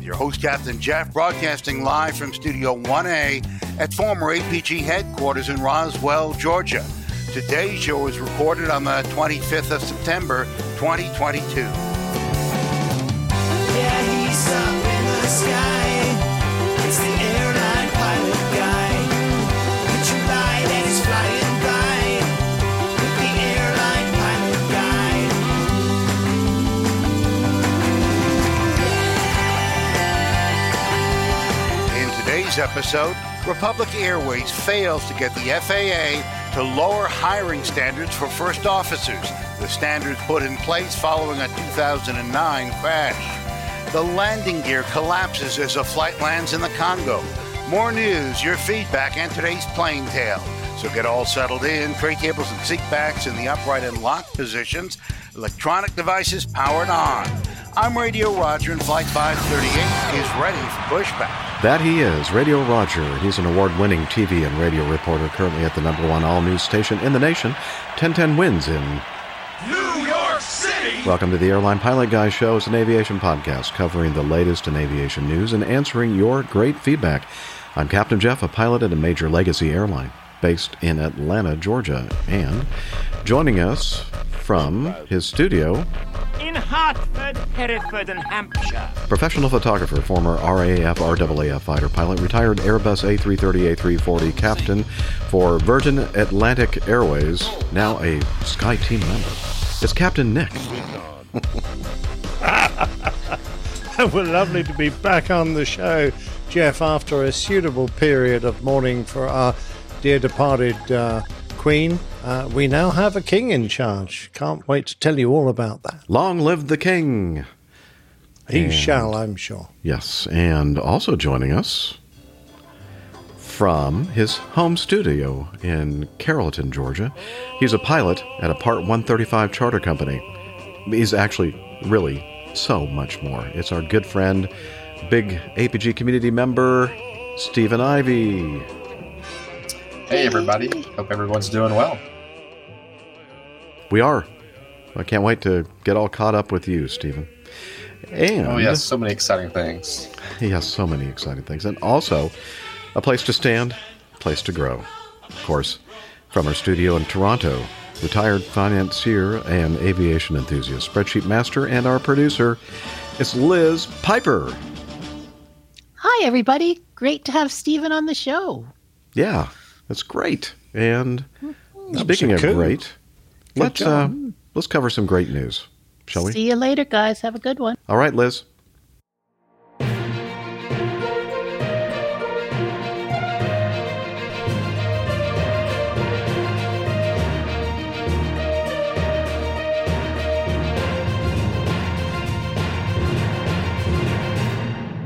With your host, Captain Jeff, broadcasting live from Studio 1A at former APG headquarters in Roswell, Georgia. Today's show is recorded on the 25th of September, 2022. Today's episode, Republic Airways fails to get the FAA to lower hiring standards for first officers, the standards put in place following a 2009 crash. The landing gear collapses as a flight lands in the Congo. More news, your feedback, and today's plane tale. So get all settled in, tray tables and seat backs in the upright and locked positions, electronic devices powered on. I'm Radio Roger, and Flight 538 is ready for pushback. That he is, Radio Roger. He's an award winning TV and radio reporter currently at the number one all news station in the nation, 1010 Wins in New York City. Welcome to the Airline Pilot Guy Show. It's an aviation podcast covering the latest in aviation news and answering your great feedback. I'm Captain Jeff, a pilot at a major legacy airline based in Atlanta, Georgia. And joining us from his studio, in Hartford, Hereford, and Hampshire. professional photographer, former RAF, RAAF fighter pilot, retired Airbus A330, A340 captain for Virgin Atlantic Airways, now a Sky team member. It's Captain Nick. Well, lovely to be back on the show, Jeff, after a suitable period of mourning for our dear departed uh, Queen. Uh, we now have a king in charge. Can't wait to tell you all about that. Long live the king! He And- shall, I'm sure. Yes, and also joining us from his home studio in Carrollton, Georgia. He's a pilot at a Part 135 charter company. He's actually really so much more. It's our good friend, big APG community member, Stephen Ivy. Hey, everybody. Hope everyone's doing well. We are. I can't wait to get all caught up with you, Stephen. And Oh, yes, so many exciting things. He has so many exciting things. And also, a place to stand, a place to grow. Of course, from our studio in Toronto, retired financier and aviation enthusiast, spreadsheet master, and our producer, it's Liz Piper. Hi, everybody. Great to have Stephen on the show. Yeah, that's great. And That speaking of cool. great, let's uh, let's cover some great news, shall we? See you later, guys. Have a good one. All right, Liz.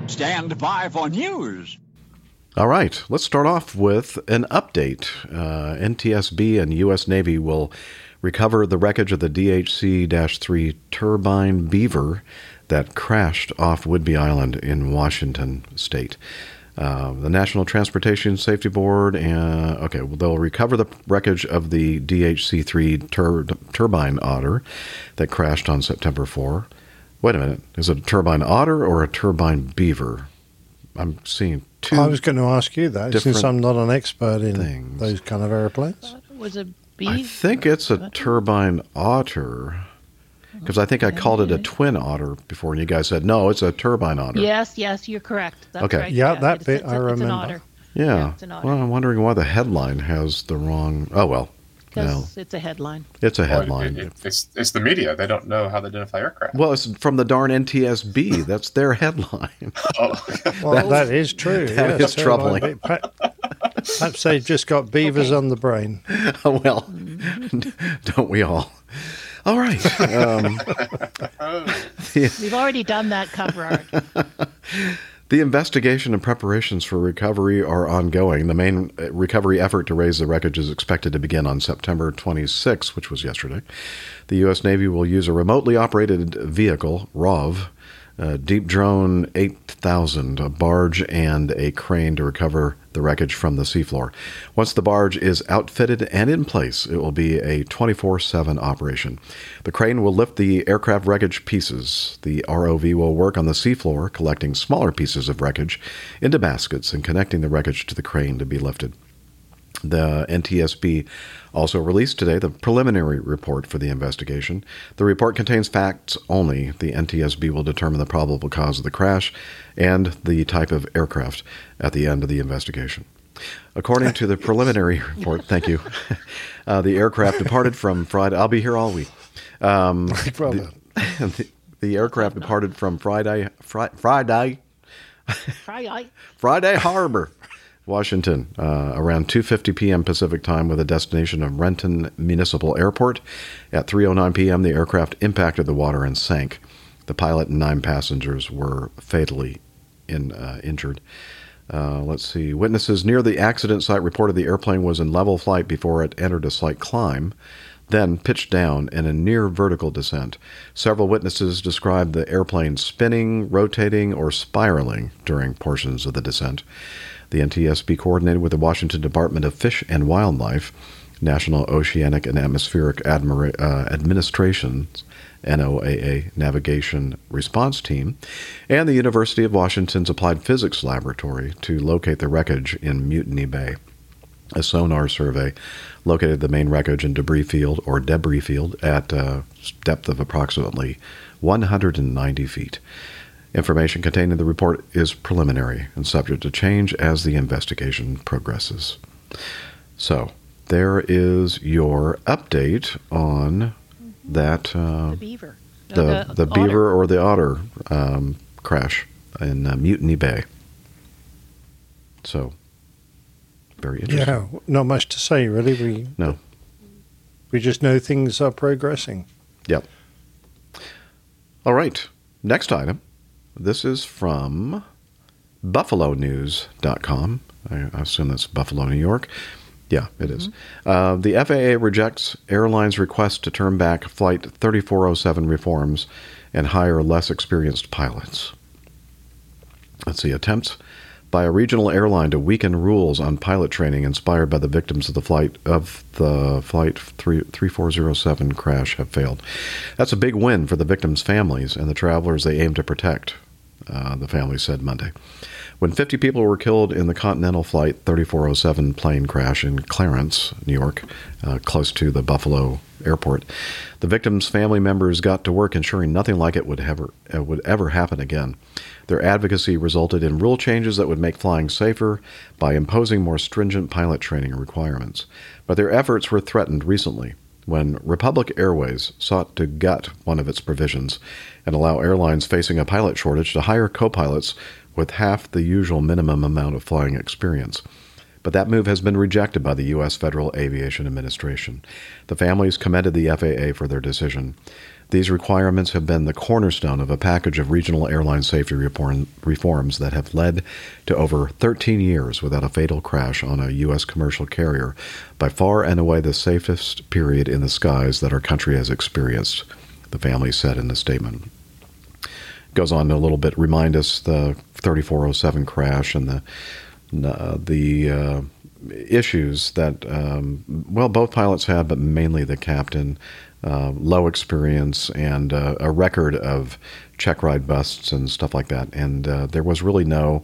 Stand by for news. All right, let's start off with an update. Uh, NTSB and U.S. Navy will recover the wreckage of the DHC 3 turbine Beaver that crashed off Whidbey Island in Washington state. Uh, the National Transportation Safety Board, uh, okay, well, they'll recover the wreckage of the DHC 3 tur- turbine Otter that crashed on September 4. Wait a minute, is it a turbine Otter or a turbine Beaver? I'm seeing two. I was going to ask you that since I'm not an expert in things. those kind of airplanes. It was a I beef. think it's a turbine otter because I think I called it a twin otter before, and you guys said no, it's a turbine otter. Yes, yes, you're correct. That's Okay. right. Yeah, that it's- bit it's I a- It's an remember. otter. yeah. Yeah, it's an otter. well, I'm wondering why the headline has the wrong. Oh well, no, Because it's a headline. it's a Well, headline. it- it- it's, it's the media. They don't know how to identify aircraft. well, it's from the darn NTSB. That's their headline. Oh, Well, that is true. that yes. is troubling. Perhaps perhaps they've just got beavers on the brain. oh well, don't we all? All right. Um, We've already done that cover art. The investigation and preparations for recovery are ongoing. The main uh, recovery effort to raise the wreckage is expected to begin on September 26, which was yesterday. The U.S. Navy will use a remotely operated vehicle, ROV, Deep Drone 8000, a barge, and a crane to recover the wreckage from the seafloor. Once the barge is outfitted and in place, it will be a 24 7 operation. The crane will lift the aircraft wreckage pieces. The ROV will work on the seafloor, collecting smaller pieces of wreckage into baskets and connecting the wreckage to the crane to be lifted. The NTSB also released today the preliminary report for the investigation. The report contains facts only. The NTSB will determine the probable cause of the crash and the type of aircraft at the end of the investigation. According to the preliminary report, thank you, uh, the aircraft departed from Friday. I'll be here all week. Um, the, the, the aircraft departed from Friday, Fri- Friday, Friday. Friday Harbor, Washington, uh, around 2:50 p.m. Pacific time, with a destination of Renton Municipal Airport. At 3:09 p.m., the aircraft impacted the water and sank. The pilot and nine passengers were fatally in, uh, injured. Uh, let's see. Witnesses near the accident site reported the airplane was in level flight before it entered a slight climb, then pitched down in a near vertical descent. Several witnesses described the airplane spinning, rotating, or spiraling during portions of the descent. The NTSB coordinated with the Washington Department of Fish and Wildlife, National Oceanic and Atmospheric uh, Administration's NOAA Navigation Response Team, and the University of Washington's Applied Physics Laboratory to locate the wreckage in Mutiny Bay. A sonar survey located the main wreckage and debris field, or debris field, at a depth of approximately 190 feet. Information contained in the report is preliminary and subject to change as the investigation progresses. So, there is your update on that uh, The beaver. the the otter. beaver or the otter um, crash in uh, Mutiny Bay. So, very interesting. Yeah, not much to say really. We No. we just know things are progressing. Yep. All right. Next item. This is from BuffaloNews.com. I I assume that's Buffalo, New York. Yeah, it is. Uh, the FAA rejects airlines' request to turn back Flight 3407 reforms and hire less experienced pilots. Let's see. Attempts by a regional airline to weaken rules on pilot training inspired by the victims of the flight of the flight 3, 3407 crash have failed. That's a big win for the victims' families and the travelers they aim to protect, uh, the family said Monday. When 50 people were killed in the Continental Flight 3407 plane crash in Clarence, New York, uh, close to the Buffalo airport, the victims' family members got to work ensuring nothing like it would ever, uh, would ever happen again. Their advocacy resulted in rule changes that would make flying safer by imposing more stringent pilot training requirements. But their efforts were threatened recently when Republic Airways sought to gut one of its provisions and allow airlines facing a pilot shortage to hire co pilots with half the usual minimum amount of flying experience. But that move has been rejected by the U.S. Federal Aviation Administration. The families commended the FAA for their decision. These requirements have been the cornerstone of a package of regional airline safety reform, reforms that have led to over 13 years without a fatal crash on a U.S. commercial carrier, by far and away the safest period in the skies that our country has experienced, the family said in the statement goes on a little bit remind us the 3407 crash and the uh, the uh, issues that um, well both pilots had, but mainly the captain. Uh, low experience and uh, a record of check ride busts and stuff like that. And uh, there was really no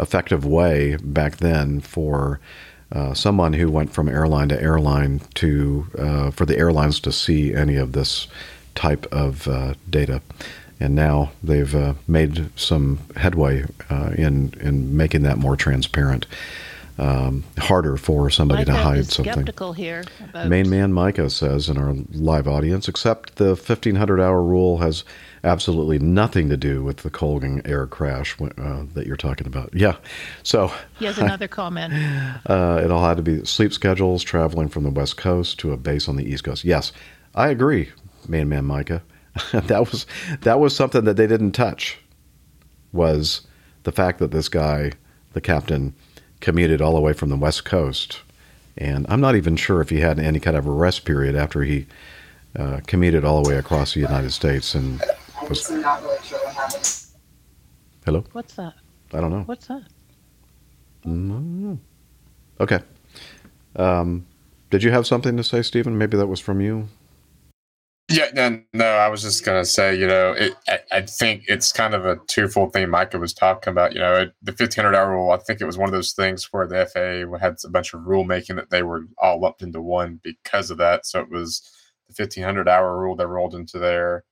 effective way back then for uh, someone who went from airline to airline to uh, for the airlines to see any of this type of uh, data and now they've uh, made some headway uh, in in making that more transparent, um, harder for somebody to Micah hide is something. skeptical here Main man Micah says in our live audience, except the 1500 hour rule has absolutely nothing to do with the Colgan air crash uh, that you're talking about. Yeah, so He has another comment. uh, it all had to be sleep schedules, traveling from the West Coast to a base on the East Coast. Yes, I agree, main man Micah. that was that was something that they didn't touch. Was the fact that this guy, the captain, commuted all the way from the West Coast, and I'm not even sure if he had any kind of a rest period after he uh, commuted all the way across the United States and was. Hello. What's that? I don't know. What's that? Mm, Okay. Um, did you have something to say, Stephen? Maybe that was from you. Yeah, no, no, I was just gonna say, you know, it, I, I think it's kind of a twofold thing. Micah was talking about, you know, it, the fifteen hundred hour rule. I think it was one of those things where the FAA had a bunch of rule making that they were all lumped into one because of that. So it was the fifteen hundred hour rule that rolled into there.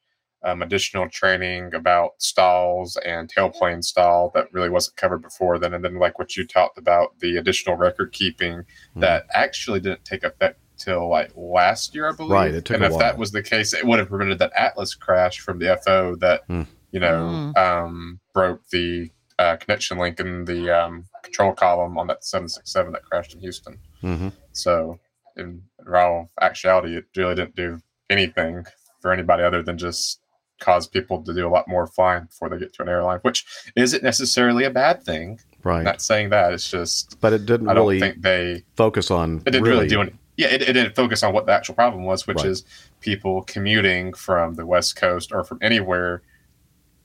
Um, additional training about stalls and tailplane stall that really wasn't covered before then, and then like what you talked about, the additional record keeping that actually didn't take effect till like last year, I believe. Right, it took and a if while. that was the case, it would have prevented that Atlas crash from the FO that Hmm. you know um, broke the uh, connection link in the um, control column on that 767 that crashed in Houston. Mm-hmm. So, in all actuality, it really didn't do anything for anybody other than just cause people to do a lot more flying before they get to an airline, which isn't necessarily a bad thing. Right. I'm not saying that. It's just But it didn't I don't really think they focus on it didn't really, do any. Yeah, it, it didn't focus on what the actual problem was, which Right. is people commuting from the West Coast or from anywhere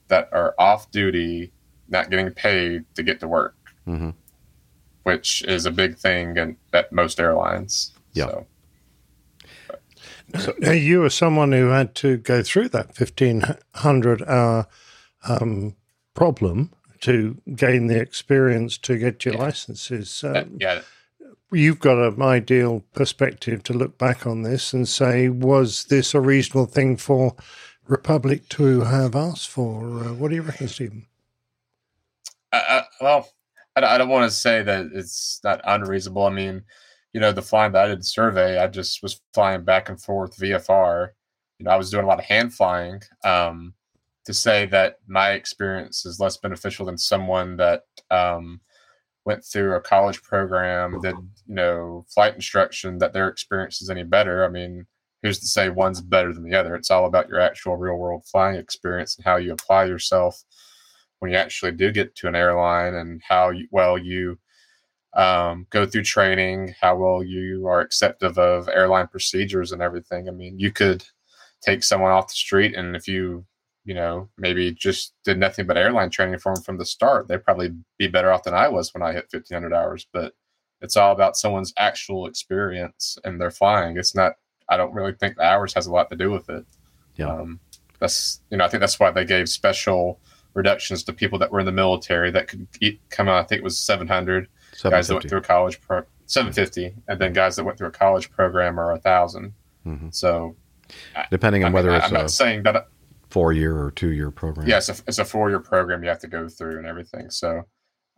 that are off duty, not getting paid to get to work, Mhm. which is a big thing in, at most airlines. Yeah. So, Now, you were someone who had to go through that 1500 hour um, problem to gain the experience to get your licenses. uh, Um, yeah, You've got an ideal perspective to look back on this and say, was this a reasonable thing for Republic to have asked for? Uh, what do you reckon, Stephen? I, I, well, I, don't- I don't want to say that it's not unreasonable. I mean, you know, the flying that I did survey, I just was flying back and forth VFR. You know, I was doing a lot of hand flying. Um, to say that my experience is less beneficial than someone that um, went through a college program, did you know flight instruction, that their experience is any better. I mean, who's to say one's better than the other? It's all about your actual real world flying experience and how you apply yourself when you actually do get to an airline and how you, well you um, go through training, how well you are acceptive of airline procedures and everything. I mean, you could take someone off the street, and if you, you know, maybe just did nothing but airline training for them from the start, they'd probably be better off than I was when I hit 1500 hours. But it's all about someone's actual experience and their flying. It's not, I don't really think the hours has a lot to do with it. Yeah. Um, that's, you know, I think that's why they gave special reductions to people that were in the military that could eat, come out. I think it was 700 guys that went through a college pro 750 and then guys that went through a college program are a 1000 Mhm. so Depending on I whether mean, it's i'm a not saying that four year or two year program. yeah it's a, a four-year program you have to go through and everything. So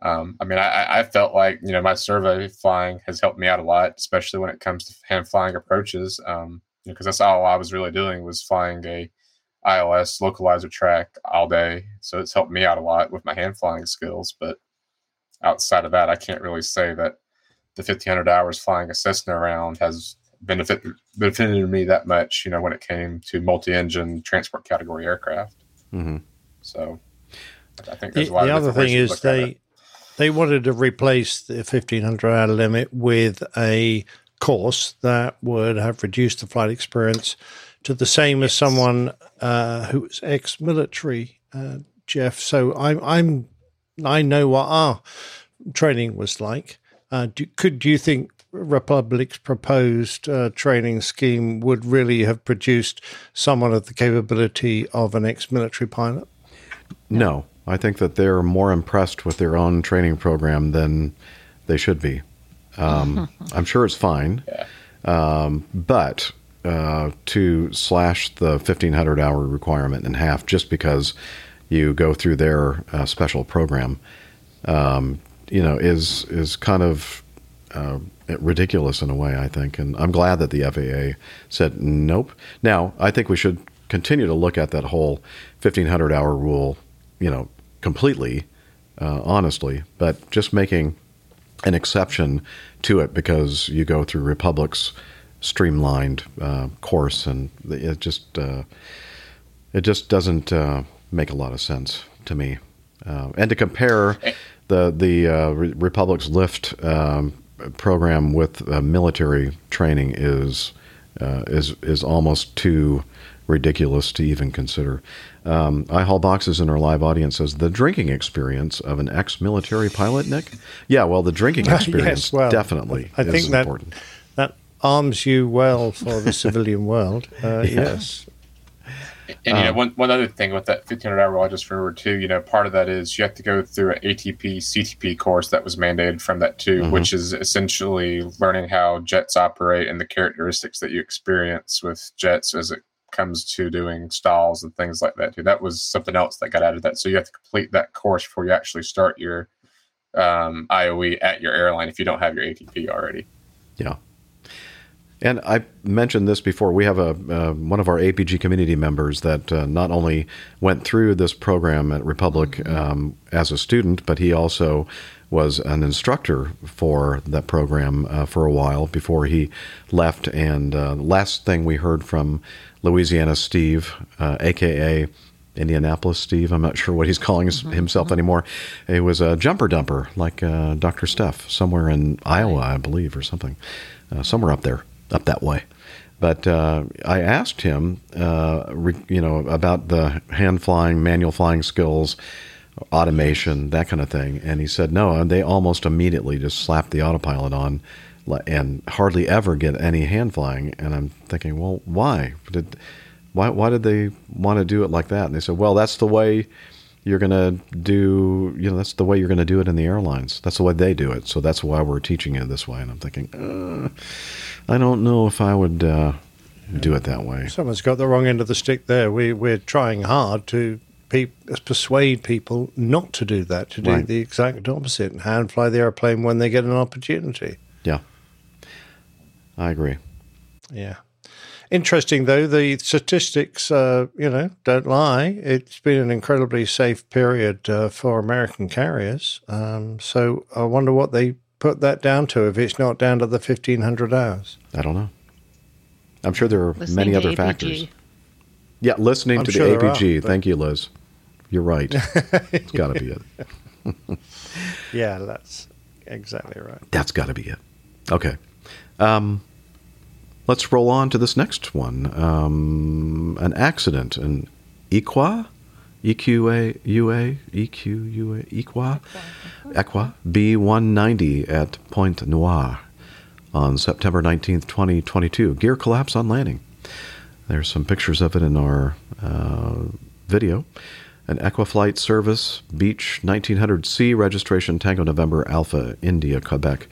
um, i mean I- I, felt like you know my survey flying has helped me out a lot especially when it comes to hand flying approaches. Um, because that's all i was really doing was flying a ils localizer track all day. So it's helped me out a lot with my hand flying skills. But outside of that i can't really say that the 1500 hours flying a Cessna around has benefit, benefited me that much, you know, when it came to multi-engine transport category aircraft. hmm So I think The, there's a lot the of other thing is they they wanted to replace the 1500 hour limit with a course that would have reduced the flight experience to the same as someone uh, who was ex-military, uh, Jeff. So I'm I'm I know what our training was like. Uh, do, could do you think Republic's proposed uh, training scheme would really have produced someone of the capability of an ex-military pilot? No, I think that they're more impressed with their own training program than they should be. Um, I'm sure it's fine, um, but uh, to slash the 1500 hour requirement in half just because you go through their uh, special program, um, you know, is is kind of uh, ridiculous in a way, I think. And I'm glad that the FAA said nope. Now, I think we should continue to look at that whole 1500 hour rule, you know, completely, uh, honestly, but just making an exception to it because you go through Republic's streamlined uh, course, and it just uh, it just doesn't uh, make a lot of sense to me. Uh, and to compare the the uh, Re- Republic's Lift um, program with uh, military training is uh, is is almost too ridiculous to even consider. Um, I haul boxes in our live audience says the drinking experience of an ex-military pilot, Nick. Yeah, well, the drinking experience yes, well, definitely I is think that important. that arms you well for the civilian world. Uh, Yes. And you know, Um, one one other thing with that 1500 hour rule, I just remembered too. You know, part of that is you have to go through an ATP CTP course that was mandated from that too, Mhm. which is essentially learning how jets operate and the characteristics that you experience with jets as it comes to doing stalls and things like that too. That was something else that got added. That so you have to complete that course before you actually start your um, IOE at your airline if you don't have your ATP already. Yeah. And I mentioned this before. We have a uh, one of our APG community members that uh, not only went through this program at Republic um, as a student, but he also was an instructor for that program uh, for a while before he left. And uh, last thing we heard from Louisiana Steve, uh, aka Indianapolis Steve, I'm not sure what he's calling his, himself anymore. He was a jumper dumper, like uh, Dr. Steph, somewhere in Iowa, I believe, or something, uh, somewhere up there, up that way. But uh, I asked him, uh, re, you know, about the hand flying, manual flying skills, automation, that kind of thing, and he said no. And they almost immediately just slapped the autopilot on, and hardly ever get any hand flying. And I'm thinking, well, why did why why did they want to do it like that? And they said, well, that's the way you're going to do. You know, that's the way you're going to do it in the airlines. That's the way they do it. So that's why we're teaching it this way. And I'm thinking, uh, I don't know if I would uh, do it that way. Someone's got the wrong end of the stick there. We we're trying hard to pe- persuade people not to do that, to do Right. the exact opposite and hand fly the airplane when they get an opportunity. Yeah, I agree. Yeah. Interesting though, the statistics, uh, you know, don't lie. It's been an incredibly safe period uh, for American carriers. Um, so I wonder what they put that down to if it's not down to the fifteen hundred hours. I don't know. I'm sure there are Listening many other APG. factors. Yeah, listening I'm to sure the there are, APG. Thank you, Liz. You're right. it's got to be it. Yeah, that's exactly right. That's got to be it. Okay. Um, let's roll on to this next one. Um, an accident in Equa, E EQA, UA, EQ, UA, Equa, Equa, B190 at Pointe Noire on September 19th, 2022. Gear collapse on landing. There's some pictures of it in our uh, video. An Equaflight Service Beech 1900C registration Tango November Alpha India Quebec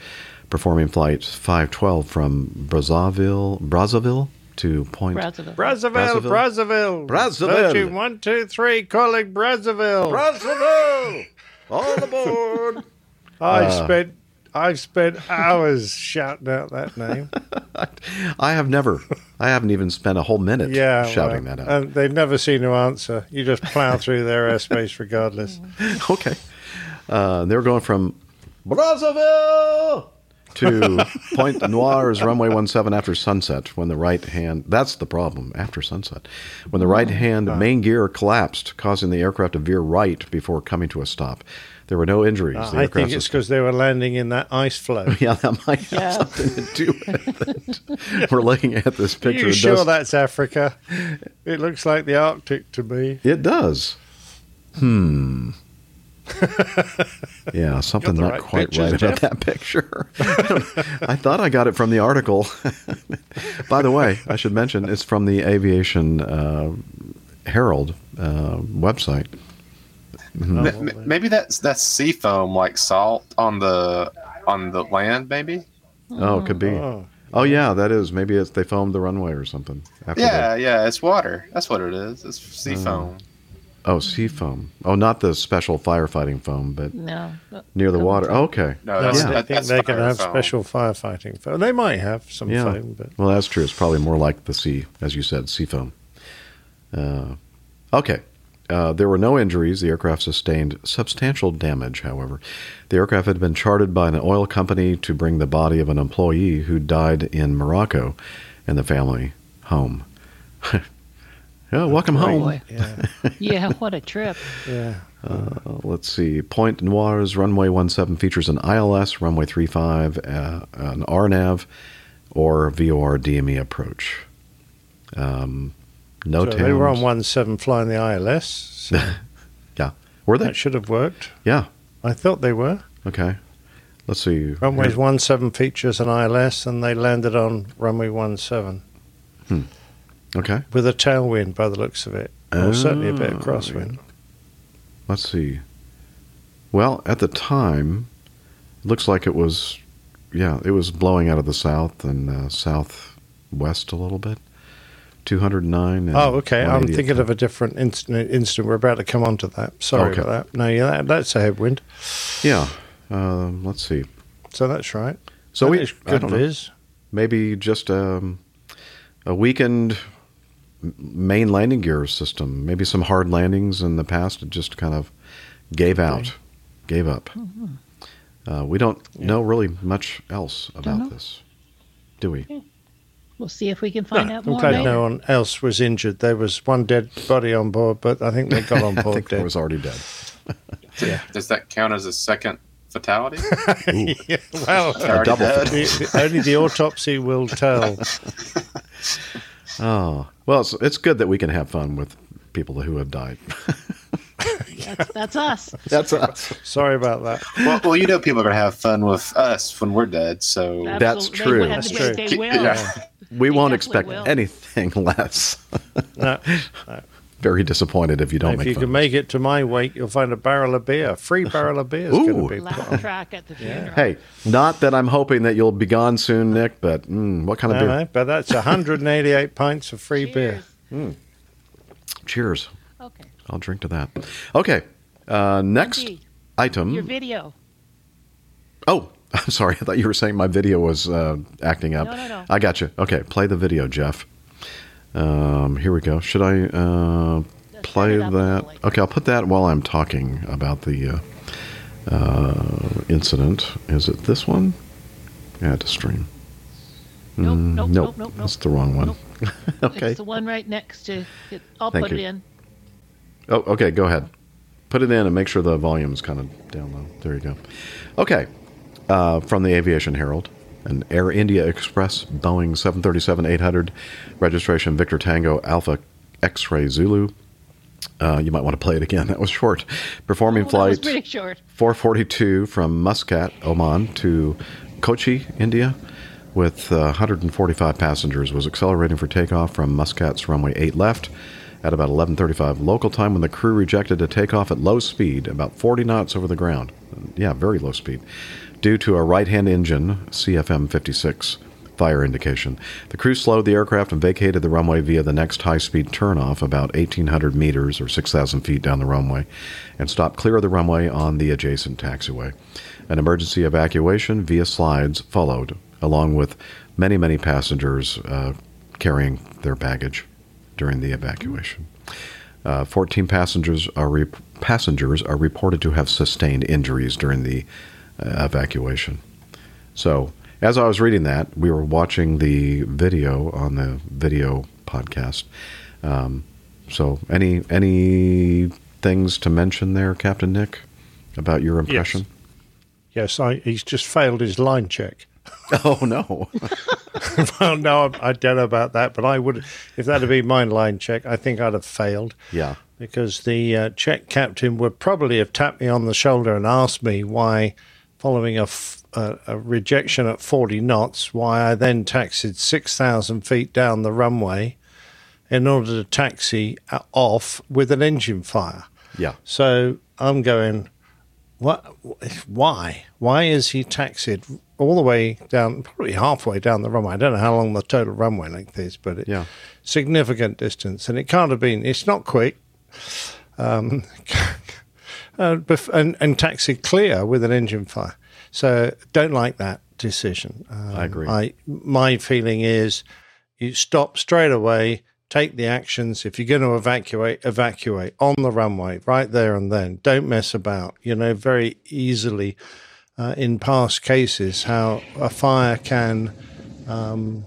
performing flight 512 from Brazzaville Brazzaville to Point Brazzaville. Brazzaville, Brazzaville, Brazzaville. Thirteen, one, two, three, calling Brazzaville. Brazzaville all aboard I Uh. spent I've spent hours shouting out that name. I have never I haven't even spent a whole minute Yeah, shouting well, that out And they've never seen to answer. You just plow through their airspace regardless. okay uh, they were going from Brazzaville to Pointe Noire's runway 17 after sunset when the right hand that's the problem after sunset when the right hand main gear collapsed causing the aircraft to veer right before coming to a stop there were no injuries Uh, I think it's because they were landing in that ice flow. yeah that might have Yeah. something to do with it we're looking at this Are picture you sure does- that's Africa? It looks like the Arctic to me. It does. Hmm. yeah, something not right quite pictures, right about that picture. I thought I got it from the article. By the way, I should mention it's from the Aviation uh, Herald uh, website. M- m- maybe that's that's sea foam like salt on the on the land. Maybe. Oh, it could be. Oh. Oh, yeah, that is. Maybe it's they foamed the runway or something. After Yeah, the- yeah, it's water. That's what it is. It's sea foam. Oh, sea foam. Oh, not the special firefighting foam, but No. near the water. Oh, okay. No, No, that's, Yeah. I think that's they can have foam. special firefighting foam. They might have some Yeah. foam, but Well, that's true. It's probably more like the sea, as you said, sea foam. Uh, okay. Uh, there were no injuries. The aircraft sustained substantial damage, however. The aircraft had been chartered by an oil company to bring the body of an employee who died in Morocco and the family home. Yeah, welcome home. Boy. Yeah, Yeah, what a trip. yeah. Uh, let's see. Pointe Noire's runway 17 features an ILS, runway 35, uh, an RNAV, or VOR DME approach. Um, no so tails. they were on one seven flying the ILS. So Yeah. Were they? that should have worked. Yeah. I thought they were. Okay. Let's see. Runways one seven features an ILS, and they landed on runway one seven Okay. with a tailwind by the looks of it, or certainly a bit of Oh, crosswind. Let's see. Well, at the time, it looks like it was, yeah, it was blowing out of the south and uh, southwest a little bit. 209. Oh, okay. I'm thinking of a different incident. Incident. We're about to come on to that. Sorry Okay. about that. No, yeah, that, that's a headwind. Yeah. Um, let's see. So that's right. So That we, is good don't know. maybe just um, a weakened m- main landing gear system. Maybe some hard landings in the past it just kind of gave out, gave up. Uh, we don't know really much else about this, do we? We'll see if we can find out I'm more glad later. no one else was injured. There was one dead body on board, but I think they got on I board think dead. it was already dead. yeah. Does that count as a second fatality? yeah, well, Already double dead? the, the, only the autopsy will tell. Oh, well, it's, it's good that we can have fun with people who have died. That's, that's us. That's us. Sorry about that. well, well, you know, people are going to have fun with us when we're dead. So That's true. They, That's they, true. they will. Yeah. We They won't expect will. anything less. No, Very disappointed if you don't if make you fun. can make it to my wake, you'll find a barrel of beer. Free barrel of beer is going Ooh. to be Laugh track at the funeral. Hey, not that I'm hoping that you'll be gone soon, Nick, but mm, what kind of No, beer? no, but that's 188 pints of free beer. Cheers. Cheers. Okay. I'll drink to that. Okay. Uh, next Andy, item. Your video. oh, I'm sorry. I thought you were saying my video was uh, acting up. No, no, no. I got you. Okay. Play the video, Jeff. Um, here we go. Should I uh, play turn it up a that? Okay. I'll put that while I'm talking about the uh, uh, incident. Is it this one? Add to stream. Nope, Mm, nope, nope, nope, nope, That's the wrong one. Nope. okay. It's the one right next to it. I'll Thank put it in. Oh, okay. Go ahead. Put it in and make sure the volume's kind of down low. There you go. Okay. Uh, from the Aviation Herald, an Air India Express Boeing 737-800, registration Victor Tango Alpha X-ray Zulu. Uh, you might want to play it again. That was short. Performing Oh, flight short. 442 from Muscat, Oman to Kochi, India, with uh, 145 passengers, was accelerating for takeoff from Muscat's runway 8 left at about 11:35 local time when the crew rejected a takeoff at low speed, about 40 knots over the ground. Yeah, very low speed, due to a right-hand engine CFM56 fire indication. The crew slowed the aircraft and vacated the runway via the next high speed turnoff about 1,800 meters or 6,000 feet down the runway and stopped clear of the runway on the adjacent taxiway. An emergency evacuation via slides followed, along with many, many passengers uh, carrying their baggage during the evacuation. Uh, 14 passengers are re- passengers are reported to have sustained injuries during the evacuation. So, as I was reading that, we were watching the video on the video podcast. Um, so, any any things to mention there, Captain Nick, about your impression? Yes, I, he's just failed his line check. Oh no! well, no, I, I don't know about that, but I would, if that had been my line check, I think I'd have failed yeah, because the uh, check captain would probably have tapped me on the shoulder and asked me why, following a, f- a, a rejection at 40 knots, why I then taxied 6,000 feet down the runway in order to taxi uh, off with an engine fire. yeah, So I'm going, what? Why? Why is he taxied all the way down, probably halfway down the runway? I don't know how long the total runway length is, but it, Yeah. significant distance, and it can't have been. It's not quick. Um, uh, and, and taxied clear with an engine fire. So don't like that decision. Um, I agree. I my feeling is you stop straight away, take the actions. If you're going to evacuate, evacuate on the runway right there and then. Don't mess about. You know very easily uh, in past cases how a fire can um,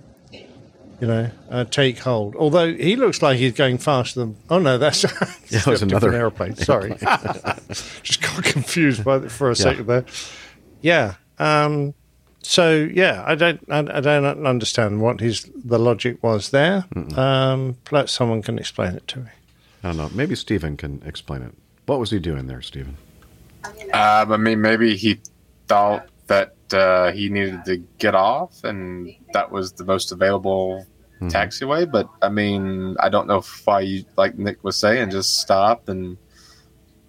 you know, uh, take hold. Although he looks like he's going faster than. Oh no, that's Yeah, it was another airplane. Sorry, just got confused by it for a Yeah. second there. Yeah. Um, so yeah, I don't, I, I don't understand what his the logic was there. Um, perhaps someone can explain it to me. I don't know. Maybe Stephen can explain it. What was he doing there, Stephen? Um, I mean, maybe he thought that uh, he needed to get off, and that was the most available taxiway. But I mean, I don't know if why you, like Nick was saying, just stop and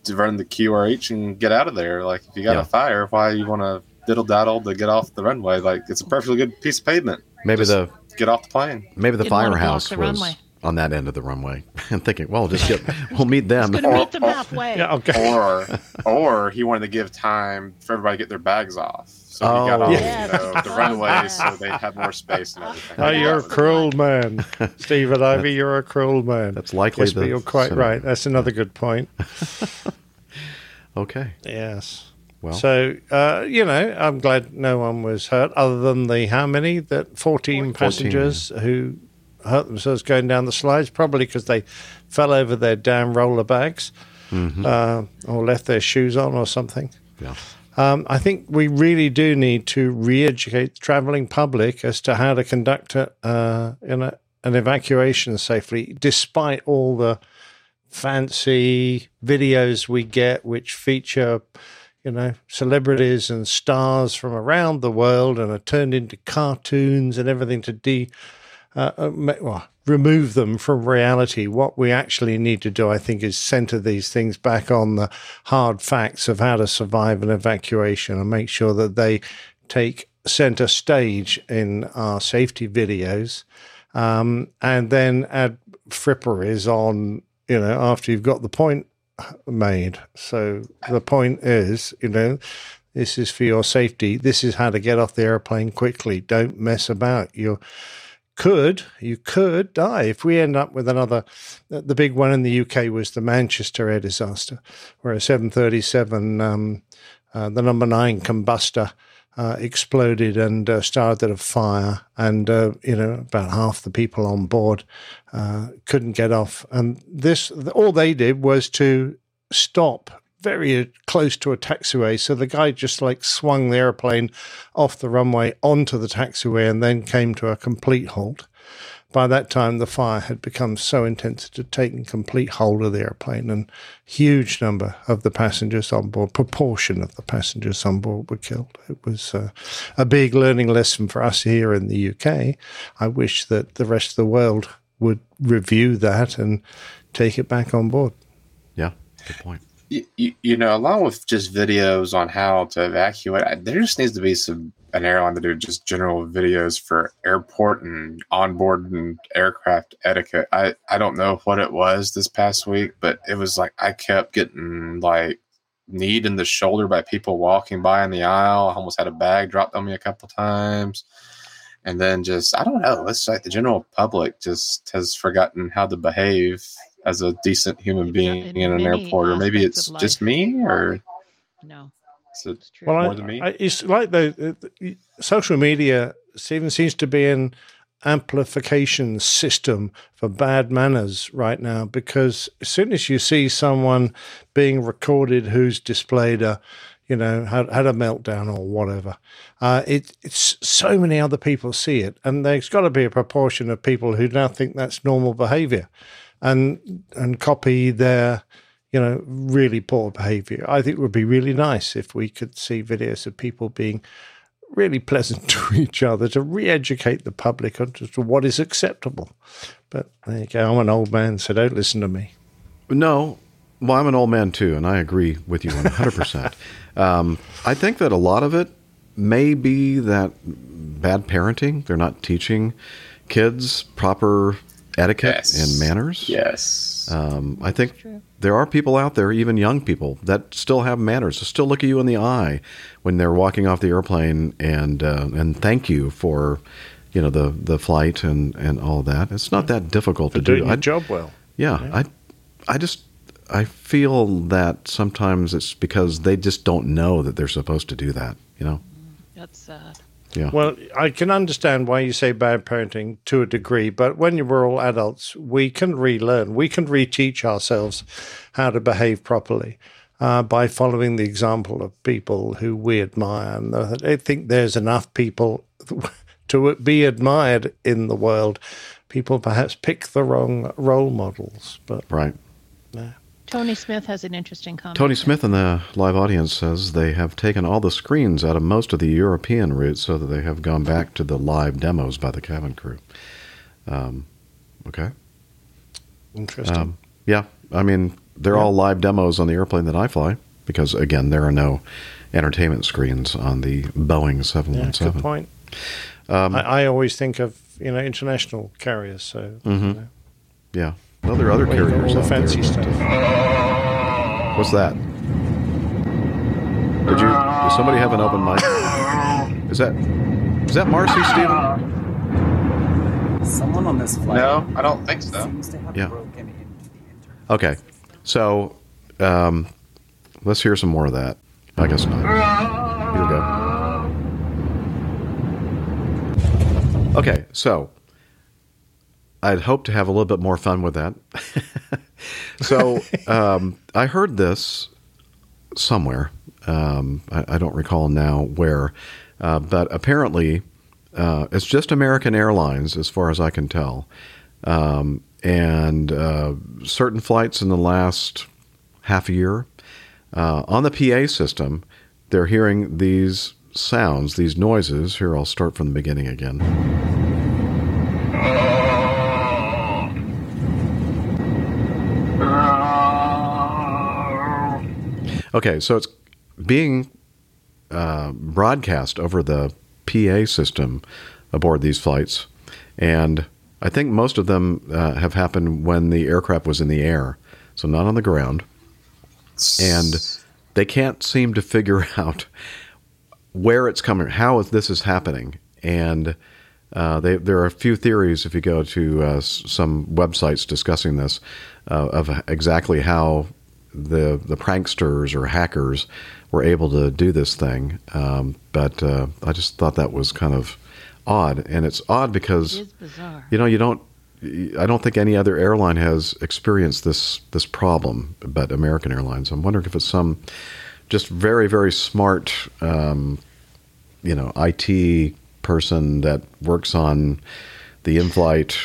to run the QRH and get out of there. Like, if you got Yeah. a fire, why you want to diddle daddle to get off the runway? Like, it's a perfectly good piece of pavement. Maybe Just the get off the plane. maybe the Didn't firehouse the was runway. On that end of the runway, and thinking, well, just get we'll meet them. Gonna meet them halfway. Yeah, okay. or or he wanted to give time for everybody to get their bags off. So he got Oh. off Yes. you know, the runway so they have more space and everything. Oh, you're a cruel man, Stephen Ivy. You're a cruel man. That's likely Yes, the but you're quite scenario. right. That's another good point. Okay. Yes. Well, So, uh, you know, I'm glad no one was hurt other than the how many? That 14 passengers who hurt themselves going down the slides, probably because they fell over their damn roller bags uh, or left their shoes on or something. yeah. Um, I think we really do need to re-educate the traveling public as to how to conduct a, uh, in a, an evacuation safely, despite all the fancy videos we get, which feature, you know, celebrities and stars from around the world and are turned into cartoons and everything to de, uh, uh, well, remove them from reality. What we actually need to do, I think, is center these things back on the hard facts of how to survive an evacuation and make sure that they take center stage in our safety videos. Um, and then add fripperies on, you know, after you've got the point made. So the point is, you know, this is for your safety. This is how to get off the airplane quickly. Don't mess about. You could, you could die if we end up with another. The big one in the UK was the Manchester air disaster, where a 737, um, uh, the number nine combustor. Uh, exploded and uh, started a fire, and uh, you know about half the people on board uh, couldn't get off. And this, all they did was to stop very close to a taxiway. So the guy just like swung the airplane off the runway onto the taxiway and then came to a complete halt. By that time, the fire had become so intense it had taken complete hold of the airplane, and huge number of the passengers on board, proportion of the passengers on board, were killed. It was uh, a big learning lesson for us here in the UK. I wish that the rest of the world would review that and take it back on board. Yeah. Good point. You, you, know, along with just videos on how to evacuate, there just needs to be some an airline to do just general videos for airport and onboard and aircraft etiquette. I I don't know what it was this past week, but it was like I kept getting like kneed in the shoulder by people walking by in the aisle. I almost had a bag dropped on me a couple times. And then just I don't know, it's like the general public just has forgotten how to behave as a decent human being in in an airport, or maybe it's just me, or No, is it it's true. Well, more I, than me? I, it's like the, the social media even seems to be an amplification system for bad manners right now because as soon as you see someone being recorded who's displayed a you know had, had a meltdown or whatever uh, it, it's so many other people see it and there's got to be a proportion of people who now think that's normal behavior and and copy their you know, really poor behavior. I think it would be really nice if we could see videos of people being really pleasant to each other to re educate the public on to what is acceptable. But there you go. I'm an old man, so don't listen to me. No, well, I'm an old man too, and I agree with you 100%. um, I think that a lot of it may be that bad parenting. They're not teaching kids proper etiquette Yes. and manners. yes. Um, I think there are people out there, even young people, that still have manners, that still look at you in the eye when they're walking off the airplane and uh, and thank you for, you know, the the flight and and all that. It's not that difficult For to do. doing I- job well. yeah, I, I just, I feel that sometimes it's because they just don't know that they're supposed to do that. You know, That's sad. Yeah. Well, I can understand why you say bad parenting to a degree, but when we're all adults, we can relearn. We can reteach ourselves how to behave properly uh, by following the example of people who we admire. And I think there's enough people to be admired in the world. People perhaps pick the wrong role models, but right. Tony Smith has an interesting comment. Tony Smith in the live audience says they have taken all the screens out of most of the European routes so that they have gone back to the live demos by the cabin crew. Um, okay. Interesting. Um, yeah. I mean, they're all live demos on the airplane that I fly because, again, there are no entertainment screens on the Boeing 717. yeah, 717. good point. Um, I, I always think of you know international carriers. So you Mhm. know, yeah. Well, there are other where you've carriers the out there, fancy stuff. uh, What's that? Did you? Does somebody have an open mic? Is that? Is that Marcy, Stephen? Someone on this flight. No, I don't think so. Seems to have Yeah. broken into the Okay. So, um, let's hear some more of that. I guess not. Here we go. Okay, so I'd hope to have a little bit more fun with that. so um, I heard this somewhere. Um, I, I don't recall now where, uh, but apparently uh, it's just American Airlines, as far as I can tell. Um, and uh, certain flights in the last half a year uh, on the PA system, they're hearing these sounds, these noises. Here, I'll start from the beginning again. Okay, so it's being uh, broadcast over the PA system aboard these flights, and I think most of them uh, have happened when the aircraft was in the air, so not on the ground, and they can't seem to figure out where it's coming, how this is happening, and uh, they, there are a few theories if you go to uh, some websites discussing this uh, of exactly how the the pranksters or hackers were able to do this thing. Um, but uh, I just thought that was kind of odd, and it's odd because It you know you don't. I don't think any other airline has experienced this this problem, but American Airlines. I'm wondering if it's some just very very smart, um, you know, IT person that works on the in-flight,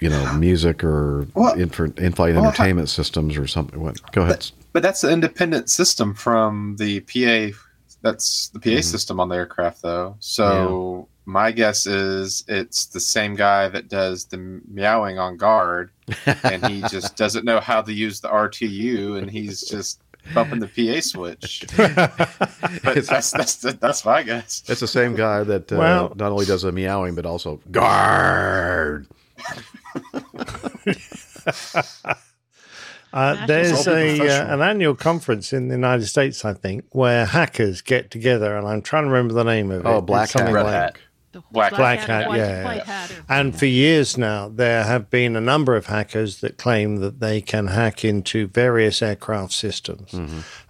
you know, music or Well- in, in-flight well, entertainment systems or something. What? Go ahead. But, but that's an independent system from the PA. That's the PA Mm-hmm. system on the aircraft, though. So my guess is it's the same guy that does the meowing on guard, and he just doesn't know how to use the RTU, and he's just bumping the PA switch. but that's that's that's my guess. It's the same guy that uh, Well- not only does a meowing but also guard. Uh, there's a uh, an annual conference in the United States, I think, where hackers get together, and I'm trying to remember the name of it. Oh, Black something Hat. Red like- Hat. Black- Black Hat, white, yeah, white yeah. hatter. And for years now, there have been a number of hackers that claim that they can hack into various aircraft systems,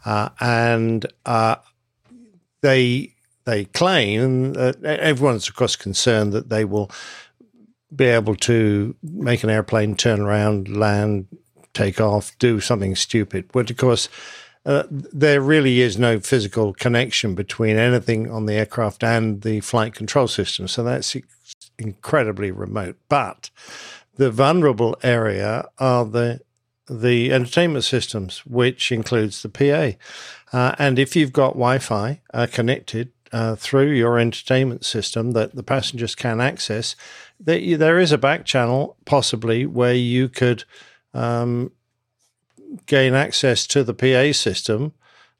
uh, and uh, they they claim that everyone's of course concerned that they will be able to make an airplane turn around, land, take off, do something stupid. But of course, uh, there really is no physical connection between anything on the aircraft and the flight control system. So that's incredibly remote. But the vulnerable area are the the entertainment systems, which includes the PA. Uh, and if you've got Wi-Fi uh, connected uh, through your entertainment system that the passengers can access, there, is a back channel possibly where you could um, gain access to the PA system.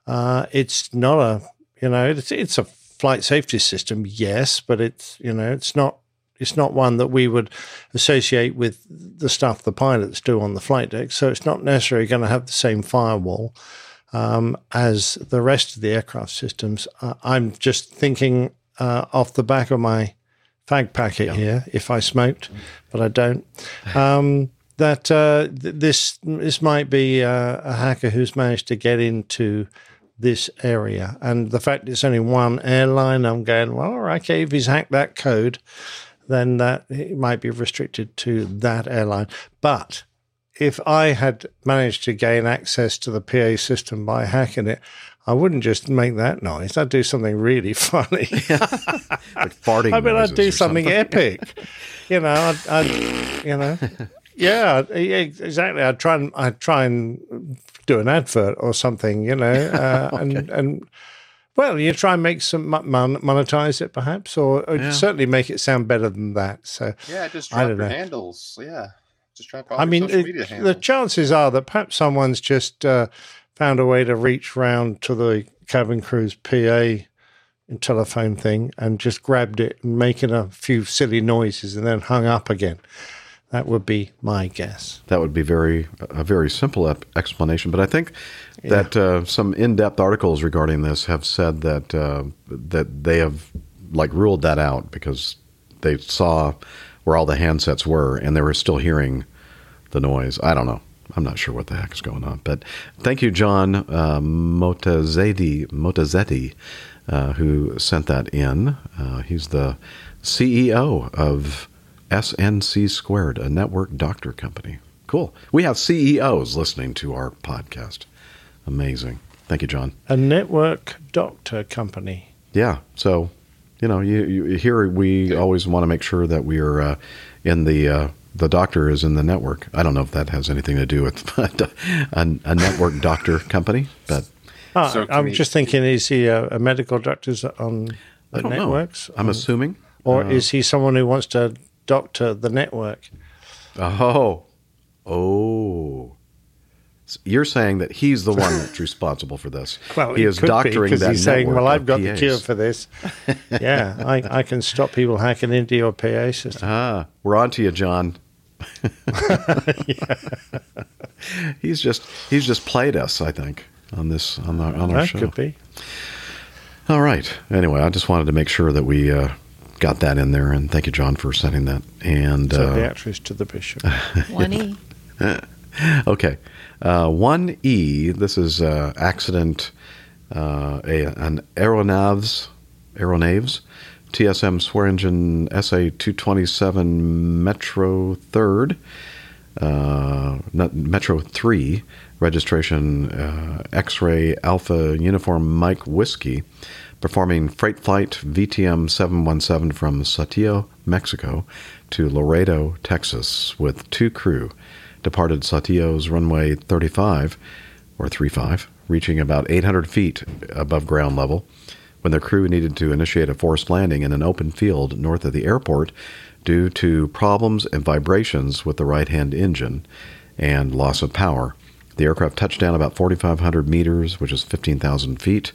Uh, it's not a, you know, it's it's a flight safety system, yes, but it's you know, it's not it's not one that we would associate with the stuff the pilots do on the flight deck. So it's not necessarily going to have the same firewall um, as the rest of the aircraft systems. Uh, I'm just thinking uh, off the back of my fag packet here, if I smoked, but I don't. Um, that uh, th- this this might be uh, a hacker who's managed to get into this area. And the fact it's only one airline, I'm going, well, okay, if he's hacked that code, then that it might be restricted to that airline. But if I had managed to gain access to the PA system by hacking it, I wouldn't just make that noise. I'd do something really funny. like farting. I mean, I'd do or something epic. you know, I'd, I'd you know, yeah, yeah, exactly. I'd try and I'd try and do an advert or something. You know, uh, and and well, you try and make some mon- mon- monetize it perhaps, or, or Yeah. certainly make it sound better than that. So Yeah, just I drop don't your know. handles. Yeah, just drop all I your mean, social it- media the chances are that perhaps someone's just uh, found a way to reach round to the cabin crew's PA telephone thing and just grabbed it and making a few silly noises and then hung up again. That would be my guess. That would be very a very simple ep- explanation, but I think that uh, some in-depth articles regarding this have said that uh, that they have like ruled that out because they saw where all the handsets were and they were still hearing the noise. I don't know. I'm not sure what the heck is going on, but thank you, John uh, Motazetti, Motazetti, uh, who sent that in. Uh, he's the CEO of SNC Squared, a network doctor company. Cool. We have CEOs listening to our podcast. Amazing. Thank you, John. A network doctor company. Yeah. So, you know, you, you here we always want to make sure that we are uh, in the uh, the doctor is in the network. I don't know if that has anything to do with a, a network doctor company, but Ah, So I'm he- just thinking, is he a, a medical doctor on the networks? know. I'm assuming. Or Uh, is he someone who wants to doctor the network? Oh, oh. So You're saying that he's the one that's responsible for this. Well, he is doctoring be, doctoring 'cause that he's saying, "Well, I've got the cure for this." yeah, I, I can stop people hacking into your PA system. Ah, we're on to you, John. he's just he's just played us, I think, on this on our on our that show. could be. All right. Anyway, I just wanted to make sure that we uh, got that in there, and thank you, John, for sending that. And So the uh, actress to the bishop. One E. okay, uh, one E. This is uh, accident. Uh, a an aeronaves aeronaves TSM Swearingen SA two twenty seven Metro Third. Uh, not Metro 3 registration uh, X ray Alpha Uniform Mike Whiskey performing freight flight VTM 717 from Saltillo, Mexico to Laredo, Texas with two crew. Departed Saltillo's runway 35 or 35, reaching about 800 feet above ground level when the crew needed to initiate a forced landing in an open field north of the airport due to problems and vibrations with the right hand engine and loss of power. The aircraft touched down about 4,500 meters, which is 15,000 feet,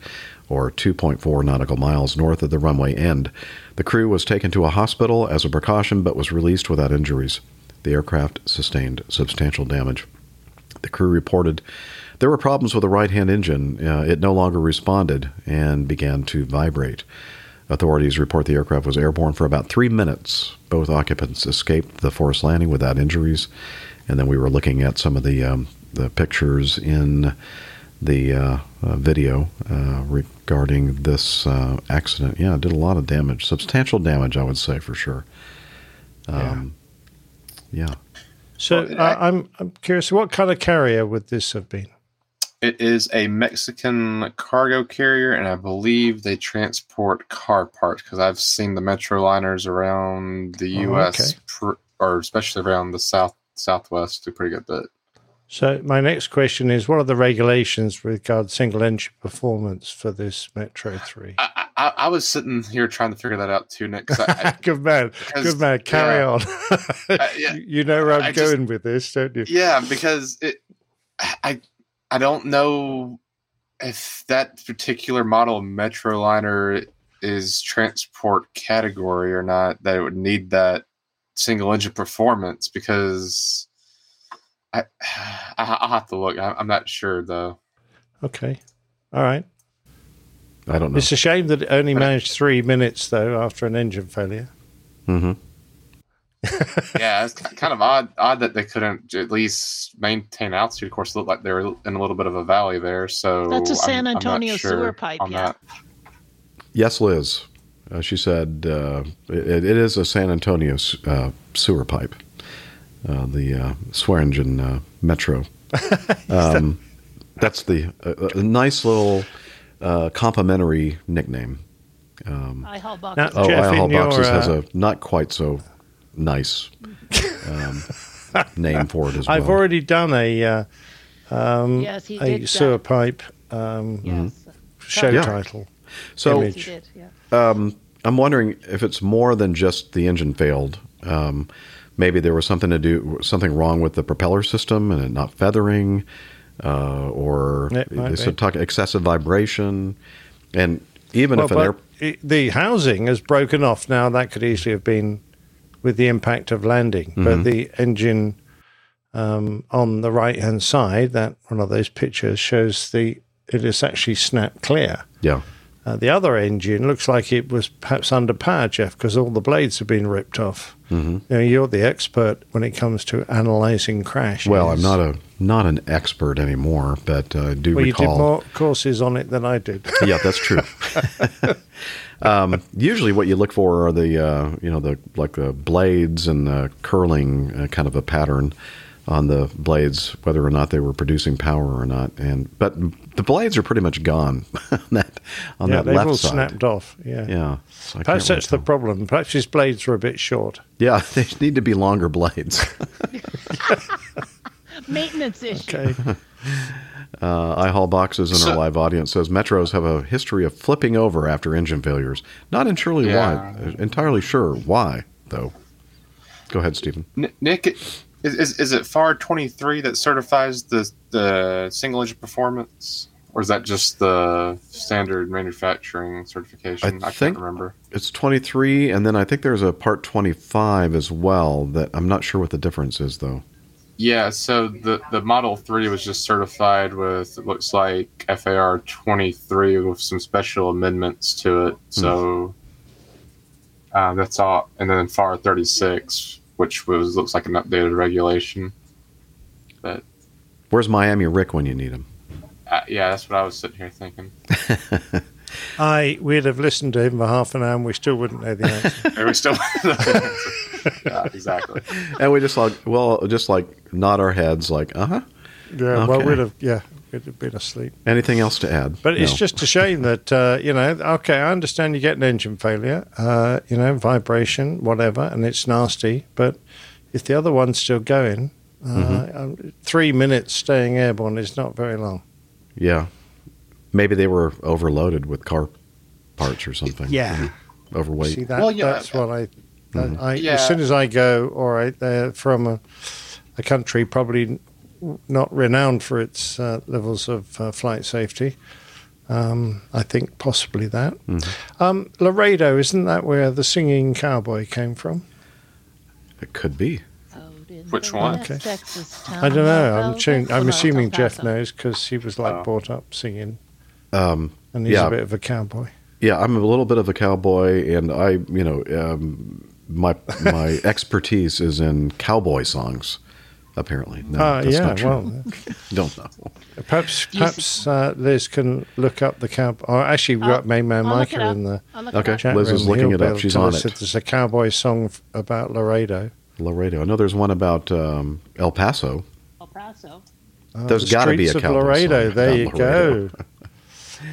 or 2.4 nautical miles north of the runway end. The crew was taken to a hospital as a precaution but was released without injuries. The aircraft sustained substantial damage. The crew reported there were problems with the right hand engine. Uh, it no longer responded and began to vibrate. Authorities report the aircraft was airborne for about three minutes. Both occupants escaped the forced landing without injuries. And then we were looking at some of the um, the pictures in the uh, uh, video uh, regarding this uh, accident. Yeah, it did a lot of damage, substantial damage, I would say for sure. Um, yeah. So I, I'm I'm curious, what kind of carrier would this have been? It is a Mexican cargo carrier, and I believe they transport car parts because I've seen the Metroliners around the Oh, U.S. okay. pr- or especially around the south southwest do pretty good bit. So my next question is, what are the regulations with regard single engine performance for this Metro Three? I, I, I was sitting here trying to figure that out too, Nick. I, good man, good man. Carry yeah. on. Uh, yeah. You- know where I'm I just- going with this, don't you? yeah, because it, I, I don't know if that particular model of Metroliner is transport category or not. That it would need that single engine performance because I, I I'll have to look. I- I'm not sure though. Okay, all right. I don't know. It's a shame that it only managed three minutes though after an engine failure. hmm yeah, it's kind of odd. Odd that they couldn't at least maintain altitude. Of course, it looked like they were in a little bit of a valley there. So That's a I'm- San I'm not Antonio sure sewer pipe, yeah. that. Yes, Liz. Uh, she said uh, it, it is a San Antonio uh, sewer pipe, uh, the uh, Swearingen uh, Metro. Um, that's the uh, a nice little uh, complimentary nickname. Um, I haul box. Now, oh, Jeff, I Haul in your, Boxes has a not quite so nice um, name for it as well. I've already done a uh, um, Yes, he a did sewer that. pipe um, Yes. show Yeah. title. so Yes, image. he did. Yeah. Um, I'm wondering if it's more than just the engine failed. Um, maybe there was something to do, something wrong with the propeller system and it not feathering, uh, or they be. said talk excessive vibration, and even Well, if an air, it- the housing has broken off now. That could easily have been with the impact of landing, Mm-hmm. but the engine um, on the right hand side, that one of those pictures shows the it is actually snapped clear. yeah, Uh, the other engine looks like it was perhaps under power, Jeff, because all the blades have been ripped off. Mm-hmm. You know, you're the expert when it comes to analyzing crashes. well, I'm not a not an expert anymore, but uh, I do Well, you did more courses on it than I did. yeah, that's true. um, usually, what you look for are the uh, you know the like the blades and the curling uh, kind of a pattern on the blades, whether or not they were producing power or not. And but the blades are pretty much gone on that on yeah, that they've left all side. snapped off. Yeah. Yeah, so Perhaps can't really that's the tell. problem. Perhaps his blades were a bit short. yeah. They need to be longer blades. Maintenance issue. Okay. Uh, I haul boxes in our live audience says metros have a history of flipping over after engine failures. Not entirely Yeah. why, entirely sure why though. Go ahead, Stephen. Nick, is, is is it FAR twenty three that certifies the the single engine performance, or is that just the standard manufacturing certification? I I, think- can't remember. It's 23, and then I think there's a part 25 as well. That I'm not sure what the difference is, though. Yeah, so the the Model Three was just certified with it looks like FAR twenty three with some special amendments to it. So uh, that's all, and then FAR thirty six, which was looks like an updated regulation. But Where's Miami Rick when you need him? uh, yeah, that's what I was sitting here thinking. I we'd have listened to him for half an hour and we still wouldn't know the answer. Are we still? yeah, exactly. And we just like, well, just like nod our heads, like, uh huh. yeah, well, Okay. we'd have yeah, we'd have been asleep. Anything else to add? But it's just a shame that uh, you know. Okay, I understand you get an engine failure, uh, you know, vibration, whatever, and it's nasty. But if the other one's still going, uh, Mm-hmm. three minutes staying airborne is not very long. yeah. Maybe they were overloaded with car parts or something. Yeah. Overweight. See that? Well, yeah, that's what I. that I Yeah. As soon as I go, all right, they're from a, a country probably not renowned for its uh, levels of uh, flight safety. Um, I think possibly that. Mm-hmm. Um, Laredo, isn't that where the singing cowboy came from? It could be. Which one? Okay. Texas I don't know. I'm, assuming, I'm assuming Jeff knows because he was like Oh. brought up singing, Um, and he's Yeah. a bit of a cowboy. yeah, I'm a little bit of a cowboy, and I, you know, um, my my expertise is in cowboy songs. Apparently, no, Ah, that's yeah. not true. Well, Don't know. perhaps perhaps uh, Liz can look up the cowboy. Or actually, we've got Main Man I'll Micah in the I'll Okay. chat Liz room. is looking He'll it up. She's on it. There's a cowboy song f- about Laredo. Laredo. I know there's one about um, El Paso. El Paso. Oh, There's the gotta be Streets a of cowboy Laredo. song There you Laredo. go.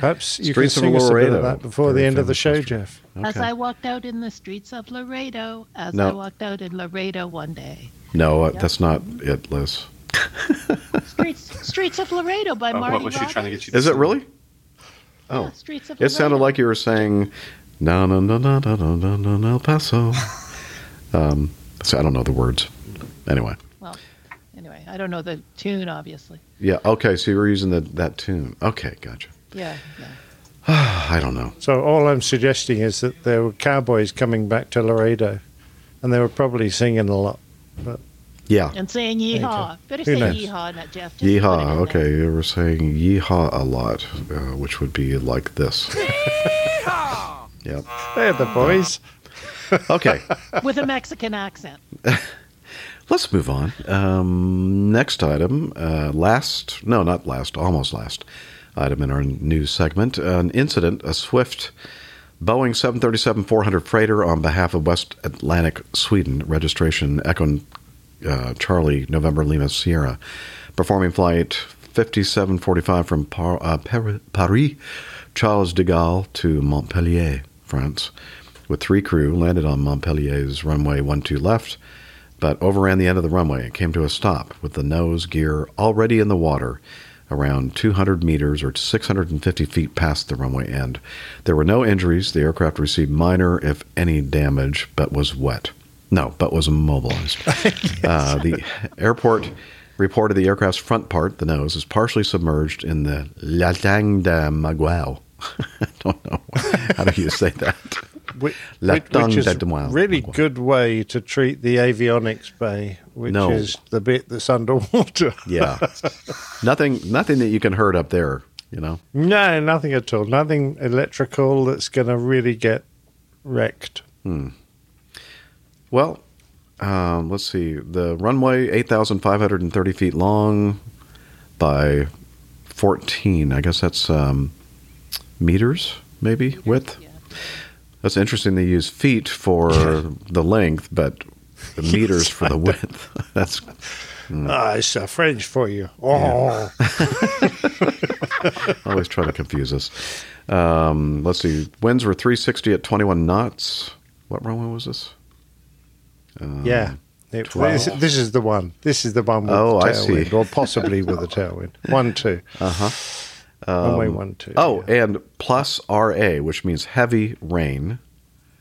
Perhaps you Streets can sing us a bit of that before Very the end of the show, history. Jeff. As I walked out in the streets of Laredo, as No. I walked out in Laredo one day. No, uh, that's not it, Liz. Streets, Streets of Laredo by Oh, Marty what was she trying to get you? To Is it really? Oh, Yeah, Streets of it sounded like you were saying "No, no, no, no, no, no, no, no, no, El Paso." Um, so I don't know the words. Anyway, Well, anyway, I don't know the tune, obviously. yeah. Okay, so you were using the, that tune. Okay, gotcha. Yeah, yeah. I don't know. So all I'm suggesting is that there were cowboys coming back to Laredo, and they were probably singing a lot. Yeah, And saying you yeehaw. go. Better Who say knows? yeehaw, not Jeff. Just yeehaw. Okay, there. you were saying yeehaw a lot, uh, which would be like this. yep. They're the boys. Okay, with a Mexican accent. let's move on. Um, next item, uh, last, no, not last, almost last item in our news segment. An incident, a swift Boeing 737 400 freighter on behalf of West Atlantic, Sweden, registration Echo uh, Charlie, November Lima Sierra, performing flight 5745 from Par- uh, Paris, Charles de Gaulle to Montpellier, France, with three crew, landed on Montpellier's runway 12 left, but overran the end of the runway and came to a stop with the nose gear already in the water around 200 meters or 650 feet past the runway end. There were no injuries. The aircraft received minor, if any, damage, but was wet. No, but was immobilized. uh, the airport reported the aircraft's front part, the nose, is partially submerged in the Latang de Maguao. I don't know. How do you say that? Which, La tongue which is de a demoiselle. really good way to treat the avionics bay, which No. is the bit that's underwater. Yeah. nothing nothing that you can hurt up there, you know. No, nothing at all. Nothing electrical that's going to really get wrecked. Well, um, let's see. The runway, 8,530 feet long by 14. I guess that's um, meters, maybe, width. That's interesting. They use feet for the length, but the meters for the width. that's Ah, it's uh, French for you. Oh, always trying to confuse us. Um, let's see. Winds were 360 at 21 knots. What runway was this? yeah. It- this, this is the one. This is the one with Oh, the I see. tailwind, or possibly with the tailwind. One, two. Uh huh. Runway one, two. Oh, yeah. and plus RA, which means heavy rain.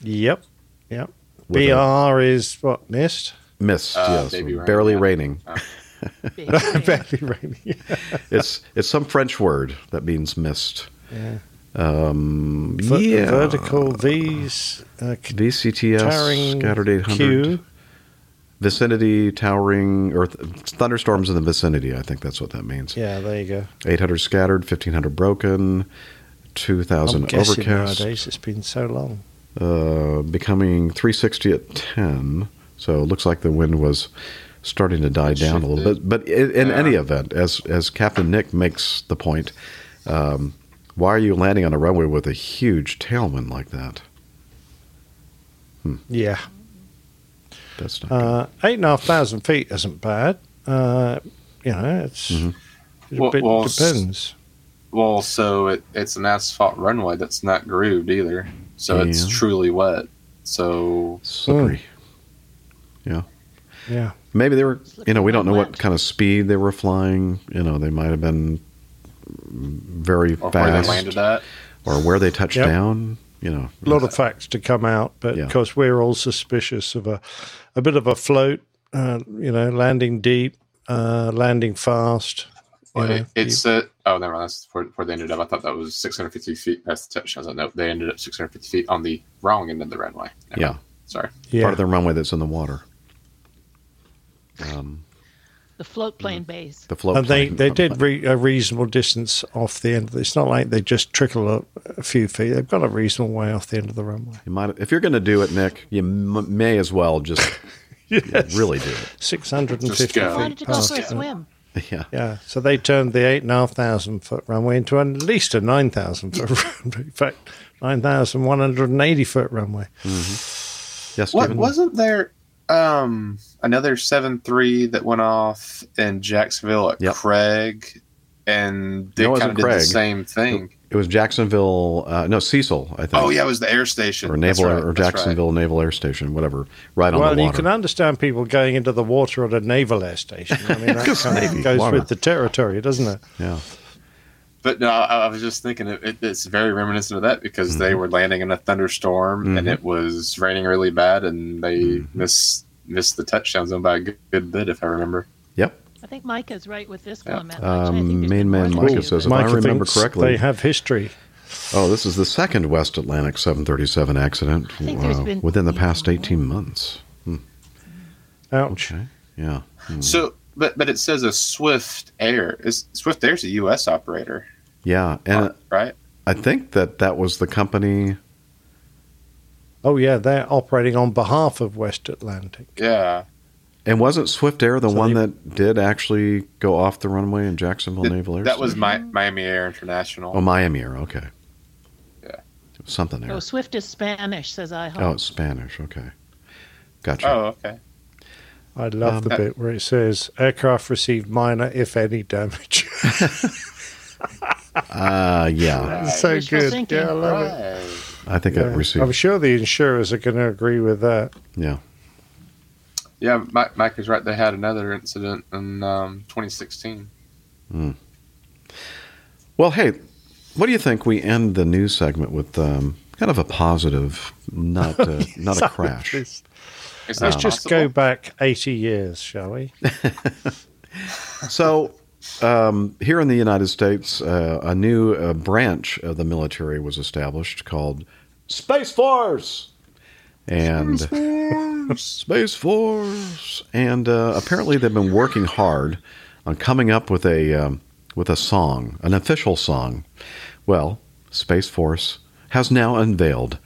Yep. Yep. With a- BR is what? Mist? Mist, Uh, yes, rain, barely yeah. raining. Barely raining. It's it's some French word that means mist. Yeah. Um, Ver- yeah, Vertical V's. Uh, VCTS towering scattered 800 Q. vicinity towering or th- thunderstorms in the vicinity. I think that's what that means. Yeah, there you go. 800 scattered, 1500 broken, 2000 I'm guessing overcast. nowadays it's been so long. uh, becoming 360 at 10. So it looks like the wind was starting to die down a little bit. But in, in Yeah. any event, as as Captain Nick makes the point, um, why are you landing on a runway with a huge tailwind like that? Yeah. That's not Uh, eight and a half thousand feet isn't bad. Uh, you know, it's Mm-hmm. it Well- bit well, depends. Well, so it, it's an asphalt runway that's not grooved either. So it's truly wet. So good. slippery. Yeah. Yeah. Maybe they were, you know, we don't know what kind of speed they were flying. You know, they might have been very or where they fast landed at. or where they touched Yep. down. You know, A lot of facts to come out, but Yeah. of course we're all suspicious of a, a bit of a float. Uh, you know, landing deep, uh, landing fast. Well, know, it, it's uh, oh, never mind. That's where, where they ended up. I thought that was 650 feet past the touchdowns. No, they ended up 650 feet on the wrong end of the runway. Never Yeah. mind. Sorry. yeah. part of the runway that's in the water. Um, The float plane base. the float. and they, plane- they did re- a reasonable distance off the end. It's not like they just trickle a, a few feet. They've got a reasonable way off the end of the runway. You might, if you're going to do it, Nick, you m- may as well just really do it. Six hundred and fifty. and Just fifty go. Why feet did you go for a swim? Yeah, Yeah, so they turned the eight and a half thousand foot runway into at least a nine thousand foot runway. In fact, nine thousand one hundred and eighty foot runway. yes. What wasn't there? Um, another seven three that went off in Jacksonville at Yep. Craig, and they No, it kind wasn't of did Craig. the same thing. It was Jacksonville. Uh, no, Cecil. I think. Oh yeah, it was the air station or Naval right, or that's right. Jacksonville Naval Air Station, whatever. Right on the water. Well, you can understand people going into the water at a naval air station. I mean, that kind Navy, of goes water. with the territory, doesn't it? yeah. But no, I, I was just thinking it, it, it's very reminiscent of that because they Mm-hmm. were landing in a thunderstorm and Mhm. it was raining really bad, and they Mm-hmm. missed missed the touchdown zone by a good, good bit, if I remember. Yep. I think Micah's right with this Yeah. comment. Archie. I think Um, main man more Micah says, you, if I remember correctly- they have history. Oh, this is the second West Atlantic 737 accident uh, within the even past more. 18 months. Ouch. Okay. Yeah. Hmm. So, but but it says a Swift Air. Is Swift Air's a U.S. operator, Yeah, and right? I think that that was the company. Oh yeah, they're operating on behalf of West Atlantic. Yeah. And wasn't Swift Air the So one they- that did actually go off the runway in Jacksonville Naval Air? That was Mi- Miami Air International. oh Miami Air. Okay. Yeah. Something there. Oh, Swift is Spanish, says I hope. Oh, it's Spanish. Okay. Gotcha. Oh, okay. I love Um, the bit where it says aircraft received minor, if any, damage. Uh, yeah. It's so Wishful good. thinking. Yeah, I love it. Right. I think Yeah. it received. I'm sure the insurers are going to agree with that. Yeah. Yeah, Mike, Mike is right. They had another incident in um, 2016. Well, hey, what do you think we end the news segment with um, kind of a positive, not uh, not a crash? Let's, Is let's that just possible? go back 80 years, shall we? So, um, here in the United States, uh, a new uh, branch of the military was established called Space Force. And Space Force, and uh, apparently they've been working hard on coming up with a um, with a song, an official song. Well, Space Force has now unveiled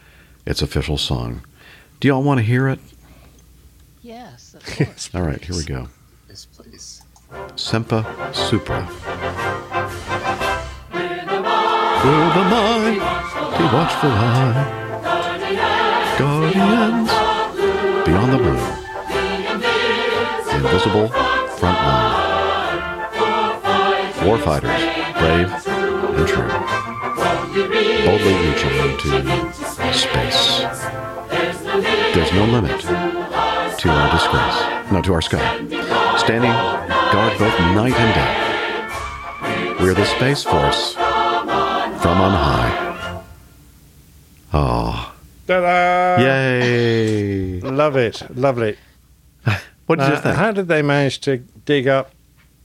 its official song. Do y'all want to hear it? Yes, of course. All right, here we go. Semper Supra. With a mind, be watchful eye. Guardians beyond the blue. The invisible front line. Warfighters, brave and true. Boldly reaching into space. There's no limit to our disgrace. No, to our sky. Standing guard both night and day. We're the Space Force from on high. Oh, Ta-da! yay! Love it. Lovely. What did you Uh, think? how did they manage to dig up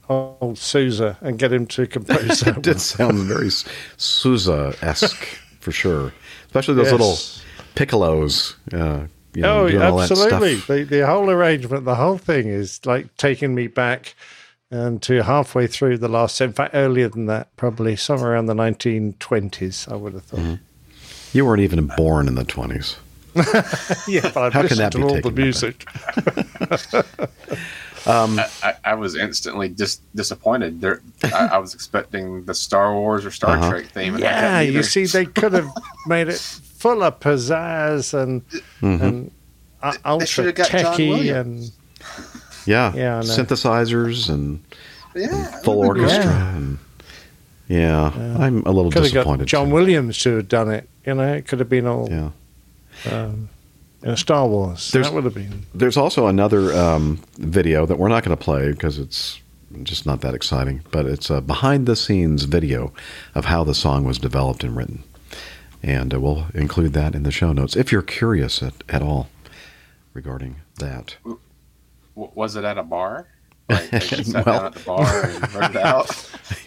old Sousa and get him to compose that? it did sound very Sousa esque for sure, especially those Yes. little piccolos. Uh, you know, oh, doing all that absolutely. The, the whole arrangement, the whole thing is like taking me back and to halfway through the last, in fact, earlier than that, probably somewhere around the 1920s, I would have thought. Mm-hmm. You weren't even born in the twenties. Yeah, but I've How can listened that to be all the taken back? music. I, I, I was instantly dis- disappointed. There, I, I was expecting the Star Wars or Star Uh-huh. Trek theme. and Yeah, you see, they could have made it full of pizzazz and Mm-hmm. and uh, ultra should've got techie and Yeah, Yeah, I know. synthesizers and yeah, full that would be orchestra. Yeah. And, yeah, I'm a little could have got disappointed. John too. Williams to have done it. You know, it could have been all Yeah. um, you know, Star Wars. There's- that would have been. There's also another um, video that we're not going to play because it's just not that exciting, but it's a behind the scenes video of how the song was developed and written. And uh, we'll include that in the show notes if you're curious at, at all regarding that. W- was it at a bar? Like, sat Well- down at the bar and wrote it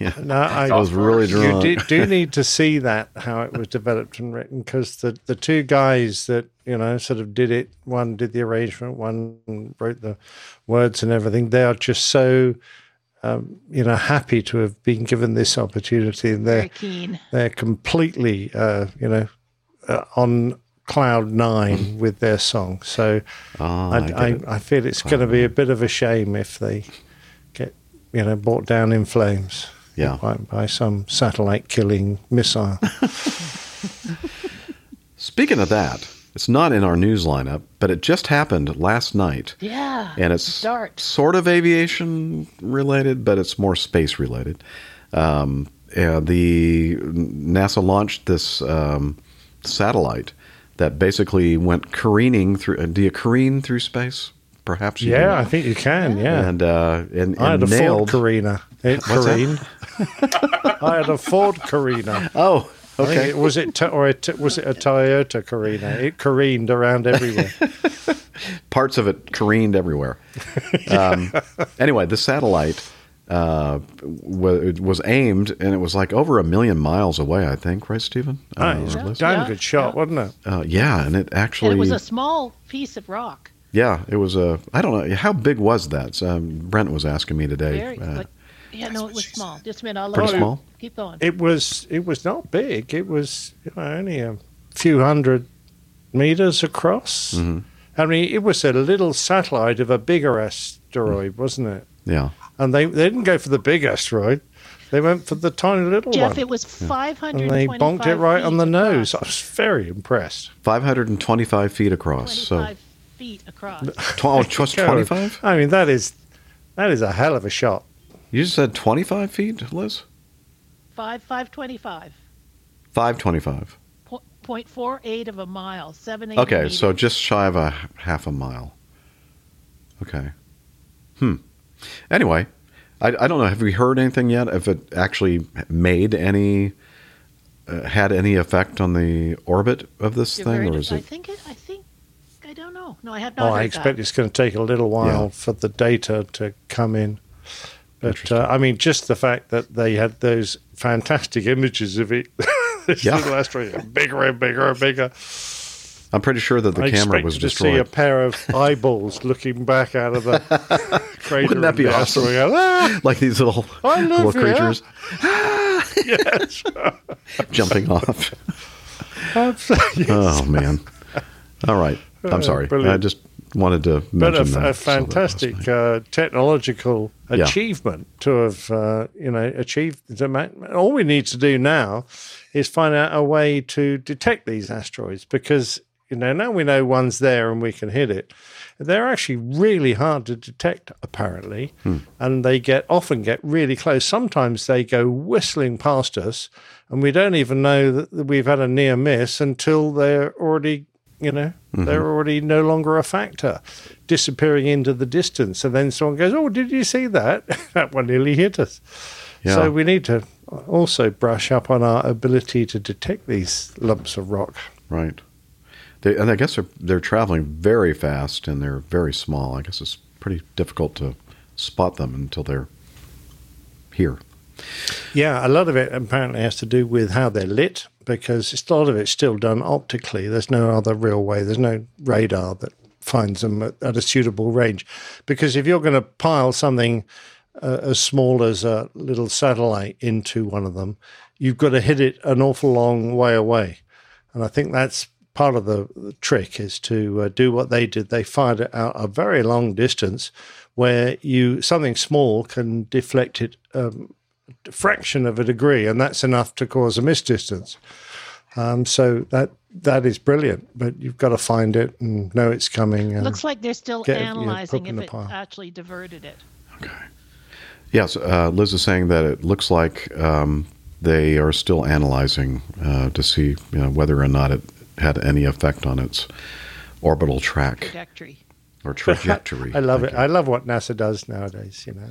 out. No, I, I was really you drunk. do, do need to see that how it was developed and written because the the two guys that you know sort of did it one did the arrangement one wrote the words and everything they are just so um, you know happy to have been given this opportunity and they're keen. they're completely uh, you know uh, on cloud nine with their song so Ah, I I, I. I feel it's going to be a bit of a shame if they get you know brought down in flames Yeah. by, by some satellite killing missile. Speaking of that, it's not in our news lineup, but it just happened last night. Yeah. and it's Dart. sort of aviation related, but it's more space related. Um, the NASA launched this um, satellite that basically went careening through. Uh, do you careen through space? Perhaps. You yeah. I think you can. Yeah, And uh, and, I had a nailed. Ford Carina. It careened. I had a Ford Carina. Oh, okay. it, was it or it, was it a Toyota Carina? It careened around everywhere. Parts of it careened everywhere. Um, anyway, the satellite uh, wa- was aimed, and it was like over a million miles away. I think, right, Stephen? Uh, it's or a less? damn Yeah, good shot, yeah. wasn't it? Uh, yeah, and it And actually it was a small piece of rock. Yeah, it was a. I don't know how big was that. Um, Brent was asking me today. Very, uh, but yeah, no, it was small. Just a minute, I'll Pretty let you small? keep going. It was. It was not big. It was you know, only a few hundred meters across. Mhm. I mean, it was a little satellite of a bigger asteroid, wasn't it? Yeah. And they, they didn't go for the big asteroid; they went for the tiny little Jeff, one. Jeff, it was and 525 they bonked it right on the nose. I was very impressed. 525 feet across. So, 25 feet across. oh, just 25? I mean, that is that is a hell of a shot. You said 25 feet, Liz? Five, 525. 525. Po- 0.48 of a mile, 7 Okay, so just shy of a half a mile. Okay. Hmm. Anyway, I, I don't know. Have we heard anything yet? If it actually made any, uh, had any effect on the orbit of this thing, or is it? I think it, I think, I don't know. No, I have not Oh, heard I expect that. it's going to take a little while Yeah. for the data to come in. But uh, I mean, just the fact that they had those fantastic images of it, this Yeah. little asteroid, bigger and bigger and bigger. I'm pretty sure that the I camera was to see a pair of eyeballs looking back out of the crater. Wouldn't that be awesome? "Ah!" like these little little here. creatures yes, jumping off. absolutely. Oh man! All right. Uh, I'm sorry. I just wanted to but mention a, that. a so fantastic uh, technological Yeah. achievement to have uh, you know achieved. All we need to do now is find out a way to detect these asteroids because you know now we know one's there and we can hit it. They're actually really hard to detect, apparently, hmm. and they get often get really close. Sometimes they go whistling past us, and we don't even know that we've had a near miss until they're already you know mm-hmm. they're already no longer a factor disappearing into the distance and then someone goes oh did you see that that one nearly hit us Yeah. so we need to also brush up on our ability to detect these lumps of rock Right. They, and I guess they're they're traveling very fast and they're very small. I guess it's pretty difficult to spot them until they're here. yeah a lot of it apparently has to do with how they're lit because a lot of it's still done optically there's no other real way there's no radar that finds them at, at a suitable range because if you're going to pile something uh, as small as a little satellite into one of them, you've got to hit it an awful long way away. And I think that's part of the, the trick is to uh, do what they did. They fired it out a very long distance where you something small can deflect it um, a fraction of a degree, and that's enough to cause a misdistance. Um, so that that is brilliant, but you've got to find it and know it's coming. And Looks like they're still get analyzing poke in if it actually diverted it. Okay. Yes, uh, Liz is saying that it looks like um, they are still analyzing uh, to see you know, whether or not it had any effect on its orbital track Trajectory. or trajectory. I love Thank it. I love what NASA does nowadays. You know,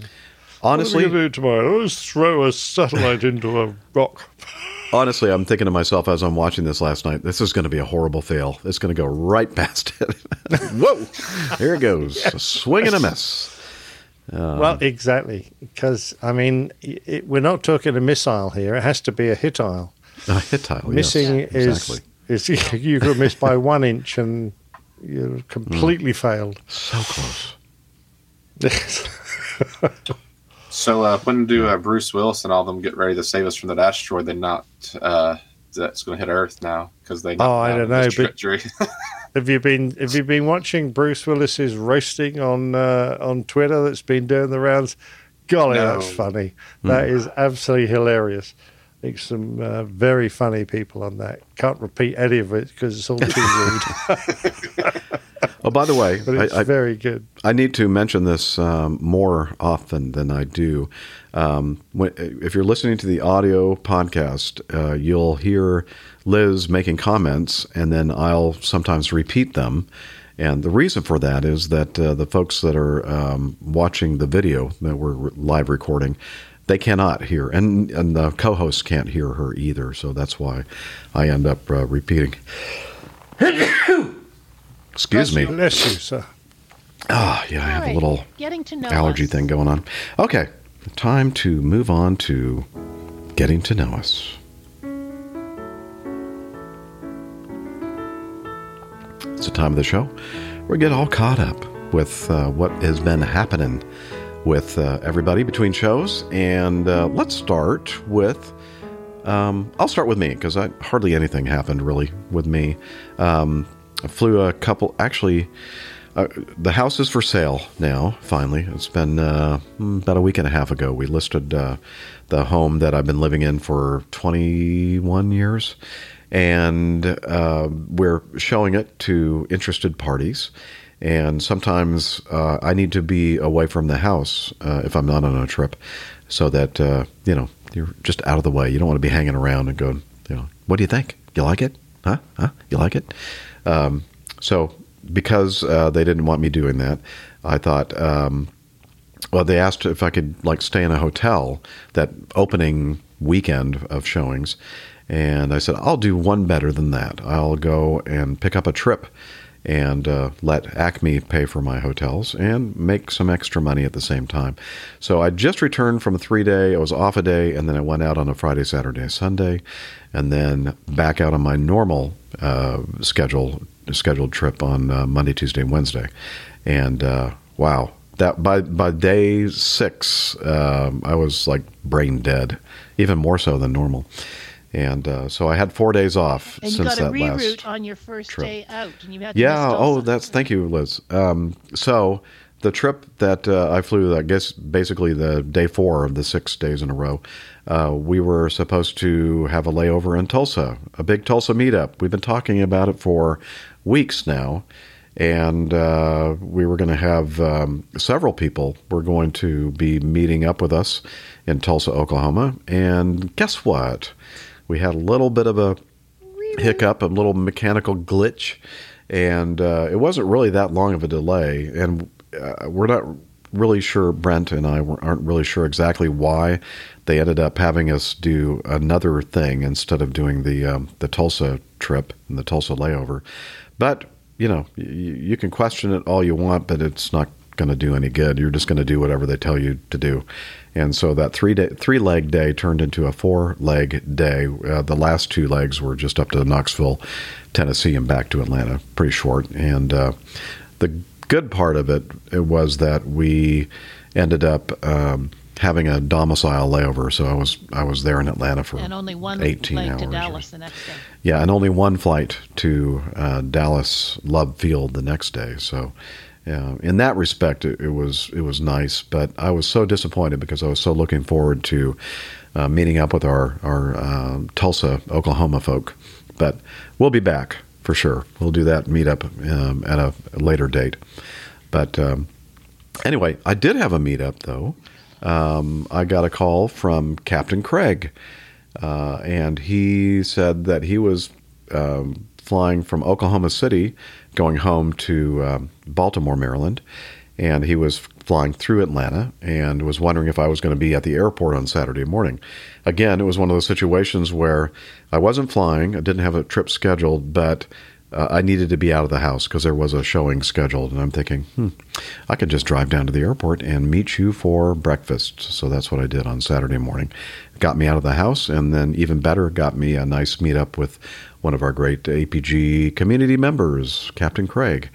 Honestly, what are we do tomorrow? Let's throw a satellite into a rock. Honestly, I'm thinking to myself as I'm watching this last night, this is going to be a horrible fail. It's going to go right past it. Whoa! Here it goes. A swing and a miss. well, um, exactly, because I mean, i it, we're not talking a missile here. It has to be a hitile. A Hittile. yes, Missing exactly. is is you could miss by one inch and you've completely failed. so close. So uh, when do uh, Bruce Willis and all them get ready to save us from that asteroid? They're not uh, that's going to hit Earth now because they. Oh, I don't know, but- Have you been Have you been watching Bruce Willis's roasting on uh, on Twitter? That's been doing the rounds. Golly, No. that's funny. That is absolutely hilarious. There's some uh, very funny people on that. Can't repeat any of it because it's all too rude. Oh, by the way, But it's I, I, very good. I need to mention this um, more often than I do. Um, when, if you're listening to the audio podcast, uh, you'll hear Liz making comments, and then I'll sometimes repeat them. And the reason for that is that uh, the folks that are um, watching the video that we're live recording, they cannot hear, and and the co-hosts can't hear her either. So that's why I end up uh, repeating. Excuse me. Bless you, sir. Ah, yeah, I have a little Getting to know allergy us. thing going on. Okay, time to move on to getting to know us. It's the time of the show we get all caught up with uh, what has been happening with uh, everybody between shows. And uh, let's start with. Um, I'll start with me because hardly anything happened really with me. Um, I flew a couple. Actually, uh, the house is for sale now. Finally, it's been uh, mm, about a week and a half ago. We listed uh, the home that I've been living in for 21 years, and uh, we're showing it to interested parties. And sometimes uh, I need to be away from the house uh, if I'm not on a trip, so that uh, you know you're just out of the way. You don't want to be hanging around and going, you know, what do you think? You like it? Huh? Huh? You like it? Um, so because uh, they didn't want me doing that, I thought. Um, well, they asked if I could like stay in a hotel that opening weekend of showings, and I said I'll do one better than that. I'll go and pick up a trip and uh, let Acme pay for my hotels and make some extra money at the same time. So I just returned from a three day, I was off a day, and then I went out on a Friday, Saturday, Sunday, and then back out on my normal uh, schedule scheduled trip on uh, Monday, Tuesday, and Wednesday. And uh, wow, that by by day six, um, I was like brain dead, even more so than normal. And uh, so I had four days off And you since got a that reroute last on your first trip. day out, and you had yeah. Oh, that's thank you, Liz. Um, so the trip that uh, I flew, I guess basically the day four of the six days in a row, uh, we were supposed to have a layover in Tulsa, a big Tulsa meetup. We've been talking about it for weeks now, and uh, we were going to have um, several people were going to be meeting up with us in Tulsa, Oklahoma. And guess what? We had a little bit of a hiccup, a little mechanical glitch, and uh, it wasn't really that long of a delay. And uh, we're not really sure, Brent and I aren't really sure exactly why they ended up having us do another thing instead of doing the um, the Tulsa trip and the Tulsa layover. But you know, you, you can question it all you want, but it's not going to do any good. You're just going to do whatever they tell you to do. And so that three day, three leg day turned into a four leg day. Uh, the last two legs were just up to Knoxville, Tennessee, and back to Atlanta. Pretty short. And uh, the good part of it, it was that we ended up um, having a domicile layover. So I was I was there in Atlanta for and only one 18 flight hours. to Dallas the next day. yeah, and only one flight to uh, Dallas Love Field the next day. So, uh, in that respect, it, it was it was nice. But I was so disappointed because I was so looking forward to uh, meeting up with our our uh, Tulsa, Oklahoma folk. But we'll be back for sure. We'll do that meetup um, at a later date. But um, anyway, I did have a meetup though. Um, I got a call from Captain Craig, uh, and he said that he was um, flying from Oklahoma City, going home to um, Baltimore, Maryland, and he was flying through Atlanta and was wondering if I was going to be at the airport on Saturday morning. Again, it was one of those situations where I wasn't flying, I didn't have a trip scheduled, but uh, I needed to be out of the house because there was a showing scheduled. And I'm thinking, hmm, I could just drive down to the airport and meet you for breakfast. So that's what I did on Saturday morning. Got me out of the house, and then even better, got me a nice meetup with one of our great APG community members, Captain Craig.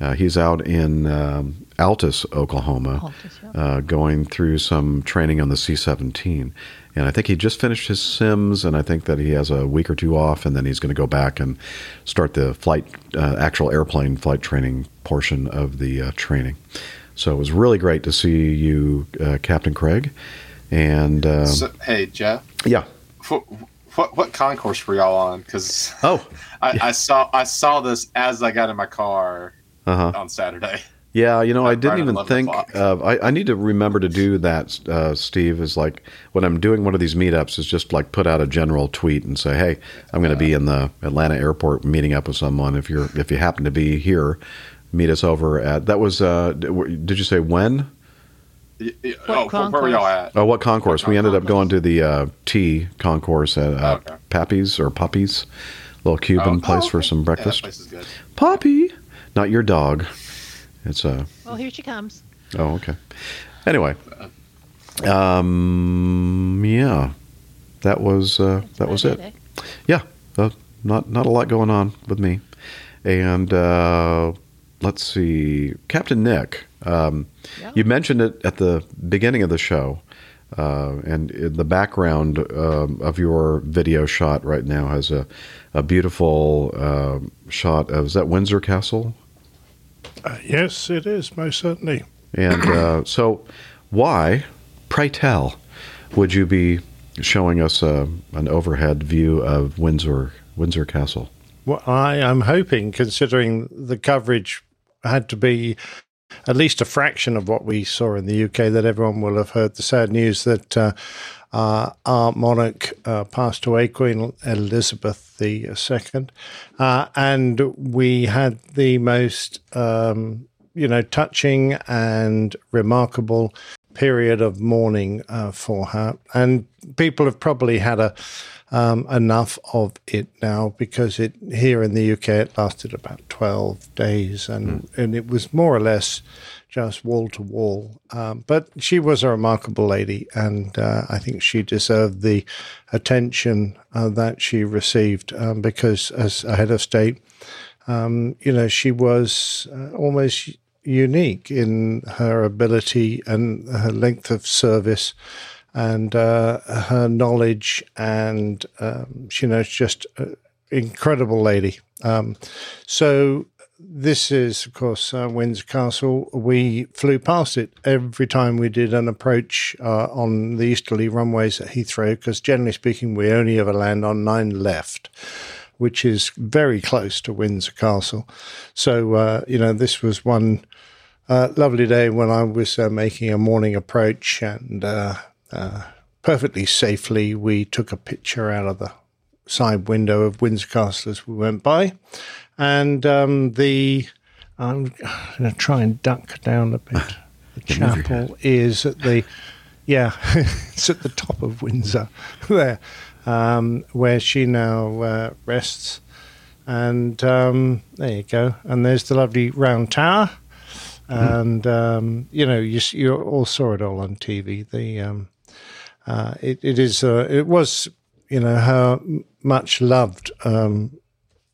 Uh, he's out in um, Altus, Oklahoma, uh, going through some training on the C 17. And I think he just finished his Sims, and I think that he has a week or two off, and then he's going to go back and start the flight, uh, actual airplane flight training portion of the uh, training. So it was really great to see you, uh, Captain Craig. And um, So, hey, Jeff. yeah, What, what what concourse were y'all on? Because oh, I, I saw I saw this as I got in my car uh-huh. on Saturday. Yeah, you know, I didn't even think. Uh, I, I need to remember to do that, uh, Steve. Is like when I'm doing one of these meetups, is just like put out a general tweet and say, "Hey, I'm going to be in the Atlanta airport meeting up with someone. If you're if you happen to be here, meet us over at that was. Uh, did you say when? Y- y- Oh, where were y'all at? Oh, what concourse? We ended up going to the uh, T concourse at uh, Okay. Pappy's or Puppy's, little Cuban Oh, place oh, for okay. some Yeah, that breakfast. place is good. Puppy, not your dog. It's a. Well, here she comes. Oh, okay. Anyway, um, yeah, that was uh, that was it. eh? Yeah, uh, not not a lot going on with me, and uh, let's see, Captain Nick. Um, Yeah. You mentioned it at the beginning of the show. Uh, and in the background um, of your video shot right now has a, a beautiful uh, shot of is that Windsor Castle? Uh, yes, it is most certainly. And uh, so, why, pray tell, would you be showing us uh, an overhead view of Windsor Windsor Castle? Well, I am hoping, considering the coverage had to be at least a fraction of what we saw in the UK, that everyone will have heard. The sad news that uh, uh, our monarch uh, passed away, Queen Elizabeth II, uh, and we had the most, um, you know, touching and remarkable period of mourning uh, for her, and people have probably had a um, enough of it now because it here in the UK it lasted about twelve days, and and it was more or less just wall to wall. Um, but she was a remarkable lady, and uh, I think she deserved the attention uh, that she received um, because as a head of state, um, you know, she was uh, almost unique in her ability and her length of service and uh, her knowledge and um, you know she's just an incredible lady. Um, so this is of course uh, windsor castle. We flew past it every time we did an approach uh, on the easterly runways at heathrow because generally speaking we only ever land on nine left which is very close to windsor castle. So uh, you know this was one uh, lovely day when I was uh, making a morning approach and uh, perfectly safely we took a picture out of the side window of Windsor Castle as we went by. And um, the, I'm going to try and duck down a bit. The chapel is at the, yeah, it's at the top of Windsor there, um, where she now uh, rests. And um, there you go. And there's the lovely round tower and um, you know you you all saw it all on TV. The um, uh, it it is uh, it was you know her much loved um,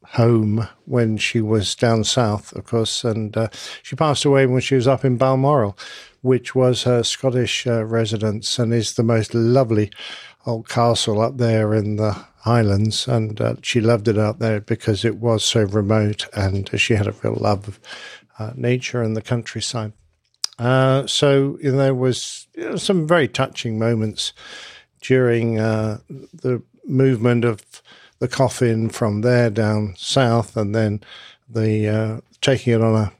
home when she was down south, of course, and uh, she passed away when she was up in Balmoral, which was her Scottish uh, residence and is the most lovely old castle up there in the Highlands, and uh, she loved it out there because it was so remote, and she had a real love of nature and the countryside. Uh, so you know, there was you know, some very touching moments during uh, the movement of the coffin from there down south, and then the uh, taking it on a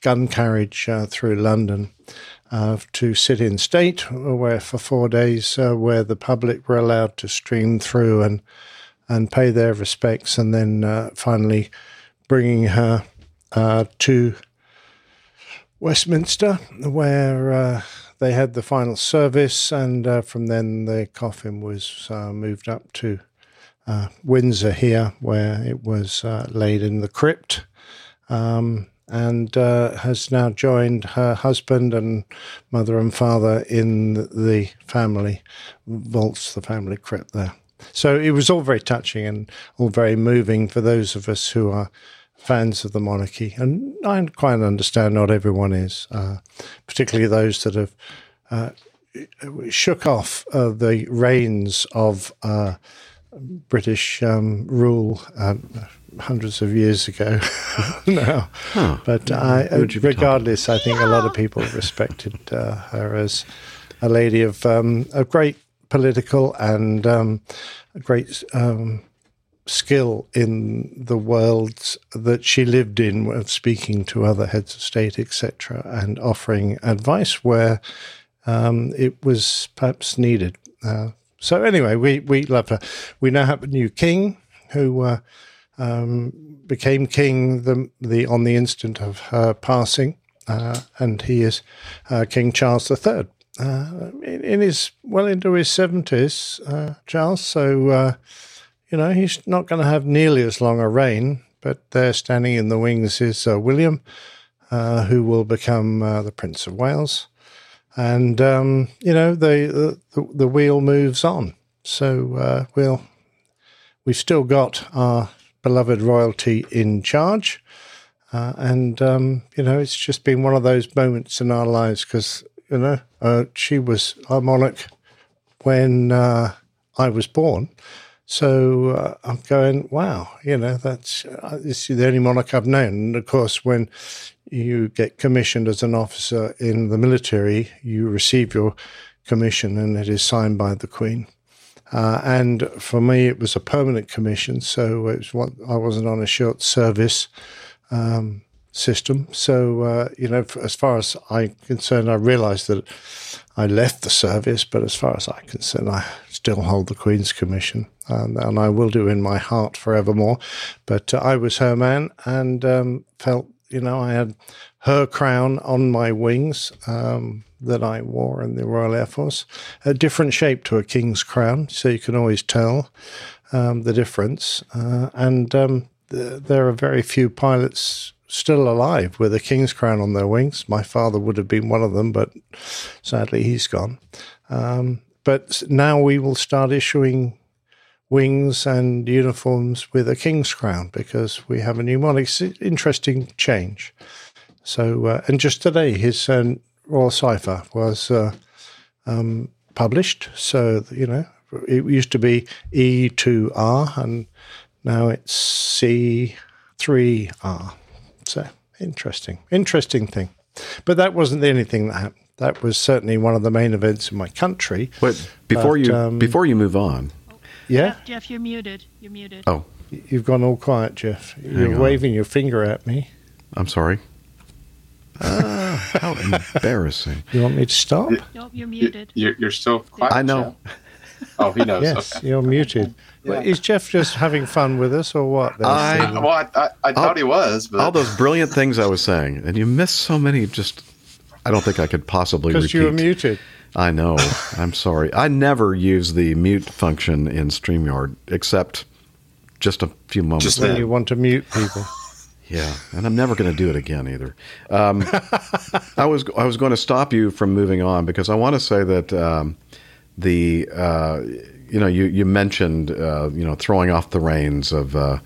gun carriage uh, through London uh, to sit in state, where for four days, where the public were allowed to stream through and and pay their respects, and then finally bringing her to Westminster, where uh, they had the final service, and uh, from then the coffin was uh, moved up to uh, Windsor here, where it was uh, laid in the crypt, um, and uh, has now joined her husband and mother and father in the family vaults, the family crypt there. So it was all very touching and all very moving for those of us who are fans of the monarchy. And I quite understand not everyone is, uh, particularly those that have uh, shook off uh, the reins of uh, British um, rule um, hundreds of years ago now. But I, Who would talking regardless, I think a lot of people respected uh, her as a lady of um, a great political and um, a great um, skill in the world that she lived in of speaking to other heads of state, etc., and offering advice where um, it was perhaps needed. Uh, so anyway, we we love her. We now have a new king who uh, um, became king the the on the instant of her passing, uh, and he is uh, King Charles III. Uh, in, in his well into his seventies, uh, Charles. So you know he's not going to have nearly as long a reign. But there, standing in the wings, is uh, William, uh, who will become uh, the Prince of Wales and um, you know the, the the wheel moves on. So uh, we'll we've still got our beloved royalty in charge, uh, and um, you know it's just been one of those moments in our lives because you know uh, she was our monarch when I was born. So uh, I'm going, wow, you know, that's uh, this is the only monarch I've known. And of course, when you get commissioned as an officer in the military, you receive your commission and it is signed by the Queen. Uh, and for me, it was a permanent commission, so it was what, I wasn't on a short service um, system. So, uh, you know, as far as I'm concerned, I realised that I left the service, but as far as I'm concerned, I still hold the Queen's Commission, and, and I will do in my heart forevermore. But uh, I was her man and um, felt, you know, I had her crown on my wings um, that I wore in the Royal Air Force, a different shape to a king's crown, so you can always tell um, the difference. Uh, and um, th- there are very few pilots still alive with a king's crown on their wings. My father would have been one of them, but sadly he's gone. Um, but now we will start issuing wings and uniforms with a king's crown because we have a new monarch. Interesting change. So, uh, and just today, his uh, Royal Cipher was uh, um, published. So, you know, it used to be E2R and now it's C3R. So, interesting, interesting thing. But that wasn't the only thing that happened. That was certainly one of the main events in my country. But before But, you um, before you move on, Yeah, Jeff, Jeff, you're muted. You're muted. oh, you've gone all quiet, Jeff. You're on. waving your finger at me. I'm sorry. Ah, how embarrassing! You want me to stop? Nope, you're muted. You're, you're still quiet. I know. Jeff? Oh, he knows. Yes, Okay. you're muted. Well, is Jeff just having fun with us or what? I- Well, I, I, I thought he was, but All those brilliant things I was saying, and you missed so many. Just, I don't think I could possibly. Because you were muted. I know. I'm sorry. I never use the mute function in StreamYard except just a few moments. Just When you want to mute people. Yeah, and I'm never going to do it again either. Um, I was I was going to stop you from moving on because I want to say that um, the uh, you know you you mentioned uh, you know throwing off the reins of uh,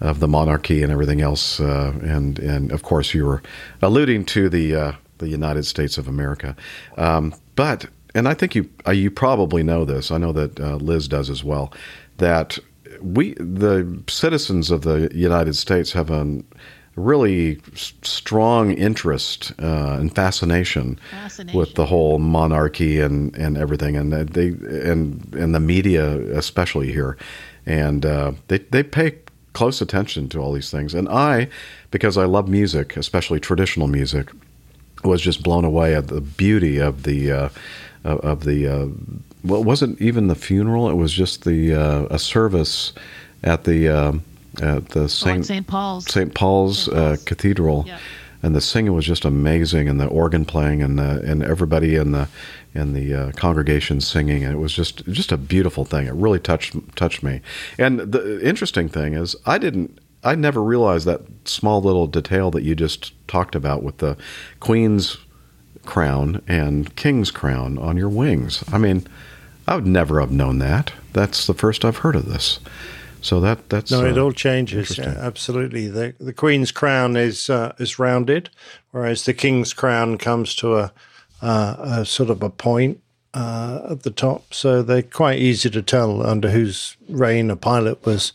of the monarchy and everything else, uh, and and of course you were alluding to the uh, the United States of America, um, but and I think you uh, you probably know this. I know that uh, Liz does as well. That we the citizens of the United States have a really s- strong interest uh, and fascination, Fascination. with the whole monarchy and, and everything, and they and and the media especially here, and uh, they they pay close attention to all these things. And I, because I love music, especially traditional music, was just blown away at the beauty of the uh, of of the. Uh, well, it wasn't even the funeral; it was just the uh, a service at the um at the Oh, at Saint St. Paul's. St. Paul's, Uh, Cathedral, Yeah. and the singing was just amazing, and the organ playing, and the, and everybody in the in the uh, congregation singing, and it was just just a beautiful thing. It really touched touched me. And the interesting thing is, I didn't. I never realized that small little detail that you just talked about with the Queen's crown and King's crown on your wings. I mean, I would never have known that. That's the first I've heard of this. So that that's No, it uh, all changes. Yeah, absolutely. The the Queen's crown is uh, is rounded, whereas the King's crown comes to a, uh, a sort of a point uh, at the top. So they're quite easy to tell under whose reign a pilot was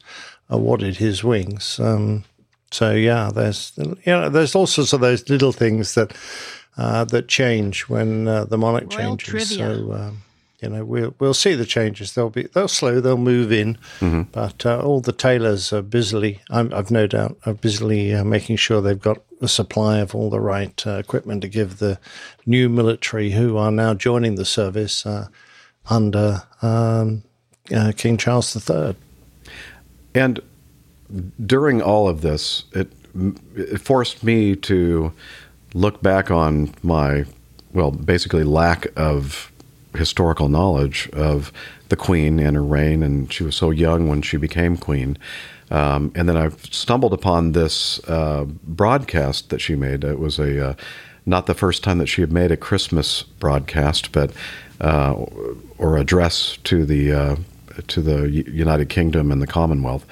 awarded his wings. Um, so yeah, there's you know there's all sorts of those little things that uh, that change when uh, the monarch Royal changes. trivia. So. Um, you know, we'll we'll see the changes. They'll be they'll slow. They'll move in, but uh, all the tailors are busily. I'm, I've no doubt are busily uh, making sure they've got a supply of all the right uh, equipment to give the new military who are now joining the service uh, under um, uh, King Charles III. And during all of this, it, it forced me to look back on my, well, basically lack of historical knowledge of the Queen and her reign, and she was so young when she became Queen. Um, and then I stumbled upon this uh, broadcast that she made. It was a uh, not the first time that she had made a Christmas broadcast, but uh, or address to the uh, to the United Kingdom and the Commonwealth.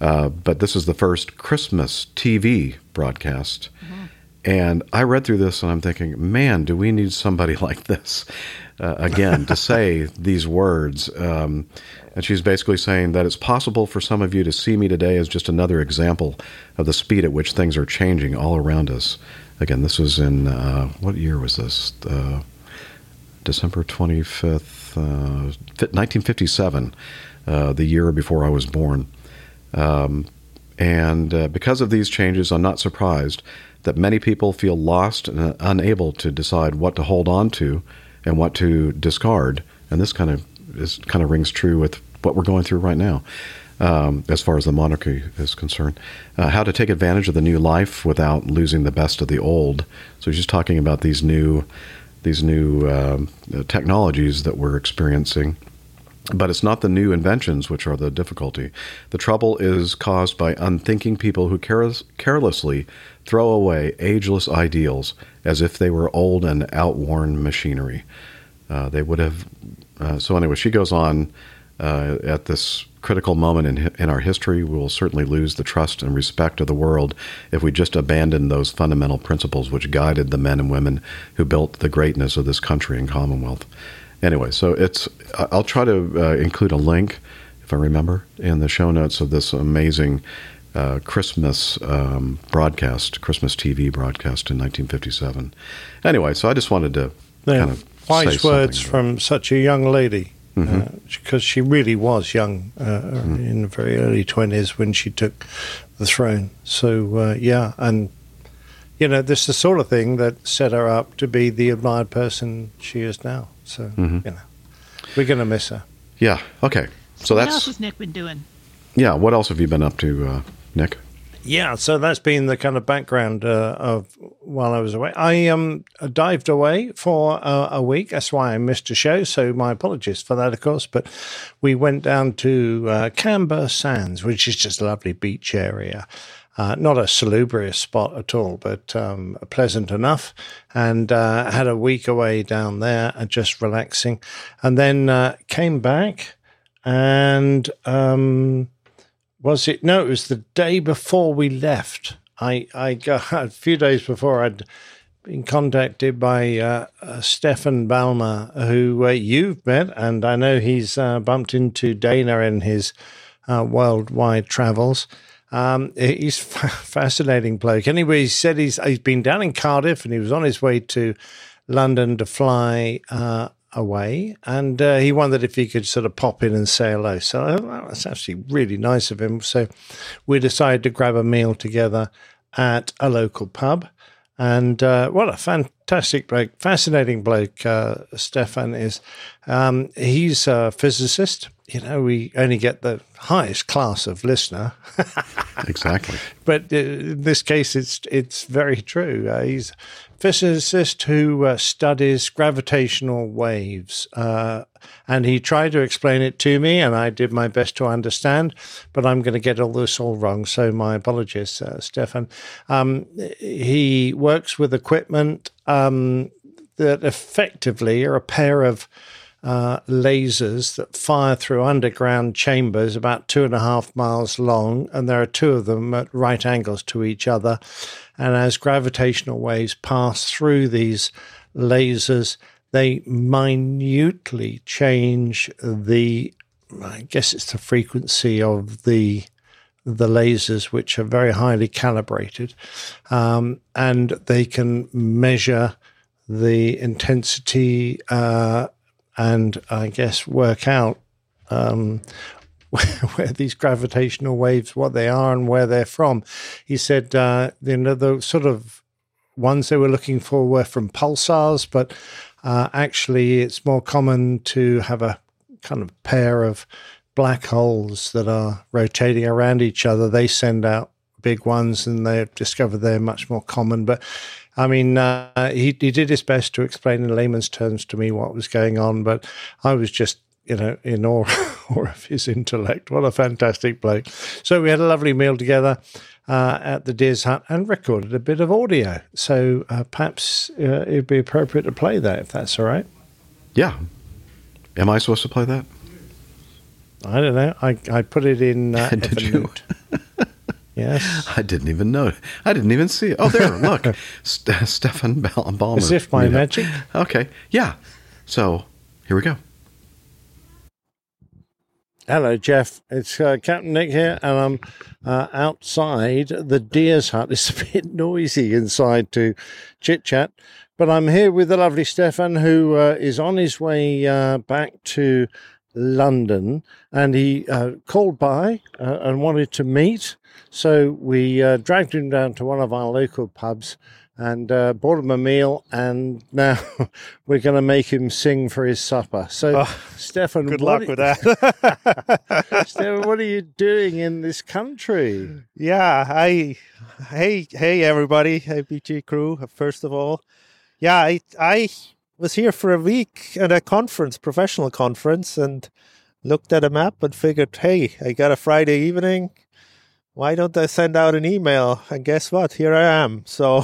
Uh, but this is the first Christmas TV broadcast, And I read through this and I'm thinking, man, do we need somebody like this uh, again to say these words? Um, and she's basically saying that it's possible for some of you to see me today as just another example of the speed at which things are changing all around us. Again, this was in uh, what year was this? Uh, December 25th, uh, 1957, uh, the year before I was born. Um, and uh, because of these changes, I'm not surprised that many people feel lost and uh, unable to decide what to hold on to and what to discard. And this kind of is kind of rings true with what we're going through right now, um, as far as the monarchy is concerned. Uh, how to take advantage of the new life without losing the best of the old. So she's talking about these new these new um, technologies that we're experiencing. But it's not the new inventions which are the difficulty. The trouble is caused by unthinking people who careless, carelessly throw away ageless ideals as if they were old and outworn machinery. Uh, they would have. Uh, so, anyway, she goes on uh, at this critical moment in, in our history. We will certainly lose the trust and respect of the world if we just abandon those fundamental principles which guided the men and women who built the greatness of this country and Commonwealth anyway, so it's I'll try to uh, include a link if I remember in the show notes of this amazing uh, Christmas um, broadcast, Christmas TV broadcast in 1957. Anyway, so I just wanted to Yeah, kind of wise say words something. from such a young lady. Mhm. Because she really was young, uh, Mm-hmm. in the very early 20s when she took the throne. So, uh, yeah, and, you know, this is the sort of thing that set her up to be the admired person she is now. So, Mhm. you know, we're going to miss her. Yeah. Okay. So what that's What else has Nick been doing? yeah. What else have you been up to, uh, Nick? Yeah, so that's been the kind of background uh, of while I was away. I um dived away for uh, a week. That's why I missed a show. So my apologies for that, of course. But we went down to uh, Camber Sands, which is just a lovely beach area. Uh, not a salubrious spot at all, but um, pleasant enough. And uh, had a week away down there, and just relaxing, and then uh, came back and. Um, was it no it was the day before we left. I i got a few days before i'd been contacted by uh, uh, stefan ballmer who uh, you've met and i know he's uh, bumped into dana in his uh, worldwide travels. Um, he's a fascinating bloke. Anyway he said he's he's been down in cardiff and he was on his way to london to fly uh, away, and uh, he wondered if he could sort of pop in and say hello. So well, that's actually really nice of him. So we decided to grab a meal together at a local pub. And uh, what a fantastic bloke, fascinating bloke, uh, Stefan is. Um, he's a physicist. You know, we only get the highest class of listener. Exactly. but uh, in this case, it's it's very true. Uh, he's physicist who uh, studies gravitational waves, uh, and he tried to explain it to me, and I did my best to understand. But I'm going to get all this all wrong, so my apologies, uh, Stefan. Um, he works with equipment um, that effectively are a pair of uh, lasers that fire through underground chambers about two and a half miles long, and there are two of them at right angles to each other. And as gravitational waves pass through these lasers, they minutely change the, I guess it's the frequency of the the lasers, which are very highly calibrated, um, and they can measure the intensity uh, and I guess work out um, where, these gravitational waves, what they are and where they're from. He said, uh, you know, the sort of ones they were looking for were from pulsars, but uh, actually it's more common to have a kind of pair of black holes that are rotating around each other. They send out big ones and they've discovered they're much more common. But I mean, uh, he, he did his best to explain in layman's terms to me what was going on, but I was just, you know, in awe, of his intellect. What a fantastic bloke. So we had a lovely meal together uh, at the Deer's Hut and recorded a bit of audio. So uh, perhaps uh, it'd be appropriate to play that if that's all right. Yeah. Am I supposed to play that? I don't know. I, I put it in uh, Did you? Yes. I didn't even know. I didn't even see it. Oh, there, look. St- Stefan Bal- Ballmer. As if by you know. magic. Okay. Yeah. So here we go. Hello, Jeff. It's uh, Captain Nick here, and I'm uh, outside the deer's hut. It's a bit noisy inside to chit chat, but I'm here with the lovely Stefan, who uh, is on his way uh, back to London, and he uh, called by uh, and wanted to meet. So we uh, dragged him down to one of our local pubs and uh, bought him a meal, and now we're going to make him sing for his supper. So, Stefan, Good what luck with that. Stefan, what are you doing in this country? Yeah, I hey hey everybody, hey BG crew. First of all, yeah, I I was here for a week at a conference, professional conference, and looked at a map and figured, hey, I got a Friday evening. Why don't I send out an email? And guess what? Here I am. So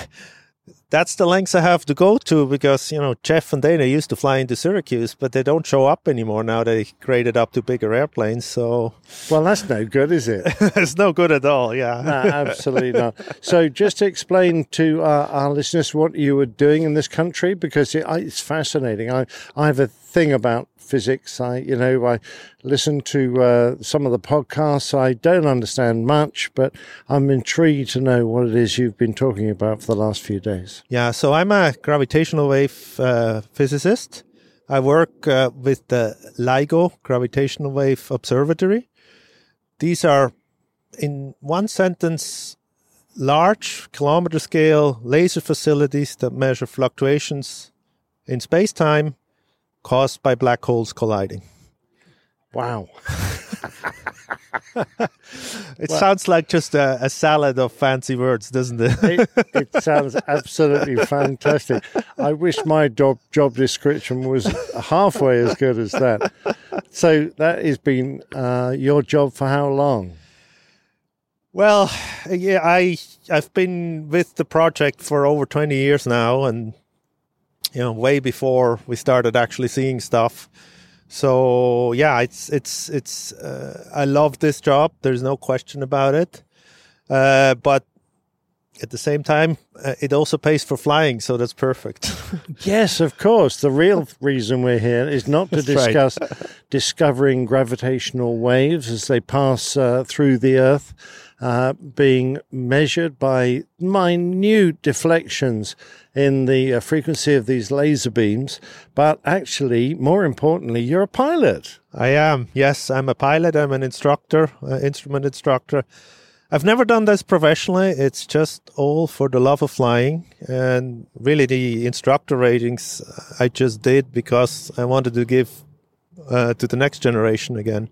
that's the lengths I have to go to because, you know, Jeff and Dana used to fly into Syracuse, but they don't show up anymore now. They graded up to bigger airplanes. So, well, that's no good, is it? it's no good at all. Yeah. No, absolutely not. So, just to explain to uh, our listeners what you were doing in this country, because it, it's fascinating. I, I have a thing about physics. I, you know, I listen to uh, some of the podcasts. I don't understand much, but I'm intrigued to know what it is you've been talking about for the last few days. Yeah, so I'm a gravitational wave uh, physicist. I work uh, with the LIGO Gravitational Wave Observatory. These are, in one sentence, large kilometer scale laser facilities that measure fluctuations in space time caused by black holes colliding. Wow. It Well- sounds like just a, a salad of fancy words, doesn't it? it, it sounds absolutely fantastic. I wish my job job description was halfway as good as that. So that has been uh, your job for how long? Well, yeah, I I've been with the project for over 20 years now and you know, way before we started actually seeing stuff. So, yeah, it's it's it's uh, I love this job. There's no question about it. Uh, but at the same time, uh, it also pays for flying, so that's perfect. Yes, of course. The real reason we're here is not to That's right. discuss discovering gravitational waves as they pass uh, through the Earth, uh, being measured by minute deflections in the uh, frequency of these laser beams, but actually, more importantly, you're a pilot. I am. Yes, I'm a pilot. I'm an instructor, uh, instrument instructor. I've never done this professionally. It's just all for the love of flying. And really, the instructor ratings I just did because I wanted to give uh, to the next generation again.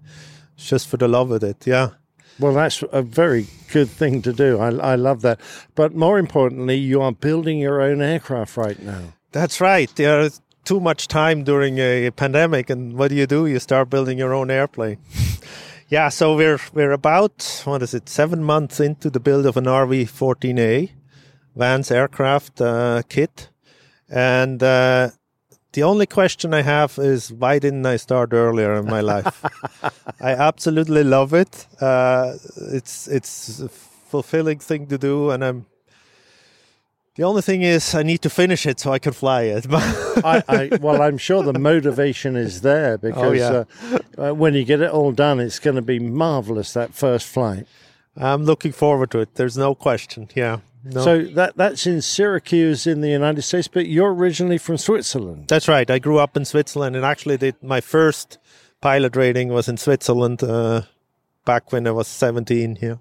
Just for the love of it. Yeah. Well, that's a very good thing to do. I, I love that. But more importantly, you are building your own aircraft right now. That's right. There's too much time during a pandemic, and what do you do? You start building your own airplane. yeah, so we're we're about what is it? Seven months into the build of an RV-14A Van's aircraft uh, kit, and uh, the only question I have is why didn't I start earlier in my life? I absolutely love it. Uh, it's it's a fulfilling thing to do, and I'm the only thing is, I need to finish it so I can fly it. I, I, well, I'm sure the motivation is there because yeah. uh, uh, when you get it all done, it's going to be marvelous that first flight. I'm looking forward to it. There's no question. Yeah. No. So that that's in Syracuse in the United States, but you're originally from Switzerland. That's right. I grew up in Switzerland, and actually, did my first pilot rating was in Switzerland uh, back when I was 17. Here,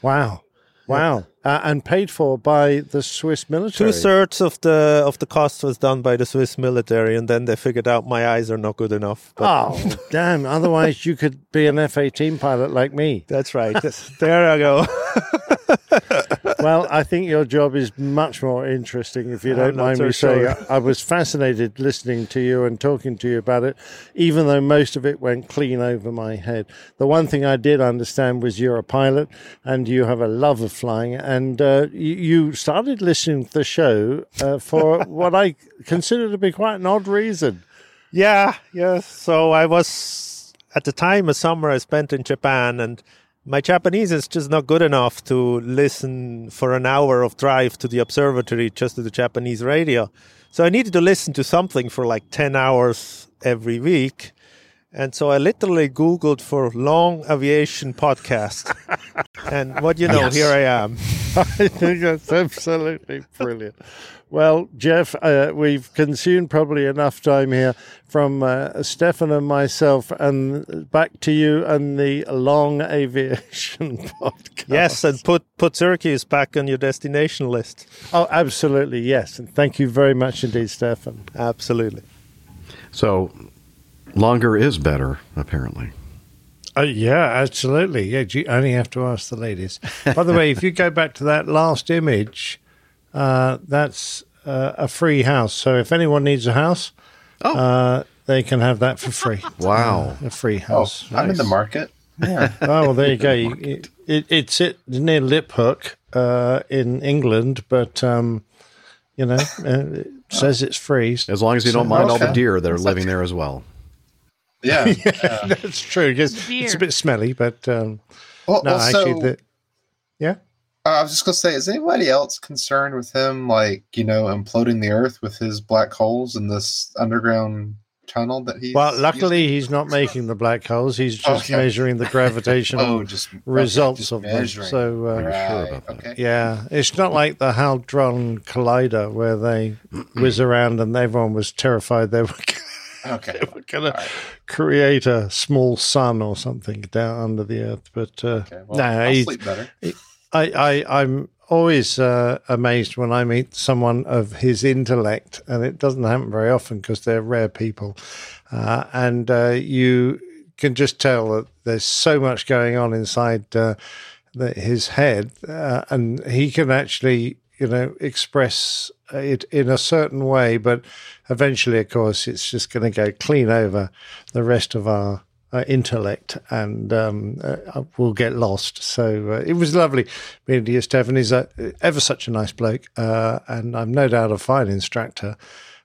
Wow, wow, uh, and paid for by the Swiss military. two thirds of the of the cost was done by the Swiss military, and then they figured out my eyes are not good enough. Oh, damn! Otherwise, you could be an F-18 pilot like me. that's right. there I go. Well, I think your job is much more interesting, if you don't mind so me saying. sure. I was fascinated listening to you and talking to you about it, even though most of it went clean over my head. The one thing I did understand was you're a pilot and you have a love of flying, and uh, you, you started listening to the show uh, for what I consider to be quite an odd reason. Yeah, yeah. So I was at the time a summer I spent in Japan, and my Japanese is just not good enough to listen for an hour of drive to the observatory just to the Japanese radio. So I needed to listen to something for like 10 hours every week. And so I literally Googled for long aviation podcast. and what you know, Yes. here I am. I think that's absolutely brilliant. Well, Jeff, uh, we've consumed probably enough time here from uh, Stefan and myself, and back to you and the long aviation podcast. Yes, and put, put Syracuse back on your destination list. Oh, absolutely, yes. And thank you very much indeed, Stefan. Absolutely. So, longer is better, apparently. Uh, yeah, absolutely. Yeah, you only have to ask the ladies. By the way, if you go back to that last image, uh, that's uh, a free house. So if anyone needs a house, uh, they can have that for free. Wow. Uh, a free house. Oh, I'm in the market. Yeah. oh, well, there you go. You, it, it, it's it near Liphook uh, in England, but um, you know, uh, it says it's free. As long as you don't So- mind all the deer that are living there as well. Yeah. Yeah, that's true. Yes, it's a bit smelly, but um, Well, no, also, actually, the, yeah. Uh, I was just gonna say, is anybody else concerned with him, like you know, imploding the Earth with his black holes in this underground tunnel that he? Well, luckily he's not making the black holes. He's just Okay. measuring the gravitational Oh, just- results just of them. So, uh, Right, Okay. yeah, it's not like the Hadron Collider where they whiz around and everyone was terrified they were Okay. going to create a small sun or something down under the earth. But uh, well, no, I'll sleep better. he- I, I, I'm always uh, amazed when I meet someone of his intellect, and it doesn't happen very often because they're rare people. Uh, and uh, you can just tell that there's so much going on inside uh, the, his head, uh, and he can actually, you know, express it in a certain way. But eventually, of course, it's just going to go clean over the rest of our uh, intellect and um, uh, will get lost. So uh, it was lovely meeting you, Stefan. He's a, ever such a nice bloke, uh, and I'm no doubt a fine instructor.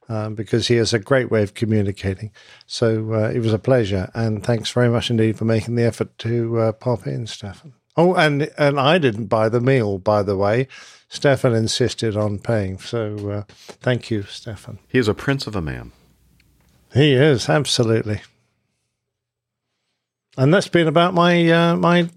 Um, because he has a great way of communicating. So uh, it was a pleasure, and thanks very much indeed for making the effort to uh, pop in, Stefan. Oh, and and I didn't buy the meal, by the way. Stefan insisted on paying, so uh, thank you, Stefan. He is a prince of a man. He is absolutely, and that's been about my uh, my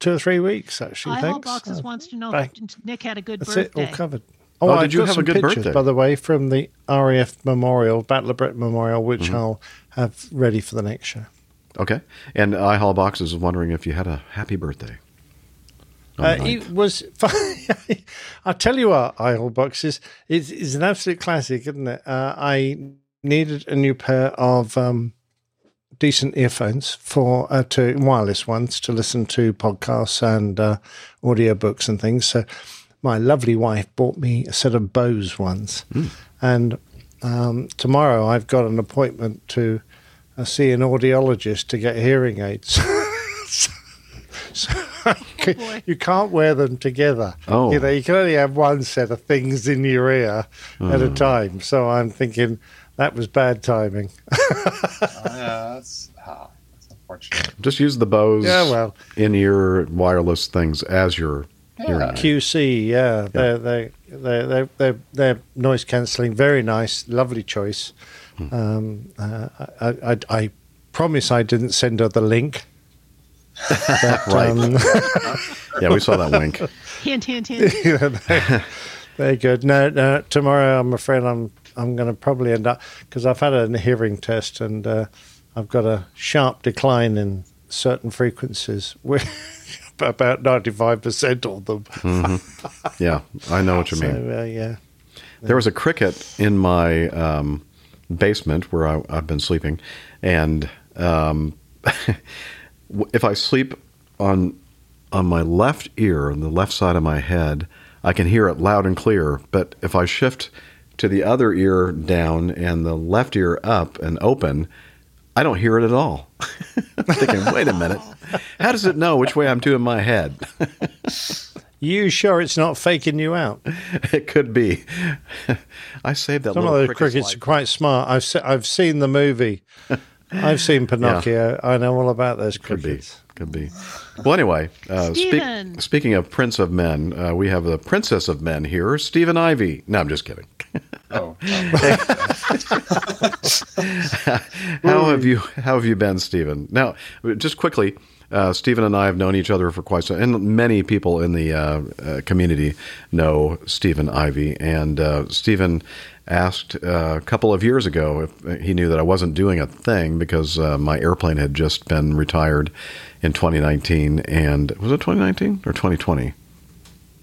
two or three weeks actually. IHOL thanks. Boxes Uh, wants to know if Nick had a good That's birthday. it, all covered. Oh, Oh, did I've you have a some good pictures, birthday? by the way, from the RAF Memorial, Battle of Britain Memorial, which Mm-hmm. I'll have ready for the next show. Okay. And iHall Box is wondering if you had a happy birthday. On Uh, it was. I'll tell you what, iHall boxes is is an absolute classic, isn't it? Uh, I needed a new pair of um, decent earphones for uh, to wireless ones to listen to podcasts and uh, audiobooks and things. So my lovely wife bought me a set of Bose ones, and um, tomorrow I've got an appointment to uh, see an audiologist to get hearing aids. so you can't wear them together. Oh. You know, you can only have one set of things in your ear at a Oh. time. So I'm thinking that was bad timing. yeah, that's, ah, that's unfortunate. Just use the Bose Yeah, well. in-ear wireless things as your hearing aid. QC, yeah, they're they they they they're, they're noise cancelling, very nice, lovely choice. Hmm. Um, uh, I, I I promise I didn't send her the link. But, Right. um, Yeah, we saw that wink. Hint, hint, hint. Yeah, they- Very good. No, no. Tomorrow, I'm afraid I'm I'm going to probably end up because I've had a hearing test and uh, I've got a sharp decline in certain frequencies. With about ninety five percent of them. hmm Yeah, I know what you So mean. uh, yeah. There was a cricket in my um, basement where I, I've been sleeping, and um, if I sleep on on my left ear, on the left side of my head, I can hear it loud and clear. But if I shift to the other ear down and the left ear up and open, I don't hear it at all. I'm thinking, wait a minute, how does it know which way I'm doing my head? You sure it's not faking you out? it could be. I saved that Some of those cricket's crickets life. are quite smart. I've se- I've seen the movie. I've seen Pinocchio. I know all about those Could be. could be. Well, anyway, uh, speak, speaking of Prince of Men, uh, we have the Princess of Men here, Stephen Ivy. No, I'm just kidding. Oh, how have you How have you been, Stephen? Now, just quickly, uh, Stephen and I have known each other for quite some, and many people in the uh, uh, community know Stephen Ivy. And uh, Stephen asked uh, a couple of years ago if he knew that I wasn't doing a thing because uh, my airplane had just been retired in 2019, and was it 2019 or 2020?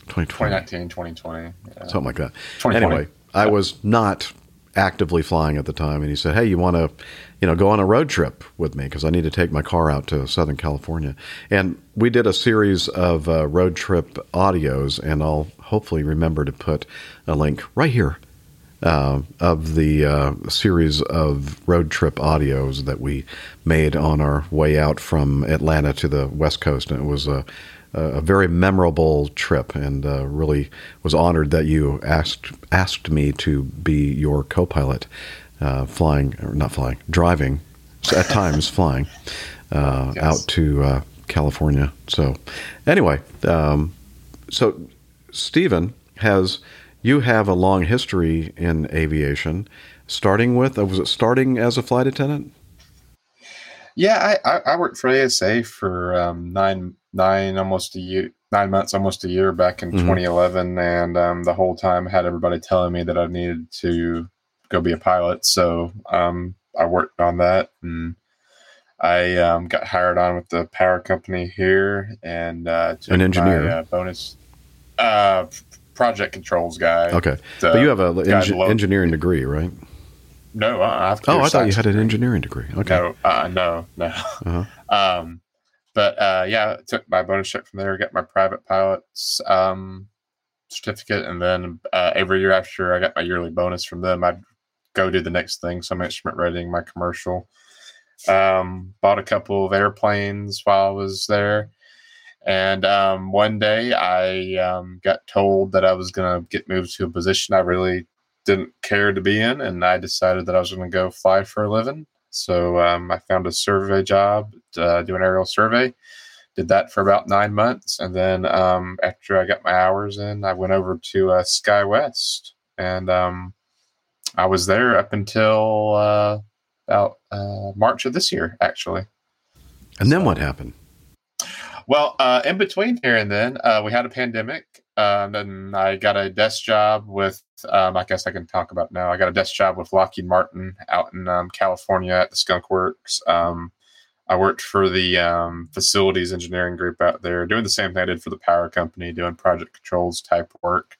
2020. 2019, 2020. yeah. something like that. Anyway, I was not actively flying at the time, and he said, "Hey, you want to, you know, go on a road trip with me because I need to take my car out to Southern California." And we did a series of uh, road trip audios, and I'll hopefully remember to put a link right here uh, of the uh, series of road trip audios that we made on our way out from Atlanta to the West Coast, and it was a a very memorable trip, and uh, really was honored that you asked asked me to be your co-pilot, uh, flying or not flying, driving, at times flying uh, Yes. out to uh, California. So, anyway, um, so Stephen has you have a long history in aviation, starting with uh, was it starting as a flight attendant? Yeah, I, I, I worked for ASA for um, nine nine almost a year nine months almost a year back in Mhm. 2011 and um, the whole time I had everybody telling me that I needed to go be a pilot so um, I worked on that and I um, got hired on with the power company here and uh, An engineer. my, uh, bonus uh, project controls guy Okay, The but you have an engineering degree, right? no I have Oh, I thought you had an engineering degree. Okay. No, uh, no, no. Uh-huh. Um, but uh, yeah, I took my bonus check from there, got my private pilot's um, certificate, and then uh, every year after I got my yearly bonus from them, I'd go do the next thing. So I'm instrument rating my commercial. Um, bought a couple of airplanes while I was there. And um, one day I um, got told that I was going to get moved to a position I really didn't care to be in. And I decided that I was going to go fly for a living. So um, I found a survey job, uh, do an aerial survey. Did that for about nine months, and then um, after I got my hours in, I went over to uh, SkyWest, and um, I was there up until uh, about uh, March of this year, actually. And then what happened? Well, uh, in between here and then, uh, we had a pandemic. Uh, and then I got a desk job with, um, I guess I can talk about now. I got a desk job with Lockheed Martin out in um, California at the Skunk Works. Um, I worked for the um, facilities engineering group out there, doing the same thing I did for the power company, doing project controls type work.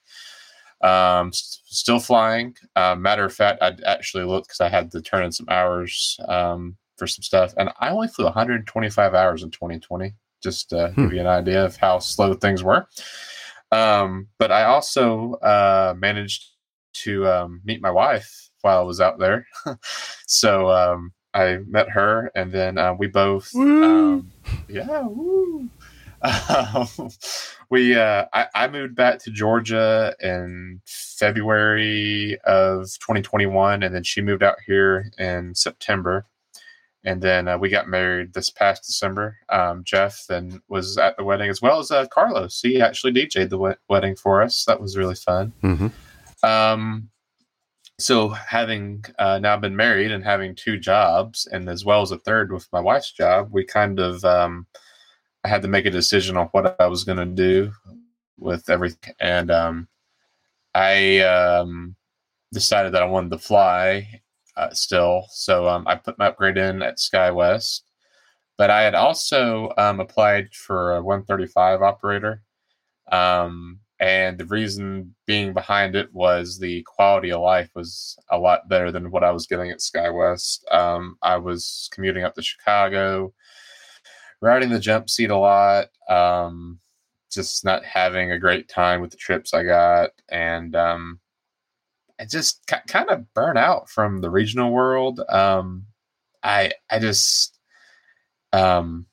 Um, s- still flying. Uh, matter of fact, I actually looked because I had to turn in some hours um, for some stuff, and I only flew 125 hours in 2020 just to Hmm. give you an idea of how slow things were. Um, but I also uh, managed to um, meet my wife while I was out there. so um, I met her, and then uh, we both, um, yeah, woo. Um, we uh, I, I moved back to Georgia in February of 2021, and then she moved out here in September and then uh, we got married this past December. Um, Jeff then was at the wedding as well as uh, Carlos. He actually DJ'd the wed- wedding for us. That was really fun. hmm Um, so having uh, now been married and having two jobs, and as well as a third with my wife's job, we kind of um, I had to make a decision on what I was going to do with everything, and um, I um, decided that I wanted to fly uh, still. So um, I put my upgrade in at SkyWest, but I had also um, applied for a 135 operator. Um, and the reason being behind it was the quality of life was a lot better than what I was getting at SkyWest. Um, I was commuting up to Chicago, riding the jump seat a lot, um, just not having a great time with the trips I got, and um, I just ki kind of burn out from the regional world. Um, I I just um,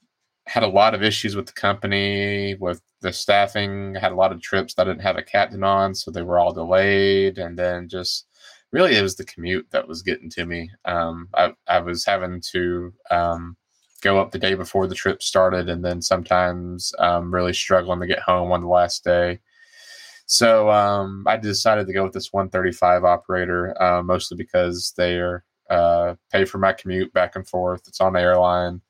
had a lot of issues with the company, with the staffing. I had a lot of trips that I didn't have a captain on, so they were all delayed. And then just really, it was the commute that was getting to me. Um, I, I was having to um, go up the day before the trip started, and then sometimes um, really struggling to get home on the last day. So um, I decided to go with this 135 operator, uh, mostly because they are uh, pay for my commute back and forth. It's on the airline.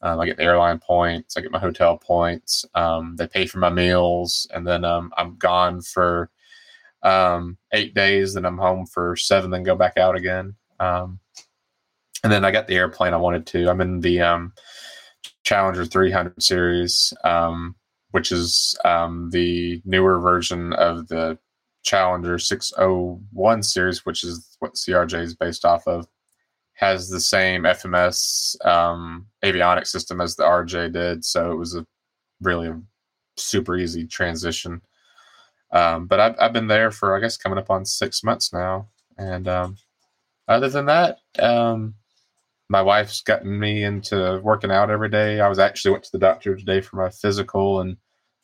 Um, I get the airline points. I get my hotel points. Um, they pay for my meals, and then um, I'm gone for um, eight days. Then I'm home for seven. Then go back out again. And then I got the airplane I wanted to. I'm in the um, Challenger 300 series, um, which is um, the newer version of the Challenger 601 series, which is what CRJ is based off of. Has the same FMS um, avionics system as the RJ did, so it was a really a super easy transition. Um, but I've, I've been there for I guess coming up on six months now, and um, other than that, um, my wife's gotten me into working out every day. I was actually went to the doctor today for my physical, and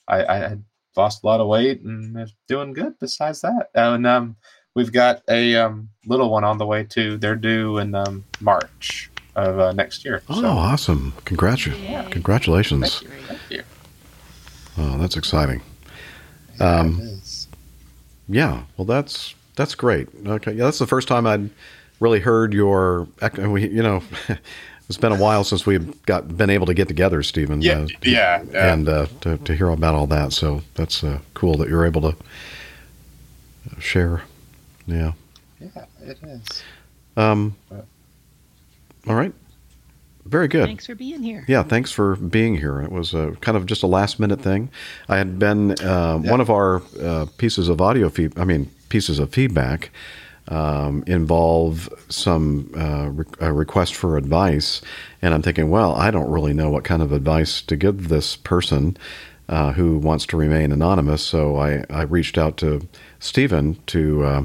I, I had lost a lot of weight and I'm doing good. Besides that, and um, we've got a um, little one on the way too. They're due in um, March of uh, next year. Oh, So, awesome! Congratu- Congratulations! thank you. Thank you. Oh, that's exciting. Um, yeah, well, that's that's great. Okay, yeah, that's the first time I'd really heard your. ec- We, you know, it's been a while since we've got been able to get together, Stephen. Yeah, uh, yeah, yeah. and uh, to to hear about all that. So that's uh, cool that you're able to share. Yeah. Yeah, it is. Um. All right. Very good. Thanks for being here. Yeah, thanks for being here. It was a, kind of just a last minute thing. I had been uh, one of our uh, pieces of audio feed. I mean, pieces of feedback um, involve some uh, re- request for advice, and I'm thinking, well, I don't really know what kind of advice to give this person. Uh, who wants to remain anonymous? So I, I reached out to Stephen to uh,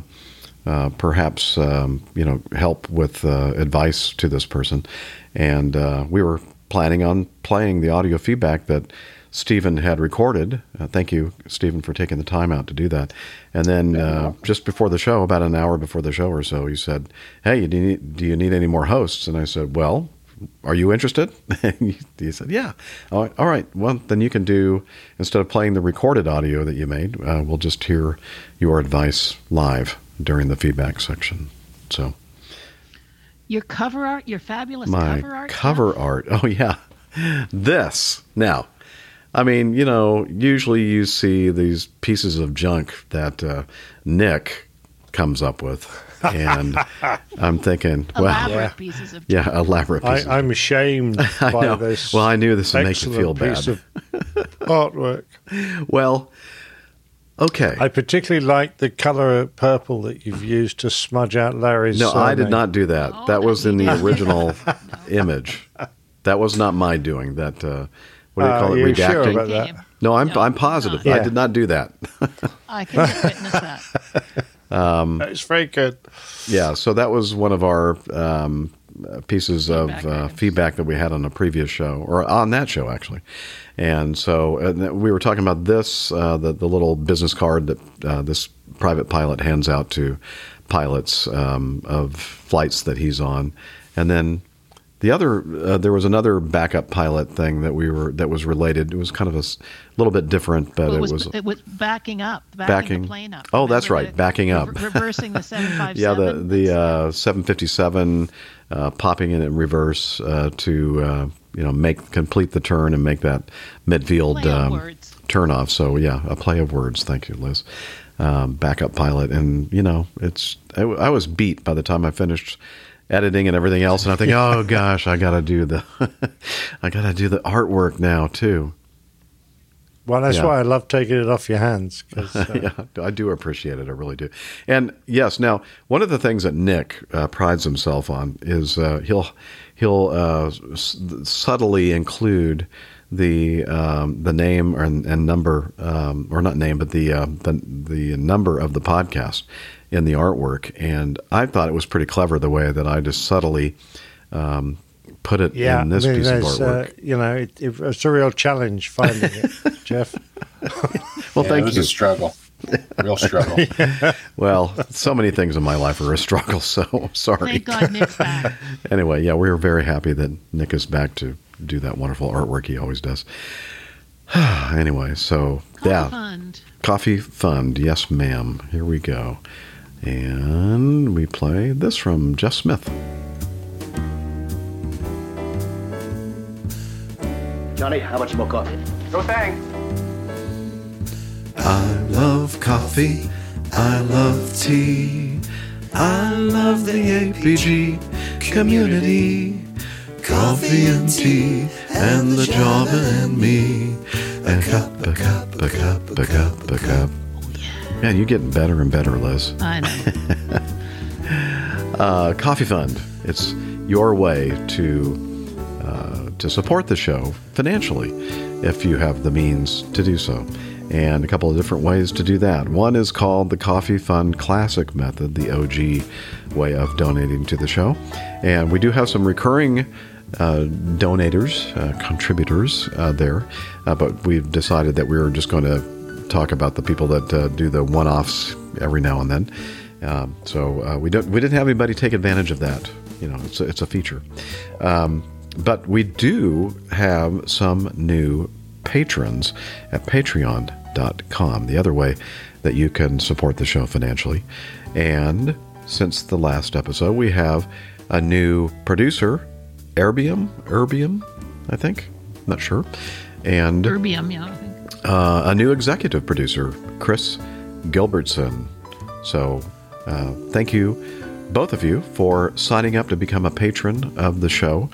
uh, perhaps um, you know help with uh, advice to this person, and uh, we were planning on playing the audio feedback that Stephen had recorded. Uh, thank you, Stephen, for taking the time out to do that. And then uh, just before the show, about an hour before the show or so, he said, "Hey, do you need, do you need any more hosts?" And I said, "Well." Are you interested? And he said, "Yeah." All right, all right. Well, then you can do instead of playing the recorded audio that you made, uh, we'll just hear your advice live during the feedback section. So Your cover art, your fabulous my cover art. cover art. Oh yeah, this now. I mean, you know, usually you see these pieces of junk that uh, Nick comes up with, and I'm thinking, well, Elaborate Yeah. pieces of yeah, elaborate pieces. I, I'm ashamed I by know. this. Well, I knew this would make you feel piece bad. of artwork. well, okay. I particularly like the color purple that you've used to smudge out Larry's. No, I did not do that. Oh, that was in the didn't. original image. That was not my doing. That uh, what do you Uh, it? you're Redacting. sure about that? No, I'm No, I'm positive. no. I did not do that. I can witness that. It's very good. Yeah, so that was one of our um, uh, pieces of Feedback uh, feedback that we had on a previous show, or on that show actually. And so and we were talking about this, uh, the the little business card that uh, this private pilot hands out to pilots um, of flights that he's on, and then. The other, uh, there was another backup pilot thing that we were that was related. It was kind of a s- little bit different, but Well, it it, was, was it was backing up, backing, Backing- the plane up. Oh, that's right, the- backing up. re- reversing the 757. yeah, the the uh, 757 uh, popping in in reverse uh, to uh, you know make complete the turn and make that midfield um, turn off. So yeah, a play of words. Thank you, Liz. Um, backup pilot, and you know it's I, I was beat by the time I finished editing and everything else, and I think, oh gosh, I got to do the I got to do the artwork now too. Well, that's Yeah. why I love taking it off your hands. uh, yeah, I do appreciate it. I really do. And yes, now one of the things that Nick uh, prides himself on is uh, he'll he'll uh, s- subtly include the um, the name and, and number, um, or not name, but the, uh, the the number of the podcast in the artwork. And I thought it was pretty clever the way that I just subtly um, put it Yeah, in this I mean, piece of artwork. Uh, you know, it, it, it's a real challenge finding it, Jeff. well, Yeah, thank it was you. a struggle, real struggle. Well, so many things in my life are a struggle. So I'm sorry. Thank God Nick's back. anyway, yeah, we were very happy that Nick is back to do that wonderful artwork he always does. anyway, so yeah, Fund. Coffee Fund. Yes, ma'am. Here we go. And we play this from Jeff Smith. Johnny, how much more coffee? No thanks. I love coffee. I love tea. I love the APG community. Coffee and tea and the Java and me. A cup, a cup, a cup, a cup, a cup. Man, you're getting better and better, Liz. I know. uh, Coffee Fund. It's your way to uh, to support the show financially, if you have the means to do so. And a couple of different ways to do that. One is called the Coffee Fund Classic Method, the OG way of donating to the show. And we do have some recurring uh, donators, uh, contributors uh, there, uh, but we've decided that we are just going to talk about the people that uh, do the one-offs every now and then. Um, so uh, we don't we didn't have anybody take advantage of that. You know, it's a, it's a feature. Um, but we do have some new patrons at patreon.com, the other way that you can support the show financially. And since the last episode, we have a new producer, Erbium, Erbium, I think, not sure, and Erbium, yeah. Uh, a new executive producer, Chris Gilbertson. So, uh, thank you, both of you, for signing up to become a patron of the show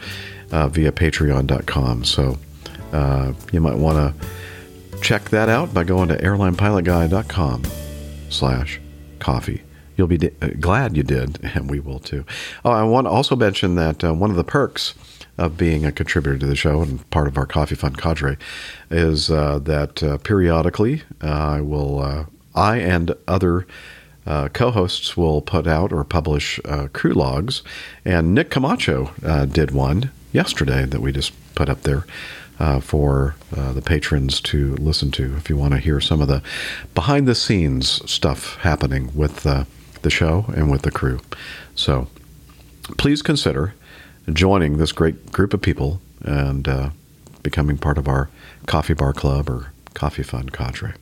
uh, via patreon.com. So, uh, you might want to check that out by going to airlinepilotguy.com slash coffee. You'll be uh, glad you did, and we will too. Oh, I want to also mention that uh, one of the perks of being a contributor to the show and part of our Coffee Fund cadre is uh, that uh, periodically uh, I will, uh, I and other uh, co-hosts will put out or publish crew logs, and Nick Camacho did one yesterday that we just put up there uh, for uh, the patrons to listen to if you want to hear some of the behind the scenes stuff happening with uh, the show and with the crew. So please consider joining this great group of people and uh, becoming part of our coffee bar club or coffee fund cadre.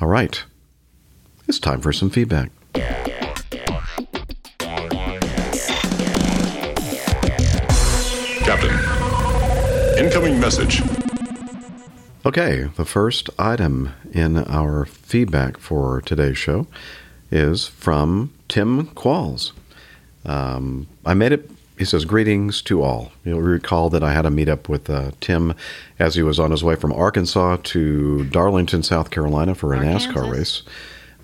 All right, it's time for some feedback. Captain, incoming message. Okay, the first item in our feedback for today's show is from Tim Qualls. Um, I made it, he says, greetings to all. You'll recall that I had a meetup with uh, Tim as he was on his way from Arkansas to Darlington, South Carolina for a NASCAR race.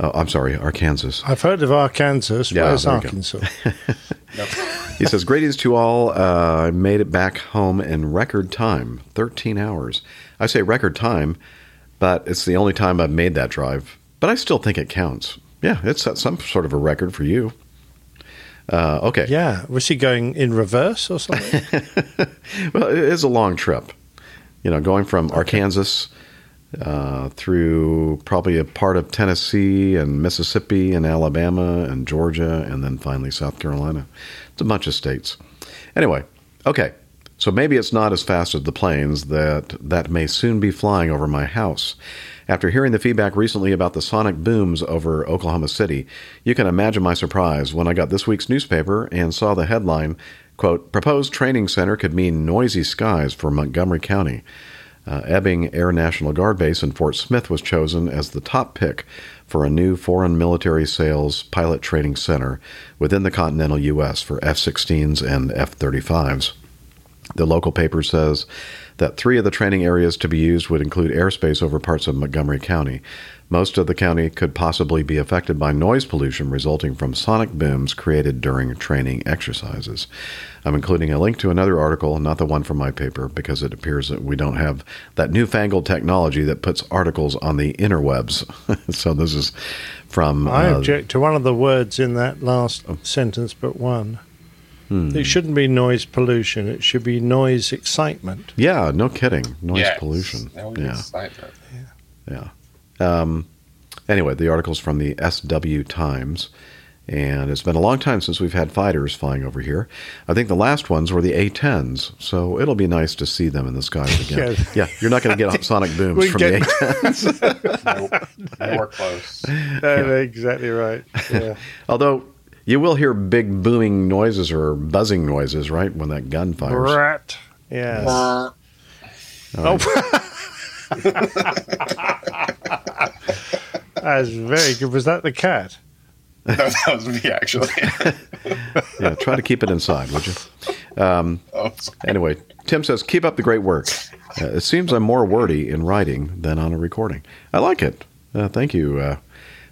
Uh, I'm sorry, Arkansas. I've heard of Arkansas. Yeah, Where's there we go. Arkansas? He says, Greetings to all. Uh, I made it back home in record time 13 hours. I say record time, but it's the only time I've made that drive. But I still think it counts. Yeah, it's some sort of a record for you. Uh, okay. Yeah. Was he going in reverse or something? well, it is a long trip. You know, going from Arkansas uh, through probably a part of Tennessee and Mississippi and Alabama and Georgia and then finally South Carolina. It's a bunch of states. Anyway, okay. So maybe it's not as fast as the planes that that may soon be flying over my house. After hearing the feedback recently about the sonic booms over Oklahoma City, you can imagine my surprise when I got this week's newspaper and saw the headline, quote, proposed training center could mean noisy skies for Montgomery County. Uh, Ebbing Air National Guard Base in Fort Smith was chosen as the top pick for a new foreign military sales pilot training center within the continental U.S. for F 16s and F 35s. The local paper says that three of the training areas to be used would include airspace over parts of Montgomery County. Most of the county could possibly be affected by noise pollution resulting from sonic booms created during training exercises. I'm including a link to another article, not the one from my paper, because it appears that we don't have that newfangled technology that puts articles on the interwebs. so this is from. I uh, object to one of the words in that last sentence, but one. Hmm. It shouldn't be noise pollution. It should be noise excitement. Yeah, no kidding. Noise Yes, pollution. that would yeah. excite her. Yeah. Um, anyway, the article's from the SW Times, And it's been a long time since we've had fighters flying over here. I think the last ones were the A-10s, so it'll be nice to see them in the skies again. Yeah. yeah, you're not going to get sonic booms We from get- the A-10s. Nope. More close. No, exactly right. Yeah. Although you will hear big booming noises or buzzing noises, right, when that gun fires. Rat. Yes. All That's very good. Was that the cat? No, that was me actually. yeah, try to keep it inside, would you? Um, Oh, anyway, Tim says, keep up the great work. Uh, it seems I'm more wordy in writing than on a recording. I like it. Uh, thank you, uh,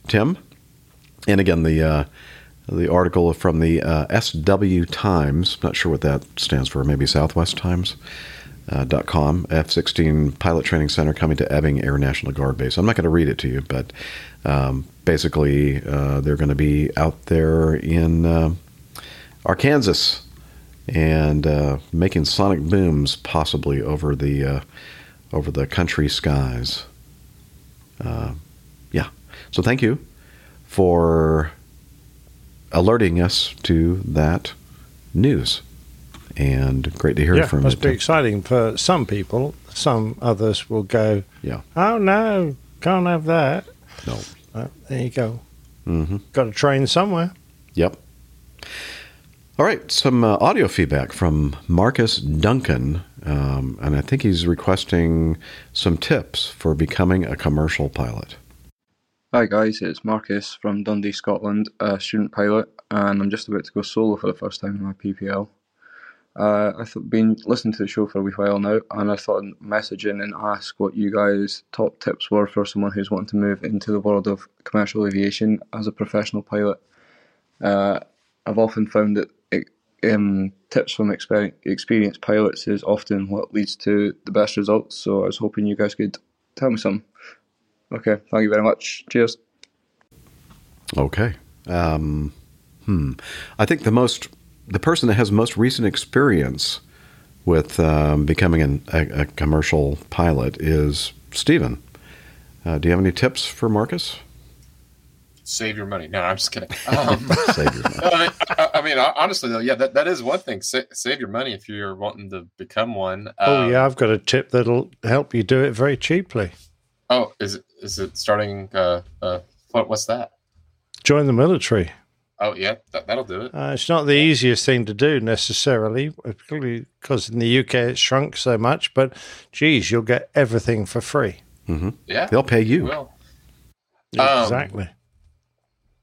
Tim. And again, the uh, the article from the uh, SW Times. Not sure what that stands for. Maybe Southwest Times. Uh, dot com F-16 Pilot Training Center coming to Ebbing Air National Guard Base. I'm not going to read it to you, but um, basically uh, they're going to be out there in uh, Arkansas and uh, making sonic booms possibly over the uh, over the country skies. Uh, yeah. So thank you for alerting us to that news, and great to hear yeah, from must you. be Tim. exciting for some people. Some others will go, Yeah. "Oh no, can't have that." No. Well, there you go. hmm Got a train somewhere. Yep. All right, some uh, audio feedback from Marcus Duncan, um, and I think he's requesting some tips for becoming a commercial pilot. Hi guys, it's Marcus from Dundee, Scotland, a student pilot, and I'm just about to go solo for the first time in my PPL. Uh, I've been listening to the show for a wee while now, and I thought I'd message in and ask what you guys' top tips were for someone who's wanting to move into the world of commercial aviation as a professional pilot. Uh, I've often found that um, tips from exper- experienced pilots is often what leads to the best results. So I was hoping you guys could tell me some. Okay, thank you very much. Cheers. Okay. Um, hmm. I think the most, the person that has most recent experience with um, becoming an, a, a commercial pilot is Stephen. Uh, do you have any tips for Marcus? Save your money. No, I'm just kidding. Um, Save your money. I mean, I, I mean, honestly though, yeah, that, that is one thing. Sa- save your money if you're wanting to become one. oh Um, yeah, I've got a tip that'll help you do it very cheaply. Oh, is it is it starting? Uh, uh, what what's that? Join the military. Oh yeah, that, that'll do it. Uh, it's not the easiest thing to do necessarily, particularly because in the UK it's shrunk so much. But geez, you'll get everything for free. hmm Yeah, They'll pay you. Well, Um, exactly.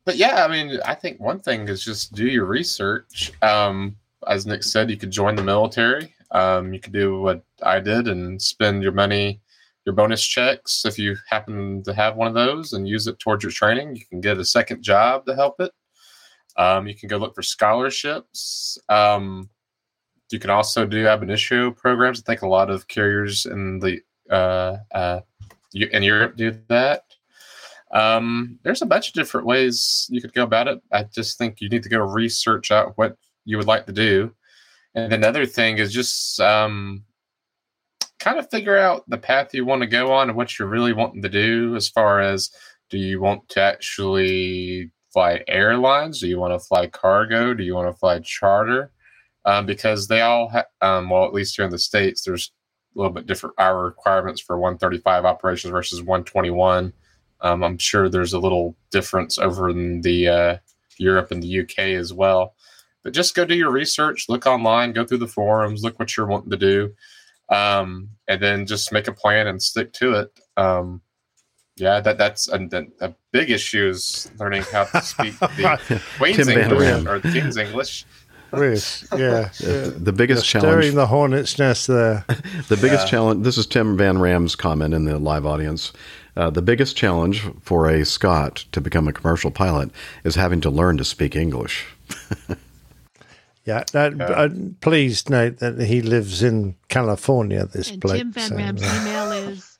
but yeah, I mean, I think one thing is just do your research. Um, as Nick said, you could join the military. Um, you could do what I did and spend your money, your bonus checks, if you happen to have one of those, and use it towards your training. You can get a second job to help it. Um, you can go look for scholarships. Um, you can also do ab initio programs. I think a lot of carriers in the uh, uh, in Europe do that. Um, there's a bunch of different ways you could go about it. I just think you need to go research out what you would like to do. And another thing is just um, kind of figure out the path you want to go on and what you're really wanting to do as far as do you want to actually fly airlines? Do you want to fly cargo? Do you want to fly charter? Um, because they all, ha- um, well, at least here in the States, there's a little bit different hour requirements for 135 operations versus 121. Um, I'm sure there's a little difference over in the uh, Europe and the UK as well. But just go do your research, look online, go through the forums, look what you're wanting to do, um, and then just make a plan and stick to it. Um, yeah, that that's a, a big issue is learning how to speak the Queen's Tim Van English or the King's English. Yes, yeah. Uh, the biggest You're challenge Stirring the hornet's nest there. The biggest Yeah. challenge. This is Tim Van Ram's comment in the live audience. Uh, the biggest challenge for a Scot to become a commercial pilot is having to learn to speak English. Yeah, that, uh, please note that he lives in California. This And bloke. Tim Van so, Ram's uh, email is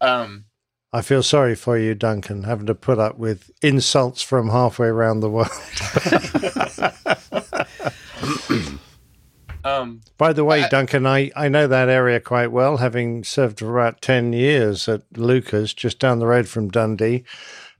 Um, I feel sorry for you, Duncan, having to put up with insults from halfway around the world. um, By the way, Duncan, I, I know that area quite well, having served for about 10 years at Leuchars, just down the road from Dundee.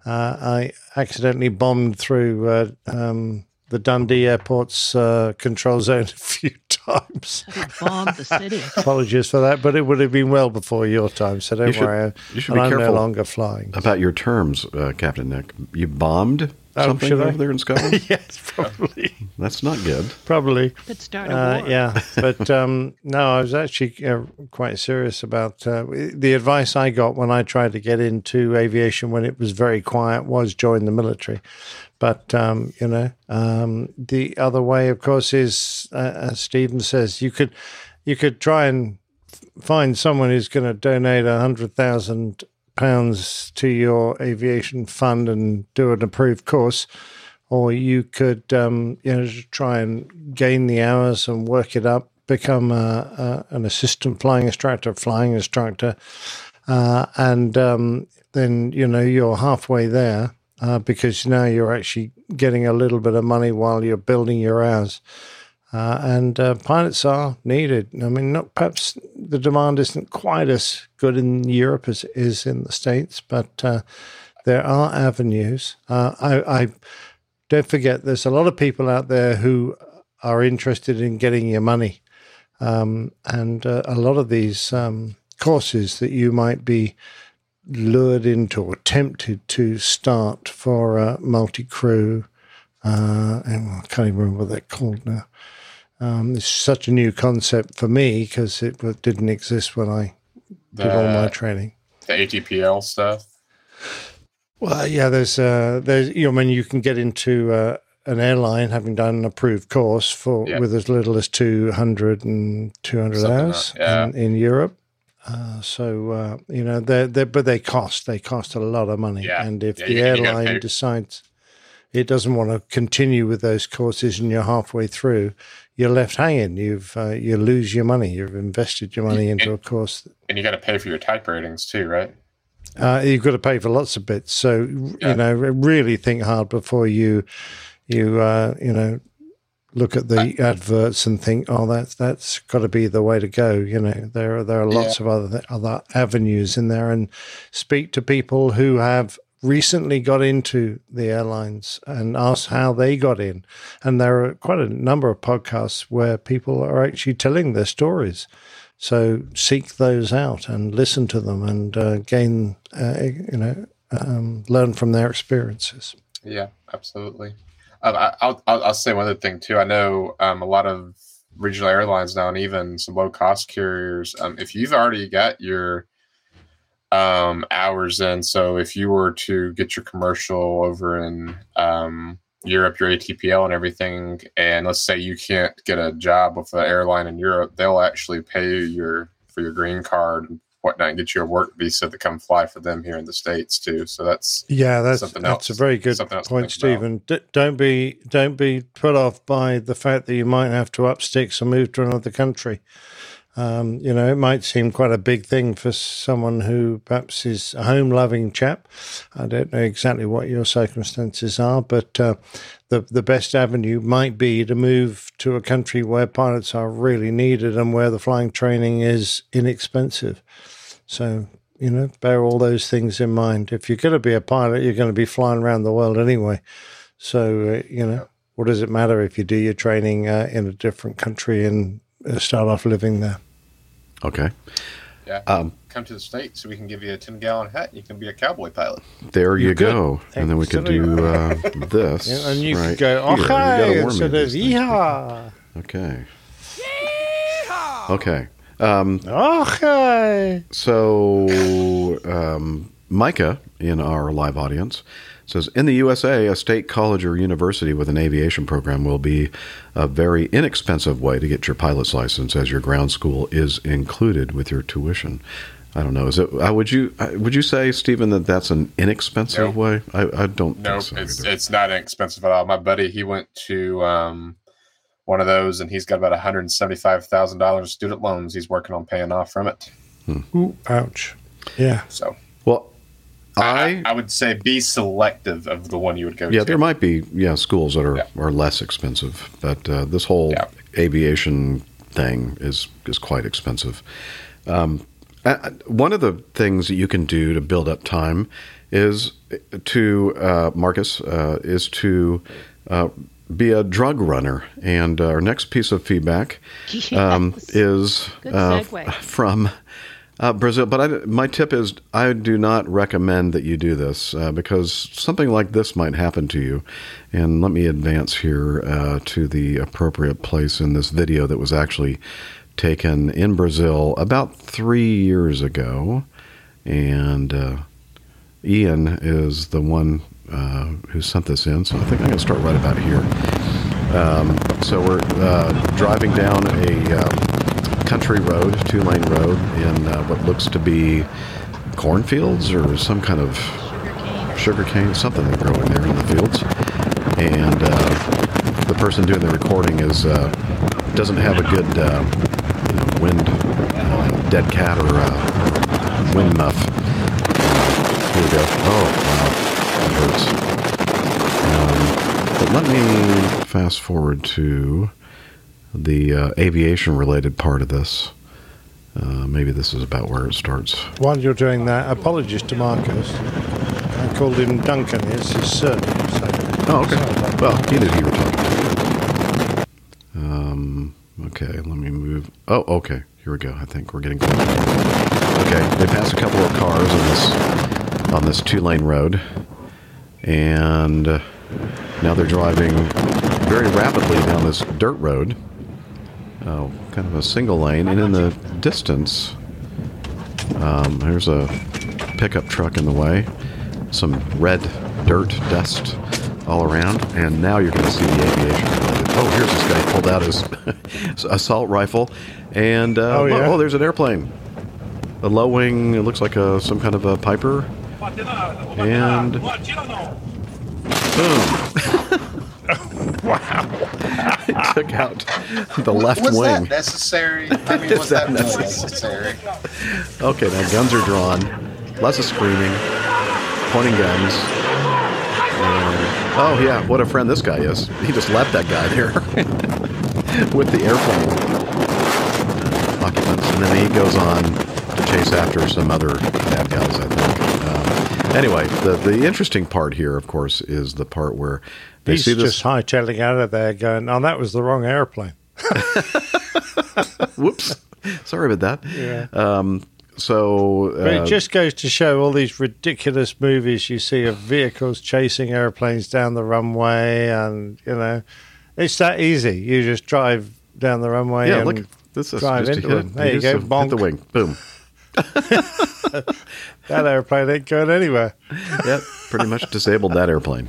Uh, I accidentally bombed through uh, um, the Dundee Airport's uh, control zone a few times. Bombed the city. Apologies for that, but it would have been well before your time, so don't You should- worry. you should And be I'm careful no longer flying. About your terms, uh, Captain Nick. You bombed Oh, something should I? over there in Scotland? yes, probably. That's not good. Probably. Could start a Uh, war. yeah, but um, no, I was actually uh, quite serious about uh, the advice I got when I tried to get into aviation when it was very quiet was join the military. But um, you know, um, the other way, of course, is uh, as Stephen says, you could you could try and find someone who's going to donate a hundred thousand pounds to your aviation fund and do an approved course or you could um, you know try and gain the hours and work it up, become a, a, an assistant flying instructor, flying instructor, uh, and um, then you know you're halfway there uh, because now you're actually getting a little bit of money while you're building your hours. Uh, and uh, pilots are needed. I mean, not perhaps the demand isn't quite as good in Europe as it is in the States, but uh, there are avenues. Uh, I, I don't forget there's a lot of people out there who are interested in getting your money. Um, and uh, a lot of these um, courses that you might be lured into or tempted to start for multi crew, uh, I can't even remember what they're called now. Um, it's such a new concept for me because it didn't exist when I did all my training. The ATPL stuff. Well, yeah, there's uh, there's you know, I mean, you can get into uh, an airline having done an approved course for Yeah. with as little as 200 and 200 Something like- hours yeah. in, in Europe. Uh, so uh, you know, they they but they cost they cost a lot of money, Yeah. and if the airline decides it doesn't want to continue with those courses and you're halfway through, you're left hanging. You've uh, you lose your money. You've invested your money into a course And you got to pay for your type ratings too, right? uh, you've got to pay for lots of bits. So you know, really think hard before you you uh, you know look at the adverts and think, oh, that's that's got to be the way to go. You know, there are, there are lots of other other avenues in there, and speak to people who have recently got into the airlines and asked how they got in. And there are quite a number of podcasts where people are actually telling their stories. So seek those out and listen to them and uh, gain, uh, you know, um, learn from their experiences. Yeah, absolutely. Um, I'll I'll say one other thing too. I know um, a lot of regional airlines now, and even some low cost carriers. Um, if you've already got your um, hours in, so if you were to get your commercial over in um, Europe, your ATPL and everything, and let's say you can't get a job with an airline in Europe, they'll actually pay you your for your green card and whatnot, and get you a work visa to come fly for them here in the states too. So that's Yeah, that's something that's else. a very good something else to point. Stephen. D- don't be don't be put off by the fact that you might have to up sticks and move to another country. Um, you know, it might seem quite a big thing for someone who perhaps is a home loving chap. I don't know exactly what your circumstances are, but uh, the the best avenue might be to move to a country where pilots are really needed and where the flying training is inexpensive. So, you know, bear all those things in mind. If you're going to be a pilot, you're going to be flying around the world anyway. So, uh, you know, what does it matter if you do your training uh, in a different country and start off living there? Okay. Yeah. Um, Come to the States so we can give you a 10 gallon hat and you can be a cowboy pilot. There you, You could. go. And then we could do uh, this. Yeah, and you right could go, here. You gotta okay, warm me instead of these things. yeehaw. Okay. Okay. Um, okay. So, um, Micah in our live audience says In the USA, a state college or university with an aviation program will be a very inexpensive way to get your pilot's license, as your ground school is included with your tuition. I don't know. Is it? Uh, would you uh, would you say, Stephen, that that's an inexpensive way? I, I don't No, think so. it's either. it's not inexpensive at all. My buddy, he went to um, one of those and he's got about $175,000 in student loans he's working on paying off from it. Ooh, ouch. Yeah. So, well, I, I would say be selective of the one you would go Yeah, to. Yeah, there might be yeah schools that are, are less expensive, but uh, this whole aviation thing is is quite expensive. Um, uh, one of the things that you can do to build up time is to uh, Marcus uh, is to uh, be a drug runner, and our next piece of feedback um, is Good uh, segue. f- from uh, Brazil. But I, my tip is I do not recommend that you do this uh, because something like this might happen to you. And let me advance here uh, to the appropriate place in this video that was actually taken in Brazil about three years ago. And uh, Ian is the one uh, who sent this in, so I think I'm going to start right about here. Um, so we're uh, driving down a uh, country road, two lane road, in uh, what looks to be cornfields or some kind of sugar cane, something they grow in there in the fields. And uh, the person doing the recording is uh, doesn't have a good uh, you know, wind uh, dead cat or wind muff. Here we go. Oh, wow. That hurts. Um, but let me fast forward to the uh, aviation related part of this. Uh, maybe this is about where it starts. While you're doing that, apologies to Marcus. I called him Duncan. It's his surname. So Oh, okay. Well, he knew who you were talking to. Um, okay, let me move. Oh, okay. Here we go. I think we're getting close. Okay, they pass a couple of cars on this on this two-lane road, and uh, now they're driving very rapidly down this dirt road. Oh, kind of a single lane, and in the distance, um, there's a pickup truck in the way, some red dirt dust all around, and now you're going to see the aviation. related. Oh, here's this guy pulled out his assault rifle, and uh, Oh, yeah. oh, there's an airplane, a low wing. It looks like a some kind of a Piper, and boom! wow! it took out the left was wing. that necessary? I mean, was that that, necessary? necessary? Okay, now guns are drawn. Lots of screaming, pointing guns. And, oh yeah, what a friend this guy is. He just left that guy there with the airplane occupants, and then he goes on to chase after some other bad guys. I think. Um, anyway, the the interesting part here, of course, is the part where they he's just hightailing out of there, going, "Oh, that was the wrong airplane." Whoops, sorry about that. Yeah. Um, so, But uh, it just goes to show all these ridiculous movies you see of vehicles chasing airplanes down the runway, and you know, it's that easy. You just drive down the runway. yeah, and look, this is drive just into to it. There you just go, to hit bonk. the wing, boom. that airplane ain't going anywhere. Yep, pretty much disabled that airplane.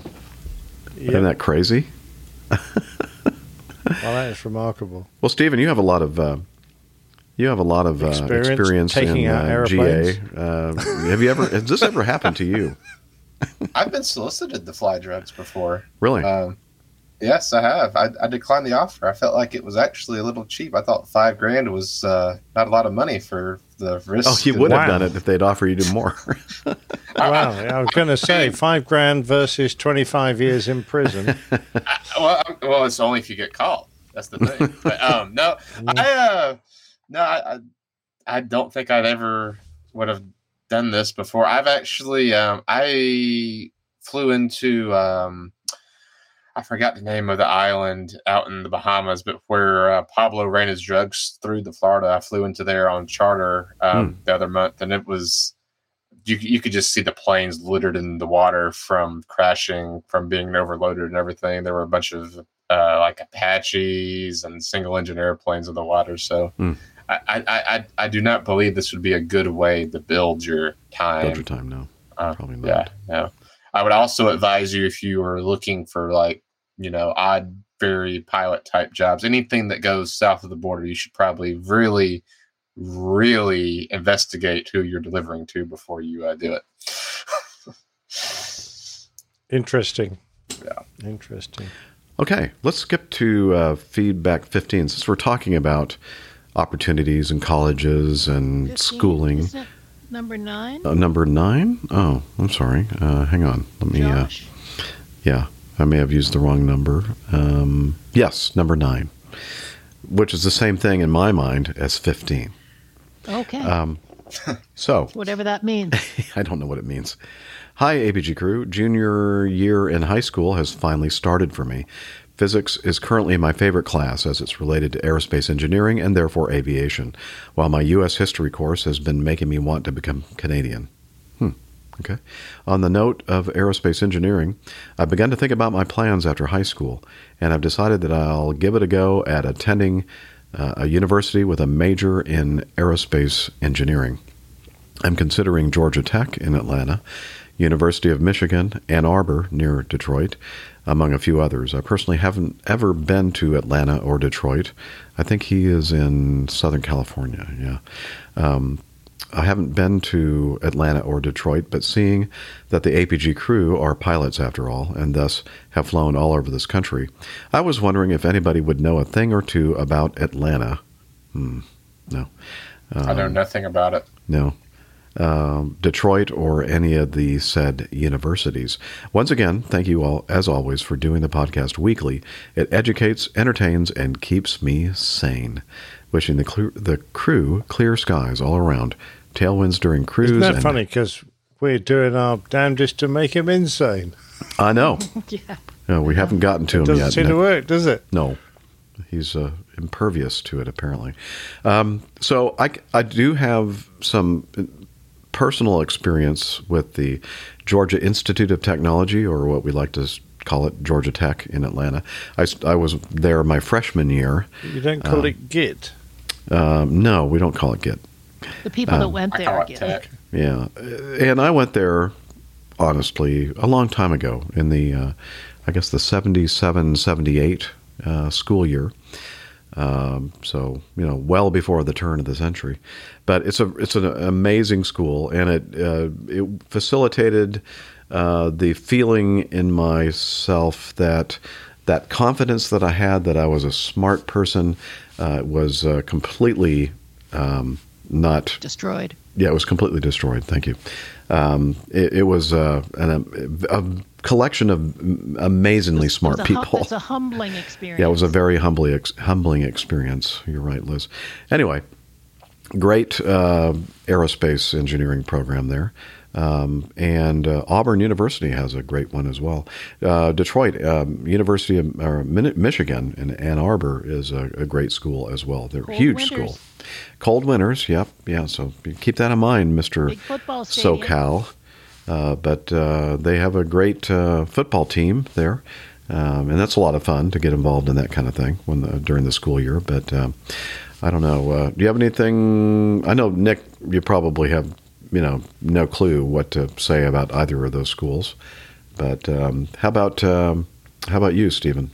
Isn't that crazy? Well, that is remarkable. Well, Stephen, you have a lot of uh, you have a lot of uh, Experience experience, taking in out uh, airplanes. GA. Uh, have you ever? Has this ever happened to you? I've been solicited to fly drugs before. Really? Um, yes, I have. I, I declined the offer. I felt like it was actually a little cheap. I thought five grand was uh, not a lot of money for the risk. Oh, you would have done it if they'd offer you more. Wow, I was going to say five grand versus twenty-five years in prison. well, I'm- well, it's only if you get caught. That's the thing. but um, no, I uh, no, I, I, I don't think I'd ever would have done this before. I've actually, um, I flew into, um, I forgot the name of the island out in the Bahamas, but where uh, Pablo ran his drugs through the Florida. I flew into there on charter um, the other month, and it was you you could just see the planes littered in the water from crashing, from being overloaded and everything. There were a bunch of uh, like Apaches and single engine airplanes in the water. So Hmm. I, I, I I do not believe this would be a good way to build your time. Build your time, no. Uh, Probably not. Yeah, no. I would also advise you if you are looking for like you know odd very pilot type jobs, anything that goes south of the border, you should probably really really investigate who you're delivering to before you uh, do it. Interesting. Yeah. Interesting. Okay, let's skip to uh, feedback 15 since we're talking about opportunities and colleges and schooling. Is that number nine? Uh, number nine? Oh, I'm sorry. Uh, hang on. Let me. Uh, yeah, I may have used the wrong number. Um, yes, number nine, which is the same thing in my mind as 15. Okay. Um, so, Whatever that means. I don't know what it means. Hi, APG crew. Junior year in high school has finally started for me. Physics is currently my favorite class as it's related to aerospace engineering and therefore aviation, while my U.S. history course has been making me want to become Canadian. Okay. On the note of aerospace engineering, I've begun to think about my plans after high school, and I've decided that I'll give it a go at attending uh, a university with a major in aerospace engineering. I'm considering Georgia Tech in Atlanta, University of Michigan, Ann Arbor near Detroit, among a few others. I personally haven't ever been to Atlanta or Detroit. I think he is in Southern California. Yeah. Um, I haven't been to Atlanta or Detroit, but seeing that the APG crew are pilots after all, and thus have flown all over this country, I was wondering if anybody would know a thing or two about Atlanta. Hmm. No. Um, I know nothing about it. No. Um, Detroit or any of the said universities. Once again, thank you all, as always, for doing the podcast weekly. It educates, entertains, and keeps me sane. Wishing the, clear, the crew clear skies all around, tailwinds during cruise. Isn't that and- funny? Because we're doing our damnedest to make him insane. I know. yeah. No, we haven't gotten to him yet. Doesn't yet. seem to work, does it? No, he's uh, impervious to it apparently. Um, so I, I do have some personal experience with the Georgia Institute of Technology, or what we like to call it, Georgia Tech in Atlanta. I, I was there my freshman year. You don't call Um, it Git. Um, no, we don't call it GIT. The people that Um, went I there call it get tech. Yeah, and I went there honestly a long time ago in the, uh, I guess the 77, 78 uh, school year. Um, so you know, well before the turn of the century, but it's a it's an amazing school, and it uh, it facilitated uh, the feeling in myself that that confidence that I had that I was a smart person uh, was uh, completely um, not destroyed. yeah, it was completely destroyed. Thank you. Um, it, it was uh, an, a, a collection of amazingly smart a, hum- It's a humbling experience. Yeah, it was a very humbly ex- humbling experience. You're right, Liz. Anyway, great uh, aerospace engineering program there. Um, and uh, Auburn University has a great one as well. Uh, Detroit um, University of or Michigan in Ann Arbor is a, a great school as well. They're a Cold huge winters. school. Cold winters, yep, yeah. So keep that in mind, Mister Big football stadium. SoCal. Uh, but uh, they have a great uh, football team there, um, and that's a lot of fun to get involved in that kind of thing when the, during the school year. But um, I don't know. Uh, do you have anything? I know Nick. You probably have you know no clue what to say about either of those schools. But um, how about um, how about you, Stephen?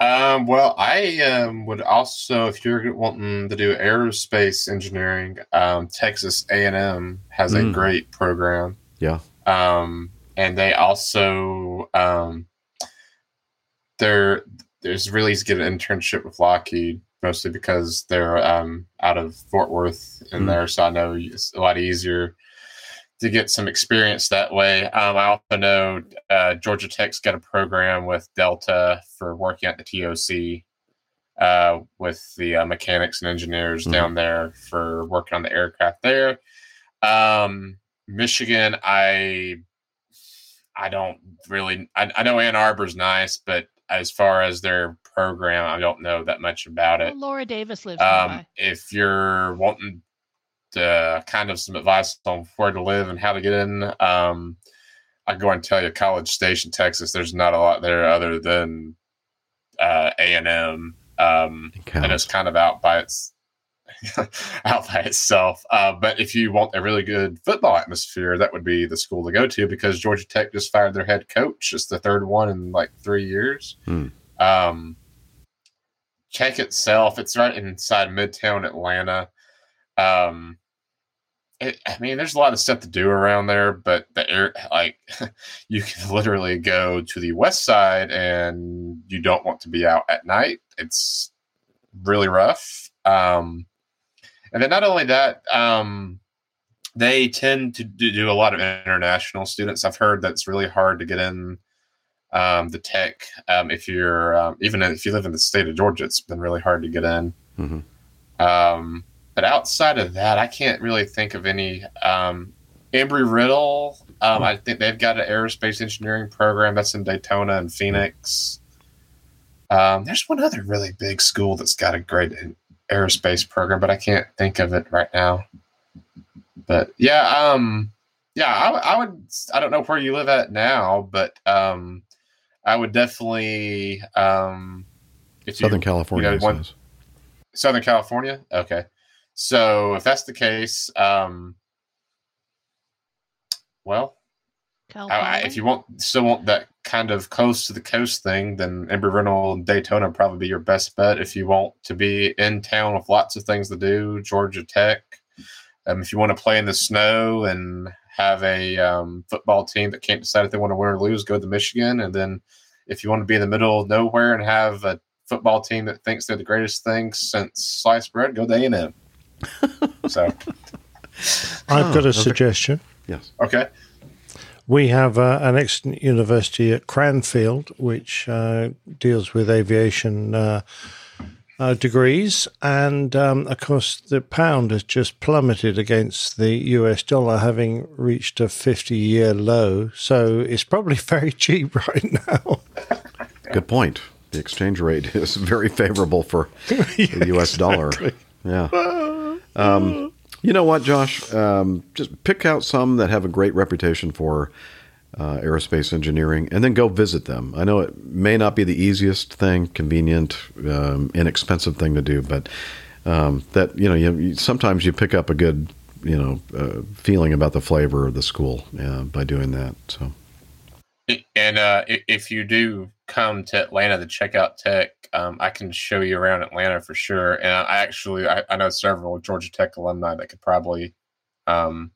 Um, well, I um, would also, if you're wanting to do aerospace engineering, um, Texas A&M has a Mm. great program. Yeah. Um, and they also um, they're there's really easy to get an internship with Lockheed, mostly because they're um, out of Fort Worth in Mm. there, so I know it's a lot easier to get some experience that way. Um, I also know uh, Georgia Tech's got a program with Delta for working at the TOC uh, with the uh, mechanics and engineers Mhm. down there for working on the aircraft there. Um, Michigan, I I don't really. I, I know Ann Arbor's nice, but as far as their program, I don't know that much about it. Well, Laura Davis lives Um, if you're wanting to kind of some advice on where to live and how to get in, um, I go and tell you, College Station, Texas. There's not a lot there other than uh, A and M, um, and it's kind of out by its out by itself. Uh, but if you want a really good football atmosphere, that would be the school to go to because Georgia Tech just fired their head coach. It's the third one in like three years. Hmm. Um, Tech itself, it's right inside Midtown Atlanta. Um, it, I mean, there's a lot of stuff to do around there, but the air, like, you can literally go to the west side and you don't want to be out at night. It's really rough. Um, and then not only that, um, they tend to do a lot of international students. I've heard that's really hard to get in um, the tech. Um, if you're um, even if you live in the state of Georgia, it's been really hard to get in. Mhm. Um, but outside of that, I can't really think of any um, Embry Riddle. Um, I think they've got an aerospace engineering program that's in Daytona and Phoenix. Um, there's one other really big school that's got a great aerospace program, but I can't think of it right now. But yeah, um, yeah, I, I would. I don't know where you live at now, but um, I would definitely um, if Southern you, California You know, one- Southern California. Okay, so if that's the case, um, well, I, I- if you want still want that kind of close to the coast thing, then Embry Riddle and Daytona would probably be your best bet. If you want to be in town with lots of things to do, Georgia Tech. Um, if you want to play in the snow and have a um, football team that can't decide if they want to win or lose, go to Michigan. And then if you want to be in the middle of nowhere and have a football team that thinks they're the greatest thing since sliced bread, go to A and M. So I've got Oh, a okay. suggestion. Yes. okay. We have uh, an excellent university at Cranfield, which uh, deals with aviation uh, uh, degrees. And um, of course, the pound has just plummeted against the US dollar, having reached a 50 year low. So it's probably very cheap right now. Good point. The exchange rate is very favorable for the U.S. dollar. Yeah. Um, you know what, Josh? Um, just pick out some that have a great reputation for uh, aerospace engineering, and then go visit them. I know it may not be the easiest thing, convenient, um, inexpensive thing to do, but um, that you know, you, you, sometimes you pick up a good, you know, uh, feeling about the flavor of the school uh, by doing that. So. And uh, if you do come to Atlanta to check out Tech, um, I can show you around Atlanta for sure. And I actually, I, I know several Georgia Tech alumni that could probably um,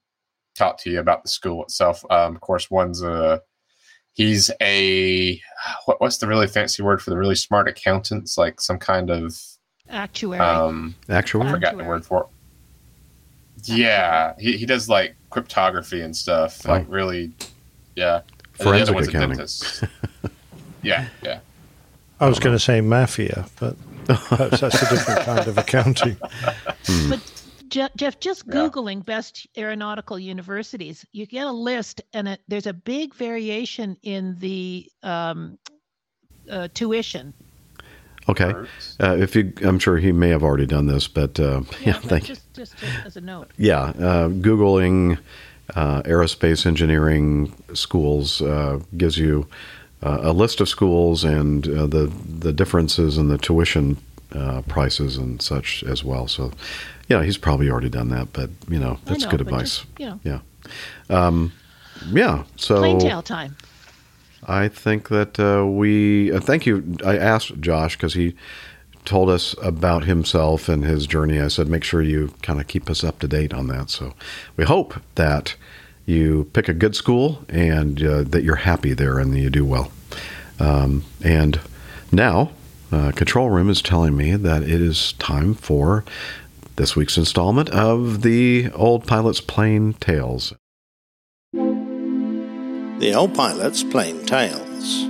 talk to you about the school itself. Um, of course, one's a he's a what, what's the really fancy word for the really smart accountants? Like some kind of Actuary. um, Actuary? I forgot the word for it. Yeah, he, he does like cryptography and stuff. Like Oh. really, yeah. And then the other Forensic one's a accounting. yeah, yeah. I was going to say mafia, but perhaps that's a different kind of accounting. But Je- Jeff, just googling best aeronautical universities, you get a list, and it, there's a big variation in the um, uh, tuition. Okay. Uh, if you, I'm sure he may have already done this, but uh, yeah, but thank you. just, just, just as a note. Yeah, uh, googling uh, aerospace engineering schools uh, gives you uh, a list of schools and uh, the the differences in the tuition uh, prices and such as well. So, yeah, he's probably already done that, but you know, that's know, good advice. just, you know. Yeah, um, yeah. So Plain Tale time. I think that uh, we uh, thank you. I asked Josh because he told us about himself and his journey. I said, make sure you kind of keep us up to date on that. So we hope that you pick a good school and uh, that you're happy there and that you do well. Um, and now, uh, Control Room is telling me that it is time for this week's installment of the Old Pilot's Plain Tales. The Old Pilot's Plain Tales.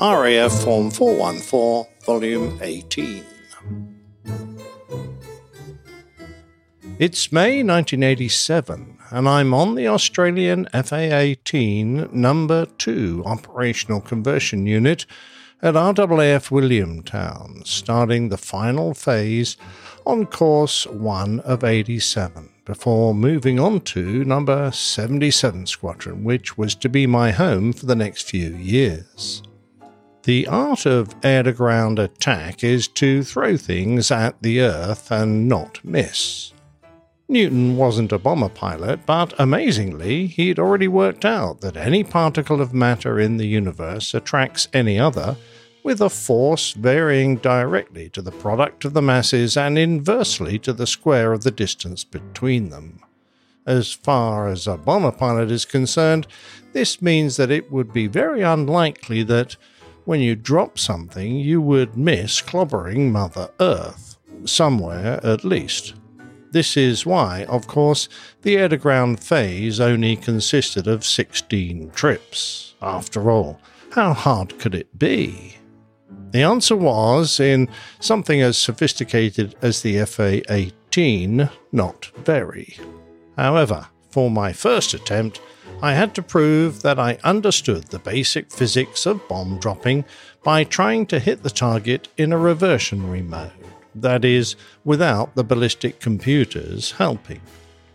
RAF Form 414, Volume 18. It's May 1987, and I'm on the Australian FA 18 Number 2 Operational Conversion Unit at RAAF Williamtown, starting the final phase on course 1 of 87 before moving on to number 77 Squadron, which was to be my home for the next few years. The art of air to ground attack is to throw things at the earth and not miss. Newton wasn't a bomber pilot, but amazingly, he'd already worked out that any particle of matter in the universe attracts any other with a force varying directly to the product of the masses and inversely to the square of the distance between them. As far as a bomber pilot is concerned, this means that it would be very unlikely that when you drop something you would miss clobbering Mother Earth, somewhere at least. This is why, of course, the air to ground phase only consisted of 16 trips. After all, how hard could it be? The answer was in something as sophisticated as the FA routine, not very. However, for my first attempt, I had to prove that I understood the basic physics of bomb dropping by trying to hit the target in a reversionary mode, that is, without the ballistic computers helping.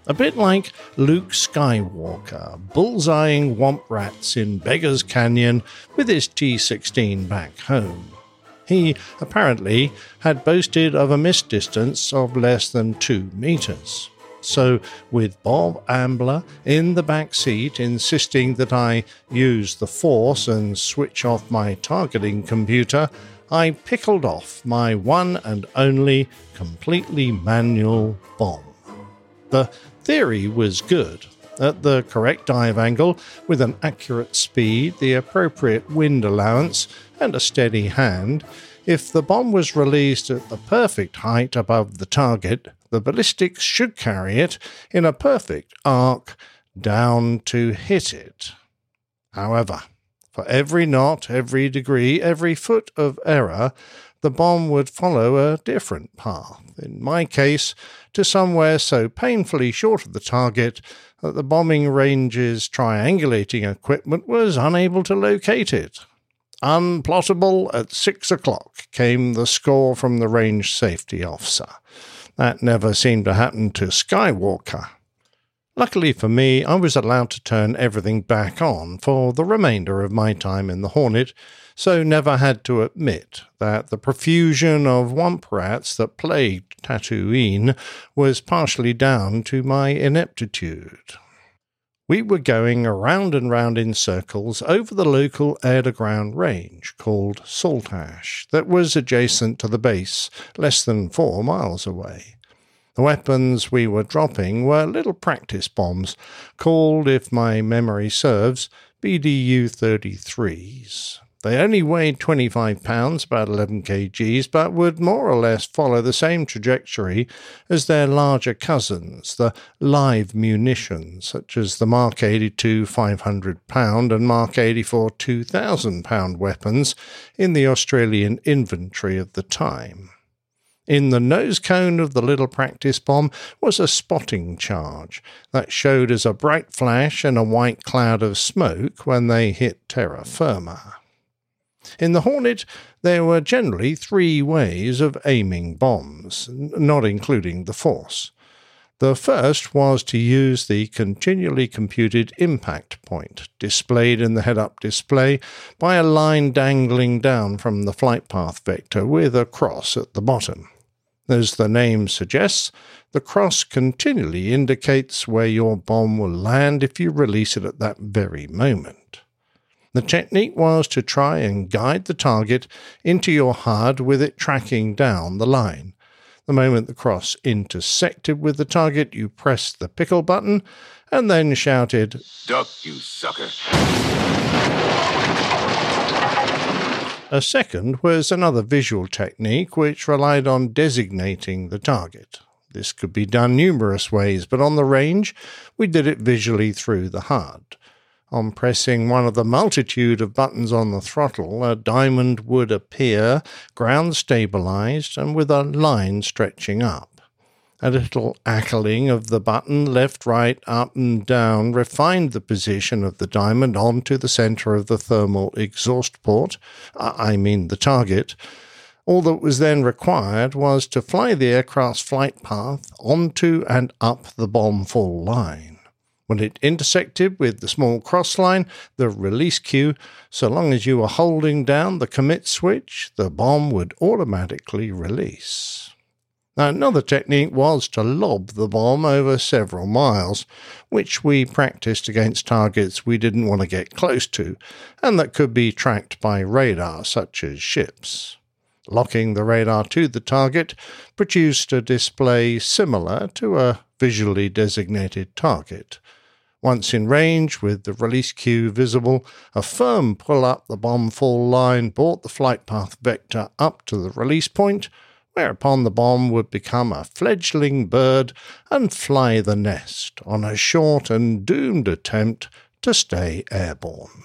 A bit like Luke Skywalker bullseyeing womp rats in Beggar's Canyon with his T 16 back home. He apparently had boasted of a miss distance of less than two meters. So, with Bob Ambler in the back seat insisting that I use the force and switch off my targeting computer, I pickled off my one and only completely manual bomb. The theory was good. At the correct dive angle, with an accurate speed, the appropriate wind allowance, and a steady hand, if the bomb was released at the perfect height above the target, the ballistics should carry it in a perfect arc down to hit it. However, for every knot, every degree, every foot of error, the bomb would follow a different path. In my case, to somewhere so painfully short of the target that the bombing range's triangulating equipment was unable to locate it. Unplottable at six o'clock came the score from the range safety officer. That never seemed to happen to Skywalker. Luckily for me, I was allowed to turn everything back on for the remainder of my time in the Hornet, so never had to admit that the profusion of womp rats that plagued Tatooine was partially down to my ineptitude. We were going around and round in circles over the local air to ground range called Salt Ash that was adjacent to the base, less than four miles away. The weapons we were dropping were little practice bombs, called, if my memory serves, BDU 33s. They only weighed 25 pounds, about 11 kgs, but would more or less follow the same trajectory as their larger cousins, the live munitions, such as the Mark 82 500 pound and Mark 84 2000 pound weapons in the Australian inventory of the time. In the nose cone of the little practice bomb was a spotting charge that showed as a bright flash and a white cloud of smoke when they hit terra firma. In the Hornet, there were generally three ways of aiming bombs, not including the Force. The first was to use the continually computed impact point, displayed in the head up display by a line dangling down from the flight path vector with a cross at the bottom. As the name suggests, the cross continually indicates where your bomb will land if you release it at that very moment. The technique was to try and guide the target into your HUD with it tracking down the line. The moment the cross intersected with the target, you pressed the pickle button and then shouted, Duck, you sucker. A second was another visual technique which relied on designating the target. This could be done numerous ways, but on the range, we did it visually through the HUD. On pressing one of the multitude of buttons on the throttle, a diamond would appear, ground stabilized, and with a line stretching up. A little ackling of the button, left, right, up, and down, refined the position of the diamond onto the center of the thermal exhaust port, I mean the target. All that was then required was to fly the aircraft's flight path onto and up the bomb fall line. When it intersected with the small cross line, the release cue, so long as you were holding down the commit switch, the bomb would automatically release. Another technique was to lob the bomb over several miles, which we practiced against targets we didn't want to get close to, and that could be tracked by radar, such as ships. Locking the radar to the target produced a display similar to a visually designated target. Once in range, with the release cue visible, a firm pull up the bomb fall line brought the flight path vector up to the release point, whereupon the bomb would become a fledgling bird and fly the nest on a short and doomed attempt to stay airborne.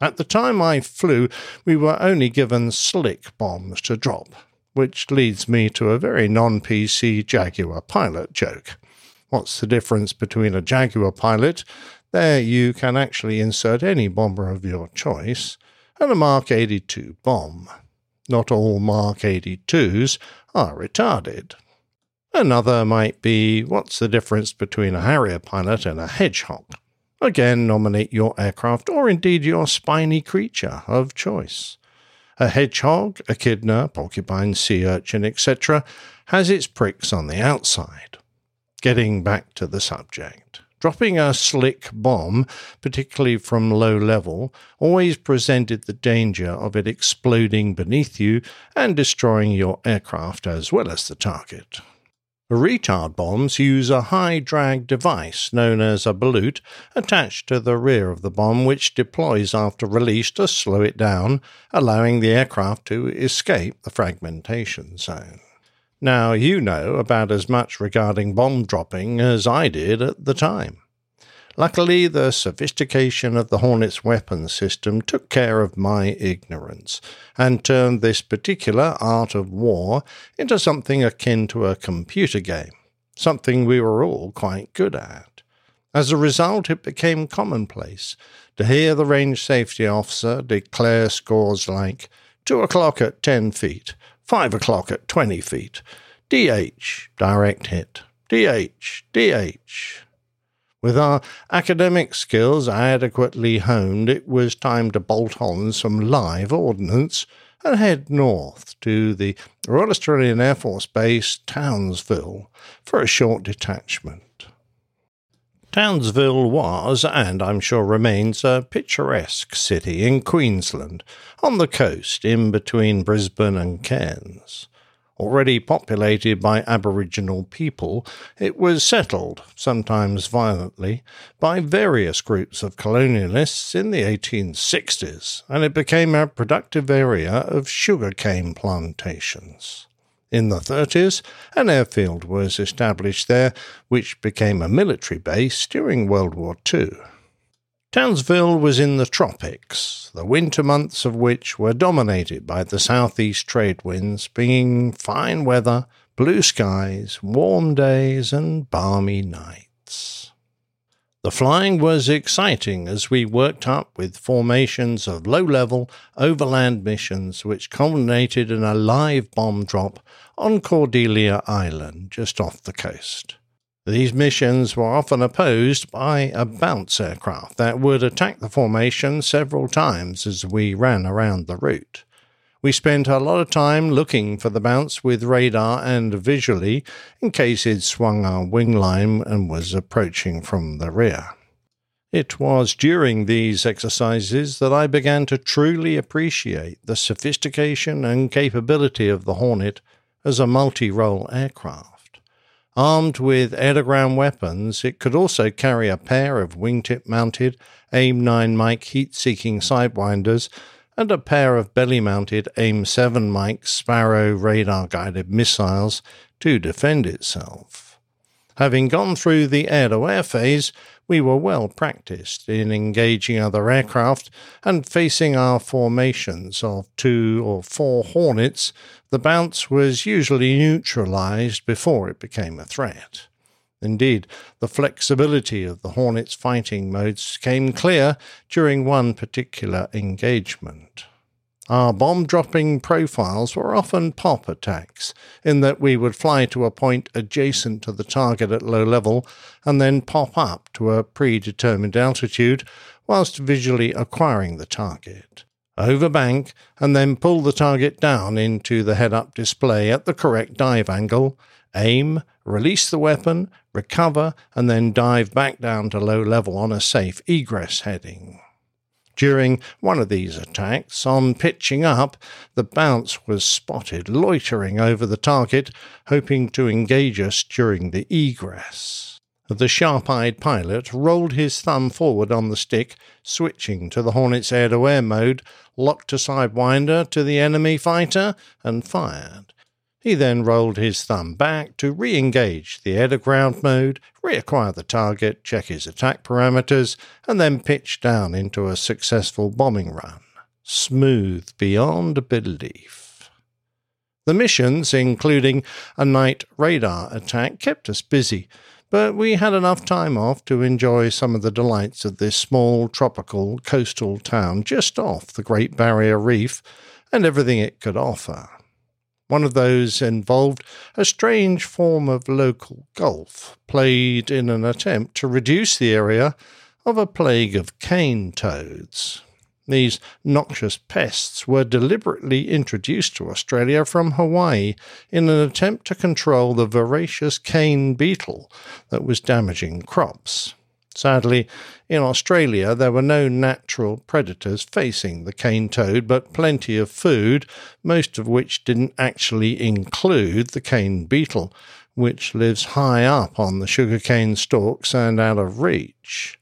At the time I flew, we were only given slick bombs to drop. which leads me to a very non PC Jaguar pilot joke. What's the difference between a Jaguar pilot? There you can actually insert any bomber of your choice, and a Mark 82 bomb. Not all Mark 82s are retarded. Another might be what's the difference between a Harrier pilot and a hedgehog? Again, nominate your aircraft or indeed your spiny creature of choice. A hedgehog, echidna, porcupine, sea urchin, etc., has its pricks on the outside. Getting back to the subject. Dropping a slick bomb, particularly from low level, always presented the danger of it exploding beneath you and destroying your aircraft as well as the target. Retard bombs use a high drag device known as a ballute attached to the rear of the bomb, which deploys after release to slow it down, allowing the aircraft to escape the fragmentation zone. Now, you know about as much regarding bomb dropping as I did at the time. Luckily, the sophistication of the Hornet's weapon system took care of my ignorance and turned this particular art of war into something akin to a computer game, something we were all quite good at. As a result, it became commonplace to hear the range safety officer declare scores like 2 o'clock at 10 feet, 5 o'clock at 20 feet, DH, direct hit, DH, DH, with our academic skills adequately honed, it was time to bolt on some live ordnance and head north to the Royal Australian Air Force Base, Townsville, for a short detachment. Townsville was, and I'm sure remains, a picturesque city in Queensland, on the coast in between Brisbane and Cairns. Already populated by Aboriginal people, it was settled, sometimes violently, by various groups of colonialists in the 1860s, and it became a productive area of sugarcane plantations. In the 30s, an airfield was established there, which became a military base during World War II. Townsville was in the tropics, the winter months of which were dominated by the southeast trade winds, bringing fine weather, blue skies, warm days, and balmy nights. The flying was exciting as we worked up with formations of low level overland missions, which culminated in a live bomb drop on Cordelia Island just off the coast. These missions were often opposed by a bounce aircraft that would attack the formation several times as we ran around the route. We spent a lot of time looking for the bounce with radar and visually in case it swung our wing line and was approaching from the rear. It was during these exercises that I began to truly appreciate the sophistication and capability of the Hornet as a multi role aircraft. Armed with air-to-ground weapons, it could also carry a pair of wingtip-mounted AIM-9 Mike heat-seeking sidewinders and a pair of belly-mounted AIM-7 Mike Sparrow radar-guided missiles to defend itself. Having gone through the air-to-air phase, we were well practiced in engaging other aircraft and facing our formations of two or four Hornets. The bounce was usually neutralized before it became a threat. Indeed, the flexibility of the Hornet's fighting modes came clear during one particular engagement. Our bomb dropping profiles were often pop attacks, in that we would fly to a point adjacent to the target at low level and then pop up to a predetermined altitude whilst visually acquiring the target. Overbank and then pull the target down into the head up display at the correct dive angle, aim, release the weapon, recover, and then dive back down to low level on a safe egress heading. During one of these attacks, on pitching up, the bounce was spotted loitering over the target, hoping to engage us during the egress. The sharp eyed pilot rolled his thumb forward on the stick, switching to the Hornet's air to air mode, locked a sidewinder to the enemy fighter, and fired. He then rolled his thumb back to re engage the to ground mode, reacquire the target, check his attack parameters, and then pitch down into a successful bombing run. Smooth beyond belief. The missions, including a night radar attack, kept us busy, but we had enough time off to enjoy some of the delights of this small tropical coastal town just off the Great Barrier Reef and everything it could offer. One of those involved a strange form of local golf, played in an attempt to reduce the area of a plague of cane toads. These noxious pests were deliberately introduced to Australia from Hawaii in an attempt to control the voracious cane beetle that was damaging crops. Sadly, in Australia, there were no natural predators facing the cane toad, but plenty of food, most of which didn't actually include the cane beetle, which lives high up on the sugarcane stalks and out of reach.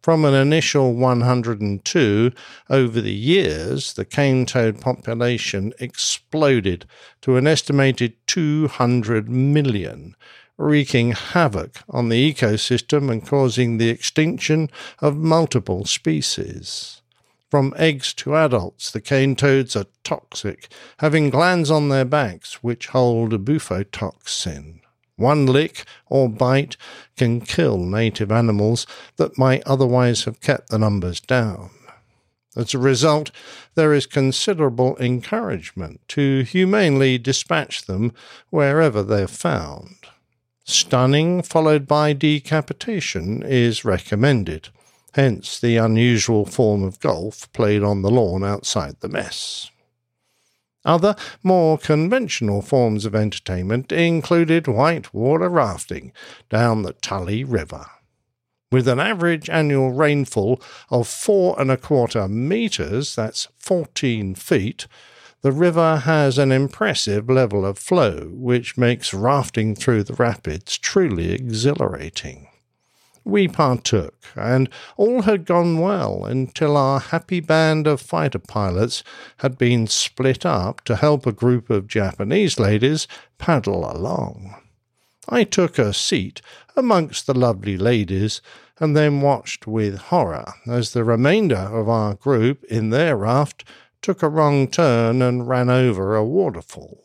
From an initial 102, over the years, the cane toad population exploded to an estimated 200 million, wreaking havoc on the ecosystem and causing the extinction of multiple species. From eggs to adults, the cane toads are toxic, having glands on their backs which hold bufotoxin. One lick or bite can kill native animals that might otherwise have kept the numbers down. As a result, there is considerable encouragement to humanely dispatch them wherever they're found. Stunning followed by decapitation is recommended, hence the unusual form of golf played on the lawn outside the mess. Other, more conventional forms of entertainment included whitewater rafting down the Tully River. With an average annual rainfall of four and a quarter metres, that's 14 feet, the river has an impressive level of flow, which makes rafting through the rapids truly exhilarating we partook, and all had gone well until our happy band of fighter pilots had been split up to help a group of Japanese ladies paddle along. I took a seat amongst the lovely ladies and then watched with horror as the remainder of our group in their raft took a wrong turn and ran over a waterfall.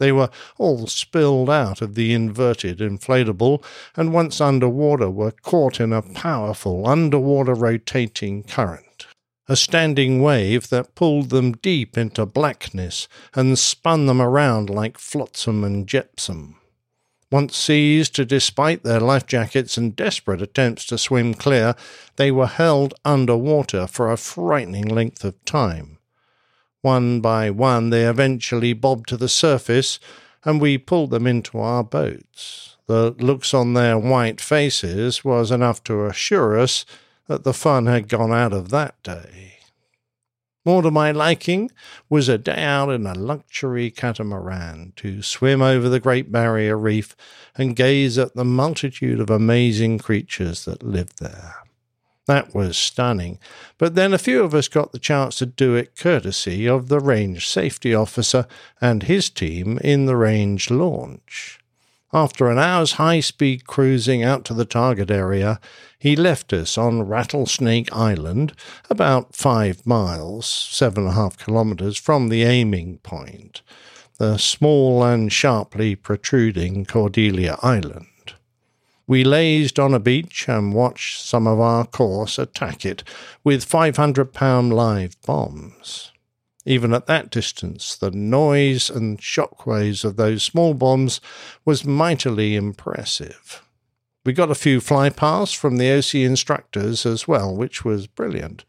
They were all spilled out of the inverted inflatable, and once underwater were caught in a powerful underwater rotating current. A standing wave that pulled them deep into blackness and spun them around like flotsam and jetsam. Once seized, despite their life jackets and desperate attempts to swim clear, they were held under water for a frightening length of time. One by one, they eventually bobbed to the surface, and we pulled them into our boats. The looks on their white faces was enough to assure us that the fun had gone out of that day. More to my liking was a day out in a luxury catamaran to swim over the Great Barrier Reef and gaze at the multitude of amazing creatures that lived there. That was stunning. But then a few of us got the chance to do it courtesy of the range safety officer and his team in the range launch. After an hour's high speed cruising out to the target area, he left us on Rattlesnake Island, about five miles, seven and a half kilometres from the aiming point, the small and sharply protruding Cordelia Island. We lazed on a beach and watched some of our course attack it with 500 pound live bombs. Even at that distance, the noise and shock waves of those small bombs was mightily impressive. We got a few flypaths from the OC instructors as well, which was brilliant.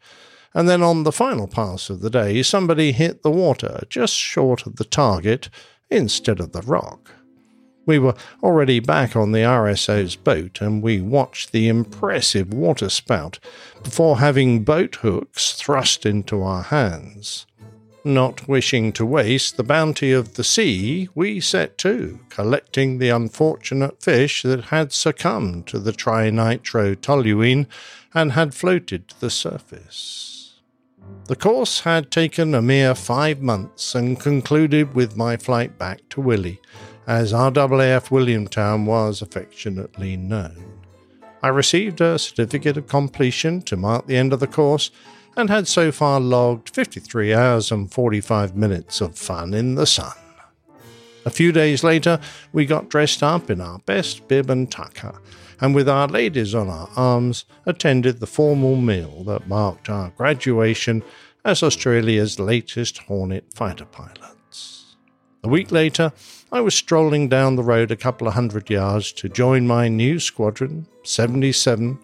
And then on the final pass of the day, somebody hit the water just short of the target instead of the rock. We were already back on the RSO's boat and we watched the impressive water spout before having boat hooks thrust into our hands. Not wishing to waste the bounty of the sea, we set to, collecting the unfortunate fish that had succumbed to the trinitrotoluene and had floated to the surface. The course had taken a mere five months and concluded with my flight back to Willie as RAAF Williamtown was affectionately known. I received a certificate of completion to mark the end of the course and had so far logged 53 hours and 45 minutes of fun in the sun. A few days later, we got dressed up in our best bib and tucker, and with our ladies on our arms, attended the formal meal that marked our graduation as Australia's latest Hornet fighter pilots. A week later, I was strolling down the road a couple of hundred yards to join my new squadron, 77,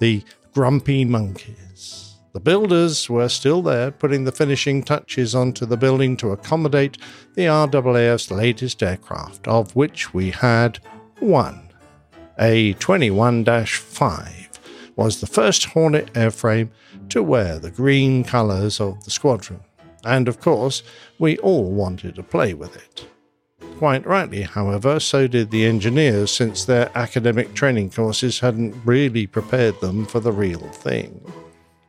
the Grumpy Monkeys. The builders were still there, putting the finishing touches onto the building to accommodate the RAAF's latest aircraft, of which we had one. A 21 5 was the first Hornet airframe to wear the green colours of the squadron, and of course, we all wanted to play with it. Quite rightly, however, so did the engineers, since their academic training courses hadn't really prepared them for the real thing.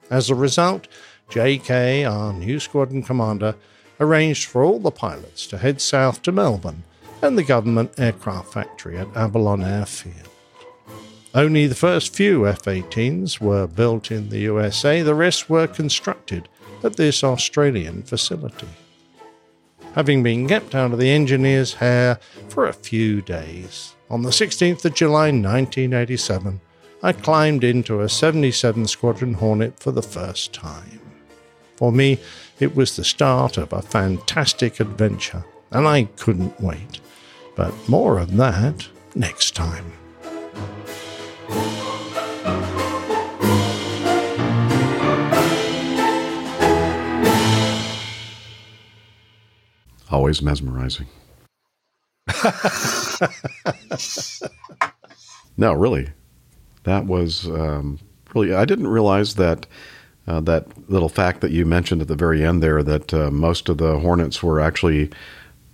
As a result, JK, our new squadron commander, arranged for all the pilots to head south to Melbourne and the government aircraft factory at Avalon Airfield. Only the first few F 18s were built in the USA, the rest were constructed at this Australian facility. Having been kept out of the engineer's hair for a few days, on the 16th of July 1987, I climbed into a 77 Squadron Hornet for the first time. For me, it was the start of a fantastic adventure, and I couldn't wait. But more of that next time. Always mesmerizing. no, really. That was um, really. I didn't realize that uh, that little fact that you mentioned at the very end there that uh, most of the Hornets were actually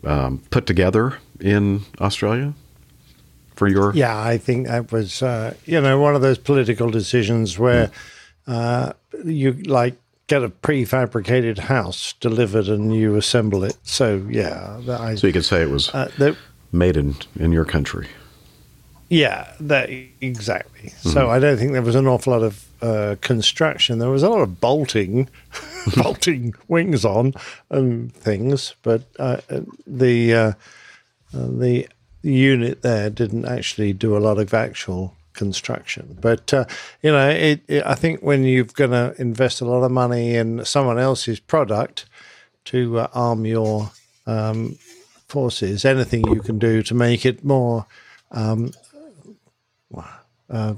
um, put together in Australia for your. Yeah, I think that was uh, you know one of those political decisions where uh, you like get a prefabricated house delivered and you assemble it. So yeah, that I, So you could say it was uh, made in in your country. yeah, that exactly. So Mhm. I don't think there was an awful lot of uh, construction. There was a lot of bolting, bolting wings on and things, but uh, uh, the uh, uh, the unit there didn't actually do a lot of actual construction. But uh, you know, it, it, I think when you're going to invest a lot of money in someone else's product to uh, arm your um, forces, anything you can do to make it more um, uh,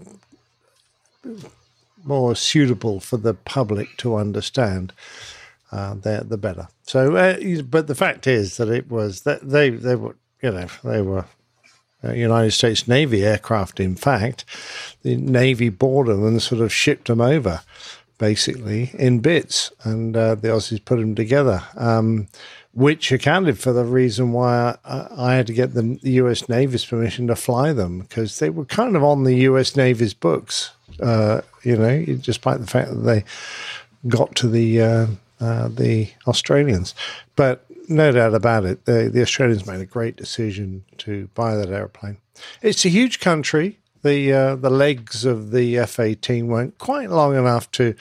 more suitable for the public to understand, uh, the the better. So, uh, but the fact is that it was that they they were you know they were United States Navy aircraft. In fact, the Navy bought them and sort of shipped them over, basically in bits, and uh, the Aussies put them together. Um, which accounted for the reason why I, I had to get the U.S. Navy's permission to fly them because they were kind of on the U.S. Navy's books. Uh, you know, despite the fact that they got to the uh, uh, the Australians, but no doubt about it, the, the Australians made a great decision to buy that airplane. It's a huge country. The uh, the legs of the F eighteen weren't quite long enough to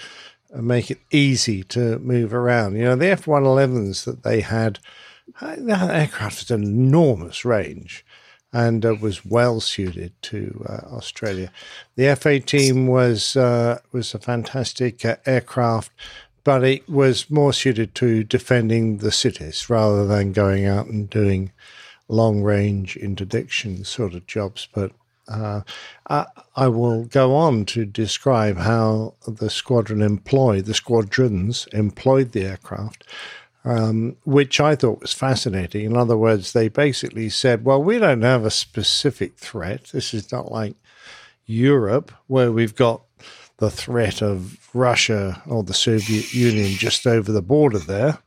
make it easy to move around. You know, the F one elevens that they had, uh, that aircraft had an enormous range and uh, was well suited to uh, Australia. The F eighteen was uh, was a fantastic uh, aircraft, but it was more suited to defending the cities rather than going out and doing long range interdiction sort of jobs. But uh, I, I will go on to describe how the squadron employed the squadrons employed the aircraft um, which I thought was fascinating. In other words, they basically said, well, we don't have a specific threat. This is not like Europe, where we've got the threat of Russia or the Soviet Union just over the border there.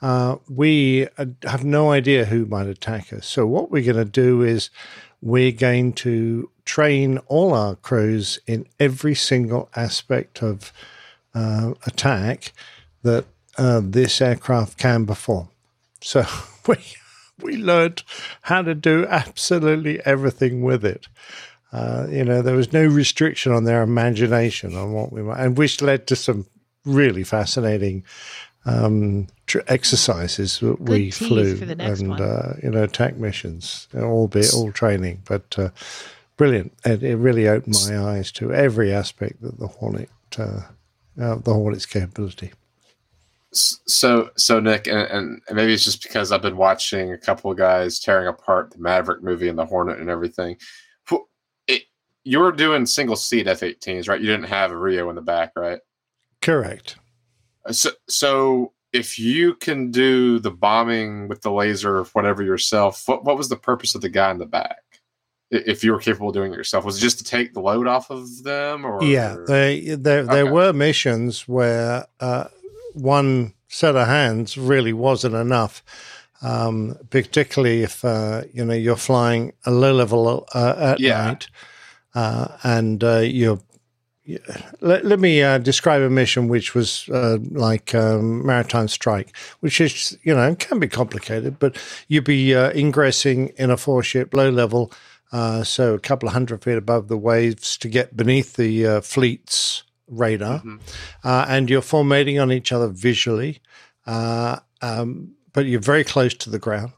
Uh, we have no idea who might attack us. So, what we're going to do is we're going to train all our crews in every single aspect of uh, attack that uh, this aircraft can perform. So we we learned how to do absolutely everything with it. Uh, you know, there was no restriction on their imagination on what we might, and which led to some really fascinating um, tr- exercises that we flew for the next and one. uh, you know attack missions, albeit all training, but uh, brilliant. It, it really opened my eyes to every aspect that the Hornet, uh, uh, the Hornet's capability. So, so Nick, and, and and maybe it's just because I've been watching a couple of guys tearing apart the Maverick movie and the Hornet and everything. You were doing single seat F-18s, right? You didn't have a RIO in the back, right? Correct. Uh, So, so if you can do the bombing with the laser or whatever yourself, what what was the purpose of the guy in the back? If you were capable of doing it yourself, was it just to take the load off of them, or Yeah, they, there there were missions where uh, one set of hands really wasn't enough. Um, particularly if uh, you know you're flying a low level uh, at Yeah. night, uh, and uh, you're. Let, let me uh, describe a mission which was uh, like um, maritime strike, which is you know can be complicated, but you'd be uh, ingressing in a four ship low level, uh, so a couple of hundred feet above the waves to get beneath the uh, fleet's radar, uh, and you're formatting on each other visually, uh, um, but you're very close to the ground,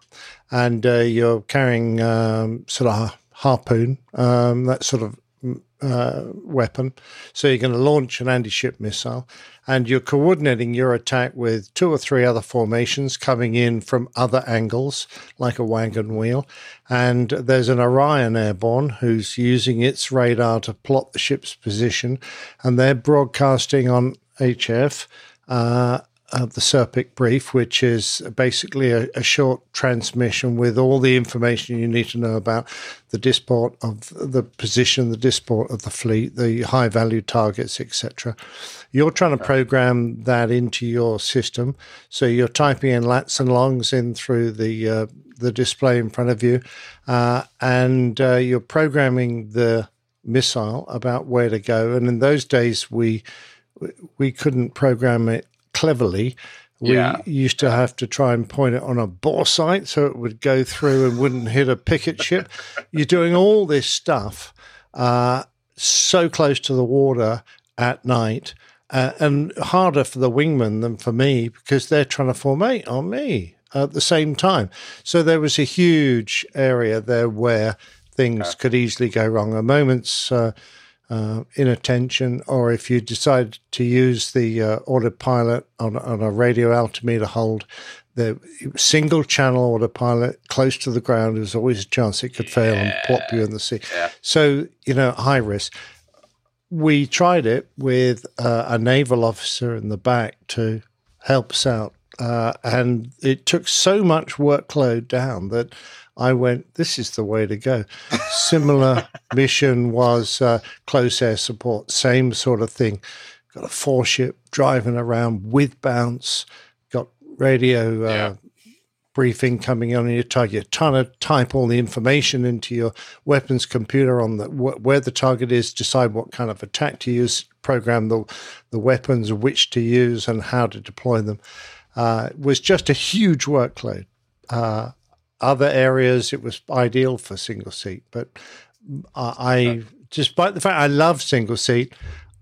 and uh, you're carrying um, sort of harpoon, um, that sort of mm, uh, weapon. So you're going to launch an anti-ship missile, and you're coordinating your attack with two or three other formations coming in from other angles, like a wagon wheel. And there's an Orion airborne who's using its radar to plot the ship's position, and they're broadcasting on HF. Uh, uh, the SURPIC brief, which is basically a, a short transmission with all the information you need to know about the disport of the position, the disport of the fleet, the high value targets, etc. You're trying to program that into your system, so you're typing in lats and longs in through the uh, the display in front of you, uh, and uh, you're programming the missile about where to go. And in those days, we we couldn't program it cleverly. We Yeah. used to have to try and point it on a bore sight so it would go through and wouldn't hit a picket ship. You're doing all this stuff uh, so close to the water at night. Uh, and harder for the wingman than for me because they're trying to formate on me at the same time. So there was a huge area there where things could easily go wrong. A moment's uh, uh, inattention, or if you decide to use the uh, autopilot on, on a radio altimeter hold, the single channel autopilot close to the ground, there's always a chance it could fail and plop you in the sea. So, you know, high risk. We tried it with uh, a naval officer in the back to help us out. Uh, and it took so much workload down that I went, this is the way to go. Similar mission was uh, close air support, same sort of thing. Got a four ship driving around with bounce, got radio uh, briefing coming on your target. You're trying to type all the information into your weapons computer on the wh- where the target is, decide what kind of attack to use, program the the weapons, which to use, and how to deploy them. Uh, it was just a huge workload. Uh, other areas, it was ideal for single seat, but I, I despite the fact I love single seat,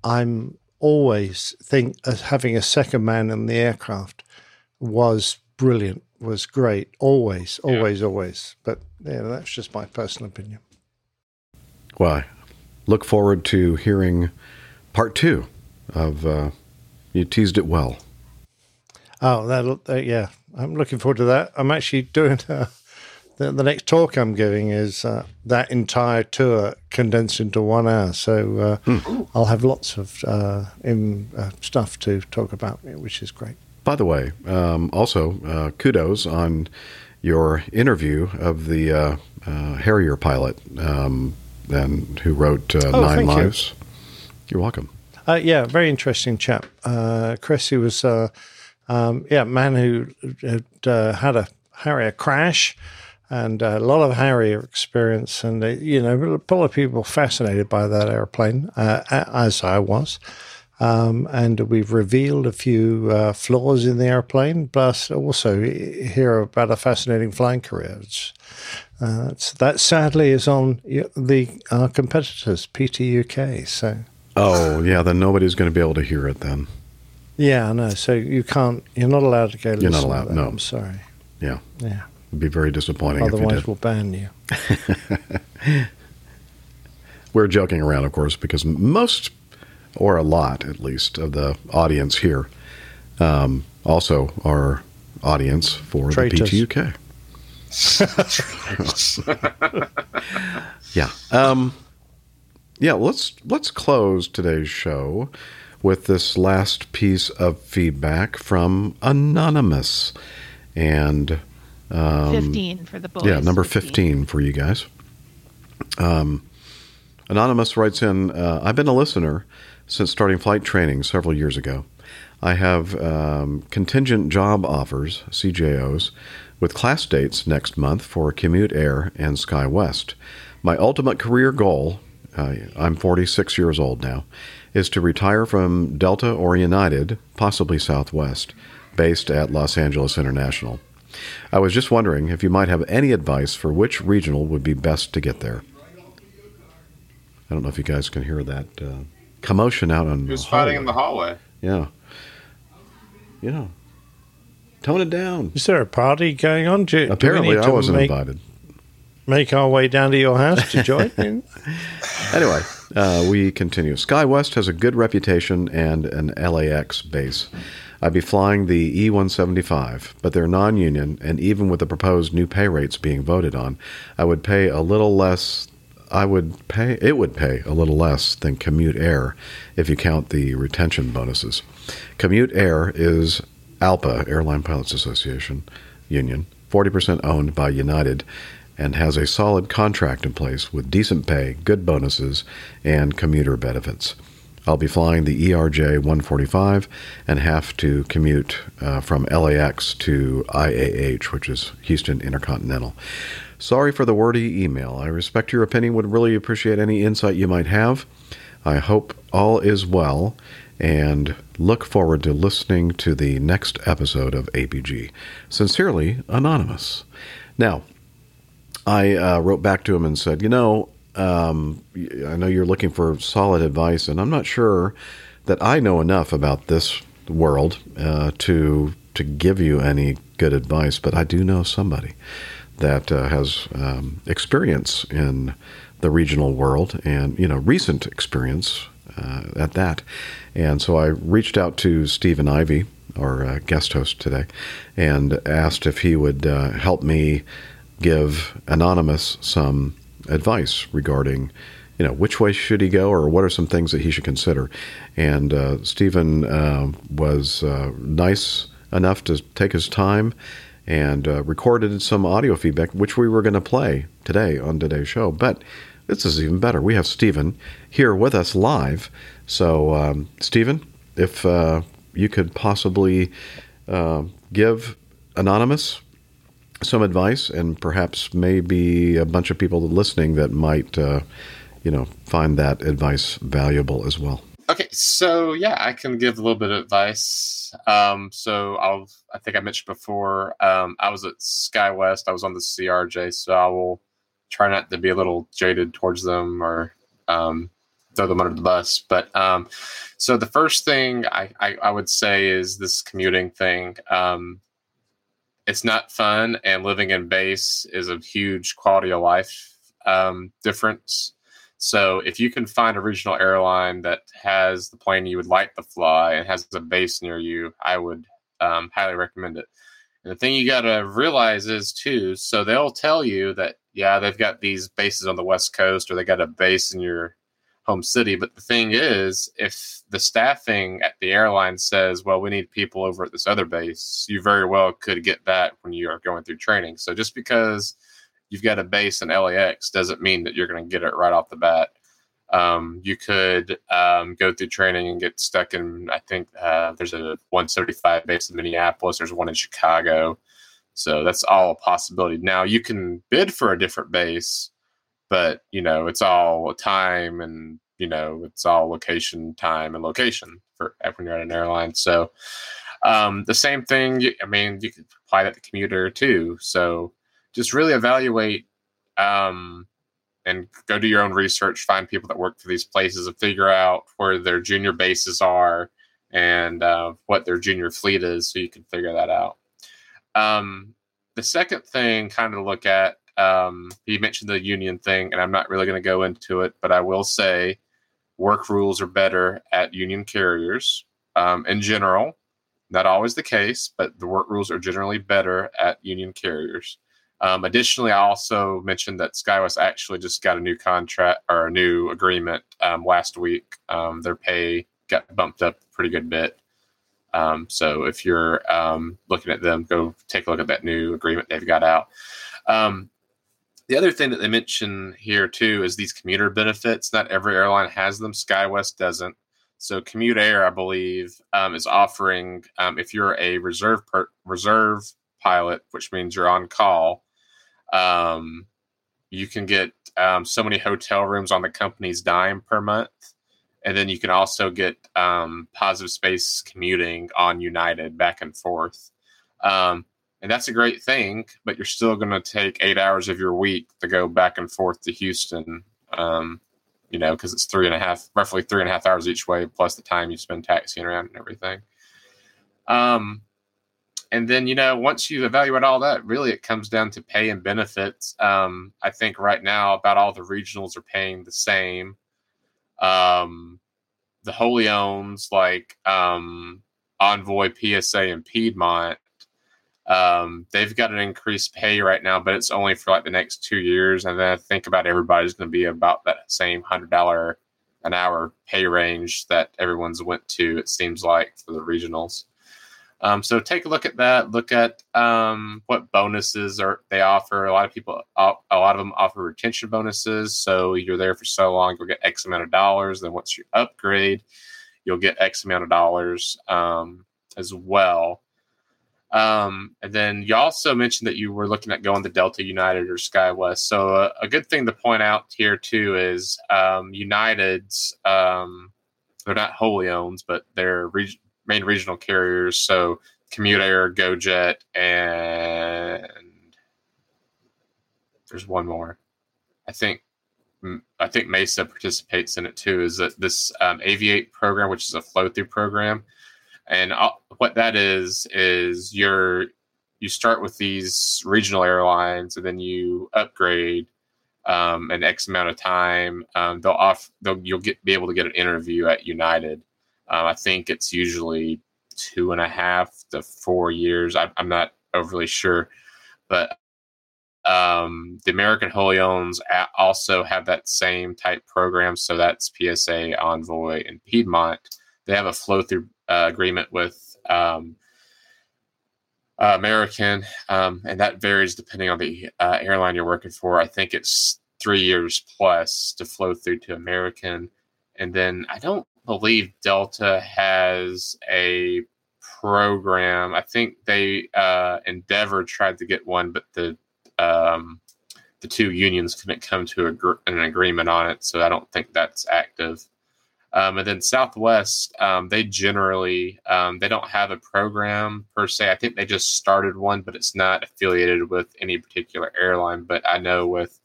I'm always think as having a second man in the aircraft was brilliant, was great, always, always, always. But yeah, that's just my personal opinion. Well, I look forward to hearing part two of uh, You Teased It Well. Oh, that uh, yeah, I'm looking forward to that. I'm actually doing uh, the, the next talk I'm giving is uh, that entire tour condensed into one hour. So uh, I'll have lots of uh, in, uh, stuff to talk about, which is great. By the way, um, also uh, kudos on your interview of the uh, uh, Harrier pilot, um, then who wrote uh, Oh, Nine. Lives. You. are welcome. Uh, yeah, very interesting chap. Uh, Chris, he was, uh, um, yeah, man who had uh, had a Harrier crash and a lot of Harrier experience. And, uh, you know, a lot of people fascinated by that airplane, uh, as I was. Um, and we've revealed a few uh, flaws in the airplane, plus also hear about a fascinating flying career. It's, uh, that sadly is on the our competitors, PT UK. So Oh, yeah, then nobody's going to be able to hear it then. Yeah, I know. So you can't. You're not allowed to go. You're not allowed, no. I'm sorry. Yeah. Yeah. It'd be very disappointing Otherwise, we'll ban you. We're joking around, of course, because most, or a lot at least, of the audience here um, also are audience for Traitors. the PTUK. Yeah. Um, yeah. Let's let's close today's show with this last piece of feedback from anonymous, and um, 15 for the boys. Yeah, number fifteen for you guys. Um, anonymous writes in. Uh, I've been a listener since starting flight training several years ago. I have um, contingent job offers (CJOs) with class dates next month for CommutAir and SkyWest. My ultimate career goal, uh, I'm 46 years old now, is to retire from Delta or United, possibly Southwest, based at Los Angeles International. I was just wondering if you might have any advice for which regional would be best to get there. I don't know if you guys can hear that uh, commotion out on. Who's fighting in the hallway? Yeah. You know, tone it down. Is there a party going on? Do, do Apparently, need I wasn't make, invited. Make our way down to your house to join. Anyway, uh, we continue. SkyWest has a good reputation and an LAX base. I'd be flying the E 175, but they're non union, and even with the proposed new pay rates being voted on, I would pay a little less. I would pay, it would pay a little less than CommutAir if you count the retention bonuses. CommutAir is ALPA, Airline Pilots Association Union, 40% owned by United, and has a solid contract in place with decent pay, good bonuses, and commuter benefits. I'll be flying the ERJ 145 and have to commute uh, from LAX to IAH, which is Houston Intercontinental. Sorry for the wordy email. I respect your opinion, would really appreciate any insight you might have. I hope all is well and look forward to listening to the next episode of APG. Sincerely, Anonymous. Now, I uh, wrote back to him and said, you know, um, I know you're looking for solid advice, and I'm not sure that I know enough about this world uh, to to give you any good advice, but I do know somebody that uh, has um, experience in the regional world and you know recent experience uh, at that. And so I reached out to Stephen Ivy, our uh, guest host today, and asked if he would uh, help me give Anonymous some advice regarding, you know, which way should he go or what are some things that he should consider. And uh, Stephen uh, was uh, nice enough to take his time and uh, recorded some audio feedback, which we were going to play today on today's show. But this is even better. We have Stephen here with us live. So, um, Stephen, if uh, you could possibly give Anonymous some advice and perhaps maybe a bunch of people listening that might, uh, you know, find that advice valuable as well. Okay, so yeah, I can give a little bit of advice. Um, so I'll, I think I mentioned before, um, I was at SkyWest. I was on the CRJ, so I will try not to be a little jaded towards them or um, throw them under the bus. But um, so the first thing I, I, I would say is this commuting thing. Um, it's not fun, and living in base is a huge quality of life um, difference. So if you can find a regional airline that has the plane you would like to fly and has a base near you, I would um, highly recommend it. And the thing you got to realize is too, so they'll tell you that yeah, they've got these bases on the west coast or they got a base in your home city. But the thing is, if the staffing at the airline says, well, we need people over at this other base, you very well could get that when you are going through training. So just because you've got a base in LAX doesn't mean that you're going to get it right off the bat. Um, you could um, go through training and get stuck in. I think uh, there's a 175 base in Minneapolis. There's one in Chicago. So that's all a possibility. Now you can bid for a different base, but you know it's all time and you know it's all location, time, and location for when you're at an airline. So um, the same thing. I mean, you could apply that to the commuter too. So just really evaluate um, and go do your own research. Find people that work for these places and figure out where their junior bases are, and uh, what their junior fleet is, so you can figure that out. Um, the second thing, kind of look at, um, mentioned the union thing, and I'm not really going to go into it, but I will say work rules are better at union carriers um, in general. Not always the case, but the work rules are generally better at union carriers. Um, additionally, I also mentioned that SkyWest actually just got a new contract or a new agreement um, last week. Um, their pay got bumped up a pretty good bit. Um, so if you're um, looking at them, go take a look at that new agreement they've got out. The other thing that they mention here too is these commuter benefits. Not every airline has them. SkyWest doesn't. So CommutAir, I believe, um, is offering um, if you're a reserve per- reserve pilot, which means you're on call, um, you can get um, so many hotel rooms on the company's dime per month, and then you can also get um, positive space commuting on United back and forth. Um, and that's a great thing, but you're still going to take eight hours of your week to go back and forth to Houston um, you know, because it's three and a half, roughly three and a half hours each way, plus the time you spend taxiing around and everything. Um, and then you know, once you evaluate all that, really it comes down to pay and benefits. Um, I think right now about all the regionals are paying the same. Um, the wholly owns like um, Envoy, PSA, and Piedmont um, they've got an increased pay right now, but it's only for like the next two years. And then I think about everybody's going to be about that same hundred dollar an hour pay range that everyone's went to. It seems like for the regionals. Um, so take a look at that. Look at um, what bonuses are they offer. A lot of people, a lot of them offer retention bonuses. So you're there for so long, you'll get X amount of dollars. Then once you upgrade, you'll get X amount of dollars um, as well. Um, and then you also mentioned that you were looking at going to Delta United or SkyWest. So uh, a good thing to point out here too is um, United's um, they're not wholly owned, but they're main regional carriers. So CommutAir, GoJet, and there's one more. I think I think Mesa participates in it too. Is that this um, Aviate program, which is a flow through program? And uh, what that is is you're you start with these regional airlines, and then you upgrade um, an X amount of time. Um, they'll off they'll you'll get be able to get an interview at United. Um, I think it's usually two and a half to four years. I, I'm not overly sure, but um, the American wholly owns also have that same type program. So that's PSA, Envoy, and Piedmont. They have a flow through uh, agreement with um, uh, American, um, and that varies depending on the uh, airline you're working for. I think it's three years plus to flow through to American, and then I don't believe Delta has a program. I think they uh, Endeavor tried to get one, but the um, the two unions couldn't come to a, an agreement on it, so I don't think that's active. Um, and then Southwest, um, they generally um, they don't have a program per se. I think they just started one, but it's not affiliated with any particular airline. But I know with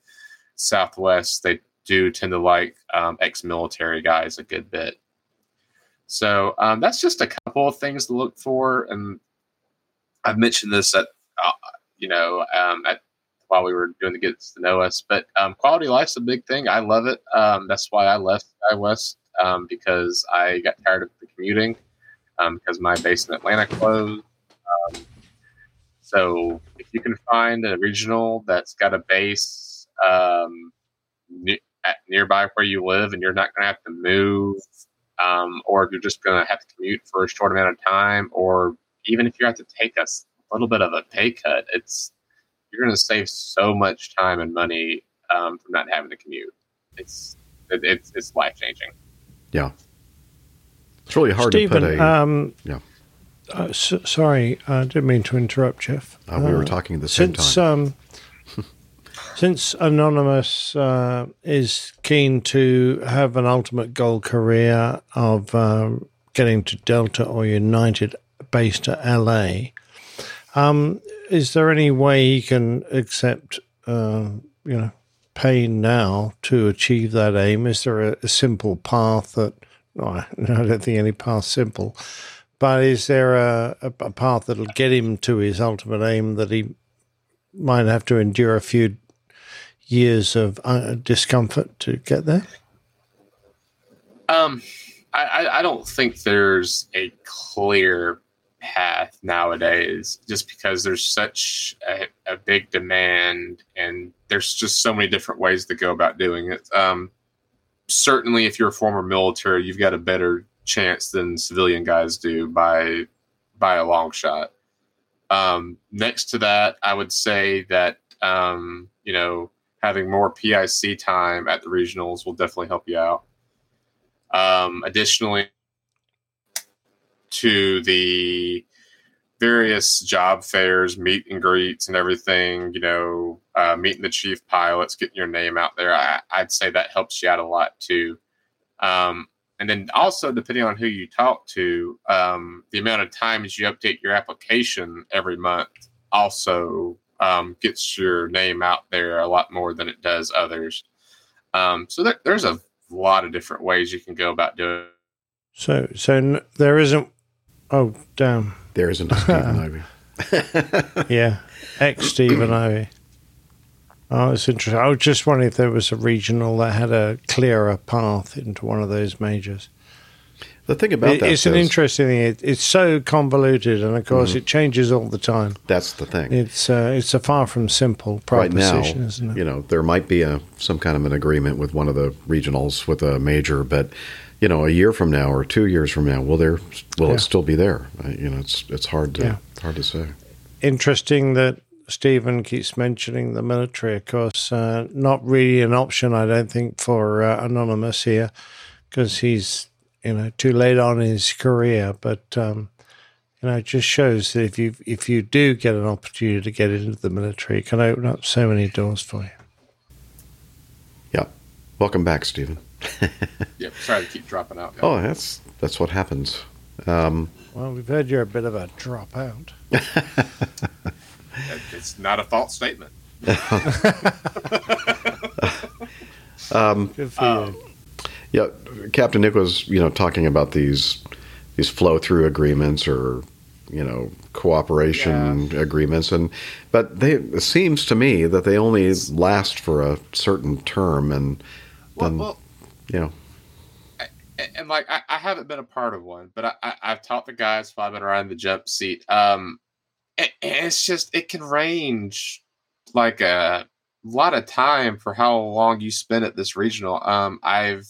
Southwest, they do tend to like um, ex-military guys a good bit. So um, that's just a couple of things to look for, and I've mentioned this at uh, you know um, at while we were doing the get to know us. But um, quality life's a big thing. I love it. Um, that's why I left SkyWest um, because I got tired of the commuting um, because my base in Atlanta closed. Um, so if you can find a regional that's got a base um, at nearby where you live and you're not going to have to move, um, or if you're just going to have to commute for a short amount of time, or even if you have to take a little bit of a pay cut, it's you're going to save so much time and money um, from not having to commute. It's it, it's it's life changing. Yeah. It's really hard Stephen, to put a. Um, yeah. Uh, so, sorry, I didn't mean to interrupt, Jeff. Uh, we were talking at the same since, time. Um, since Anonymous uh, is keen to have an ultimate goal career of um, getting to Delta or United based at LA, um, is there any way he can accept, uh, you know, pay now to achieve that aim? Is there a, a simple path that No, I don't think any path simple. But is there a, a, path that'll get him to his ultimate aim that he might have to endure a few years of uh, discomfort to get there? Um, I- I don't think there's a clear path nowadays, just because there's such a, a big demand and there's just so many different ways to go about doing it. Um, certainly, if you're a former military, you've got a better chance than civilian guys do by by a long shot. Um, next to that, I would say that um, you know having more PIC time at the regionals will definitely help you out. Um, additionally, to the various job fairs, meet and greets, and everything, you know, uh, meeting the chief pilots, getting your name out there, I, I'd say that helps you out a lot too. Um, and then also, depending on who you talk to, um, the amount of times you update your application every month also um, gets your name out there a lot more than it does others. Um, so there, there's a lot of different ways you can go about doing. So, so n- there isn't. Oh, damn. There isn't a Stephen Ivy. yeah, ex Stephen Ivy. Oh, it's interesting. I was just wondering if there was a regional that had a clearer path into one of those majors. The thing about It- that it's an interesting thing. It, it's so convoluted, and of course, Mhm. it changes all the time. That's the thing. It's uh, it's a far from simple right now, proposition, isn't it? you know, there might be a some kind of an agreement with one of the regionals with a major, but you know, a year from now or two years from now, will there will Yeah. it still be there? You know, it's it's hard to Yeah. hard to say. Interesting that Stephen keeps mentioning the military. Of course, uh, not really an option, I don't think, for uh, Anonymous here, because he's you know too late on in his career. But um, you know, it just shows that if you if you do get an opportunity to get into the military, it can open up so many doors for you. Yeah. Welcome back, Stephen. Yep, sorry to keep dropping out. Oh, that's that's what happens. Um, Well, we've heard you're a bit of a dropout. It's not a false statement. um, Good for you. Yeah, Captain Nick was, you know, talking about these these flow through agreements or you know cooperation agreements, and but they it seems to me that they only last for a certain term, and then well- you know, and, like I, I haven't been a part of one, but I, I, I've taught the guys been around the jump seat. Um, and it's just it can range like a lot of time for how long you spend at this regional. Um, I've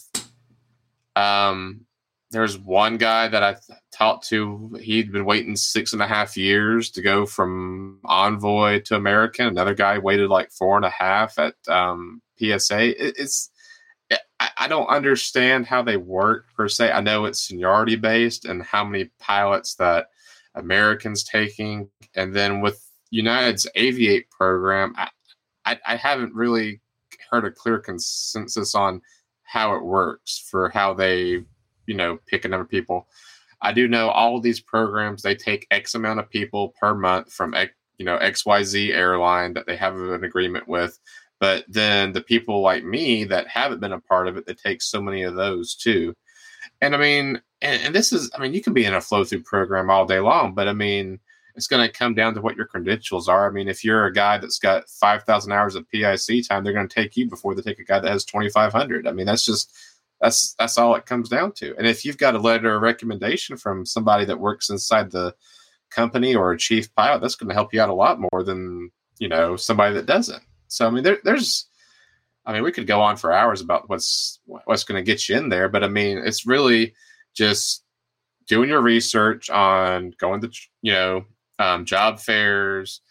um, there's one guy that I talked to. He'd been waiting six and a half years to go from envoy to American. Another guy waited like four and a half at um, PSA. It, it's I, I don't understand how they work per se. I know it's seniority based and how many pilots that Americans taking, and then with United's Aviate program, I, I, I haven't really heard a clear consensus on how it works for how they, you know, pick a number of people. I do know all these programs they take X amount of people per month from you know XYZ airline that they have an agreement with. But then the people like me that haven't been a part of it, that take so many of those too. And I mean, and, and this is, I mean, you can be in a flow through program all day long, but I mean, it's going to come down to what your credentials are. I mean, if you're a guy that's got 5,000 hours of PIC time, they're going to take you before they take a guy that has 2,500. I mean, that's just, that's, that's all it comes down to. And if you've got a letter of recommendation from somebody that works inside the company or a chief pilot, that's going to help you out a lot more than, you know, somebody that doesn't. So, I mean, there, there's, I mean, we could go on for hours about what's what's going to get you in there, but I mean, it's really just doing your research on going to you know um, job fairs,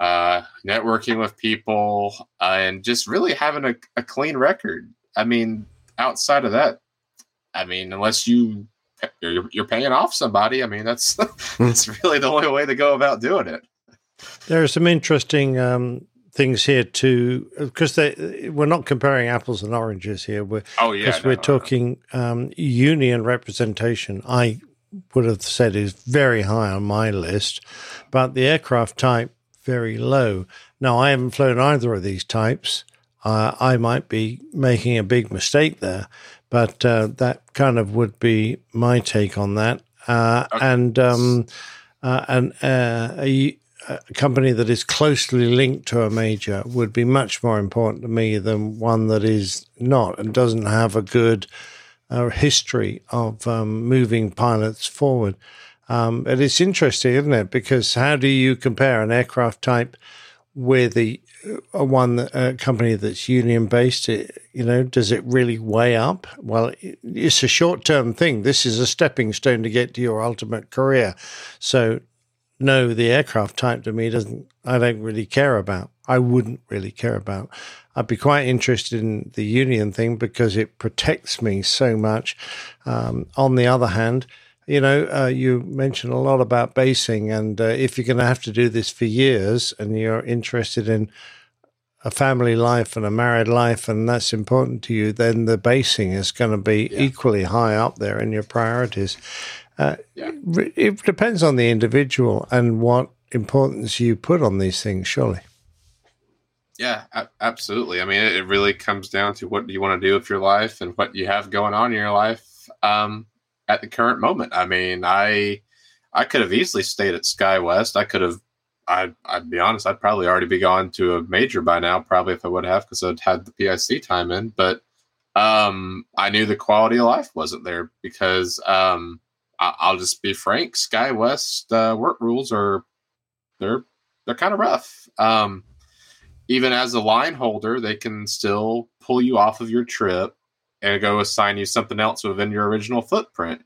uh, networking with people, uh, and just really having a, a clean record. I mean, outside of that, I mean, unless you you're, you're paying off somebody, I mean, that's that's really the only way to go about doing it. There are some interesting um, things here too, because we're not comparing apples and oranges here. We're, Oh, yeah, because no, we're no, no. talking um, union representation. I would have said is very high on my list, but the aircraft type very low. Now I haven't flown either of these types. Uh, I might be making a big mistake there, But uh, that kind of would be my take on that. Uh, And um, uh, and uh, a, a company that is closely linked to a major would be much more important to me than one that is not and doesn't have a good uh, history of um, moving pilots forward. Um, and it's interesting, isn't it? Because how do you compare an aircraft type with a, a one that, a company that's union based? You know, does it really weigh up? Well, it- it's a short term thing. This is a stepping stone to get to your ultimate career. So, no, the aircraft type to me doesn't. I don't really care about. I wouldn't really care about. I'd be quite interested in the union thing because it protects me so much. Um, on the other hand, you know, uh, you mentioned a lot about basing, and uh, if you're going to have to do this for years, and you're interested in a family life and a married life, and that's important to you, then the basing is going to be equally high up there in your priorities. Uh, it- depends on the individual and what importance you put on these things, surely. Yeah, absolutely. I mean, it, really comes down to what you want to do with your life and what you have going on in your life um, at the current moment. I mean, I I could have easily stayed at SkyWest. I could have. I I'd be honest. I'd probably already be gone to a major by now, probably if I would have, because I'd had the PIC time in. But um, I knew the quality of life wasn't there because um, I, I'll just be frank. SkyWest uh, work rules are they're they're kind of rough. Um, even as a line holder, they can still pull you off of your trip and go assign you something else within your original footprint.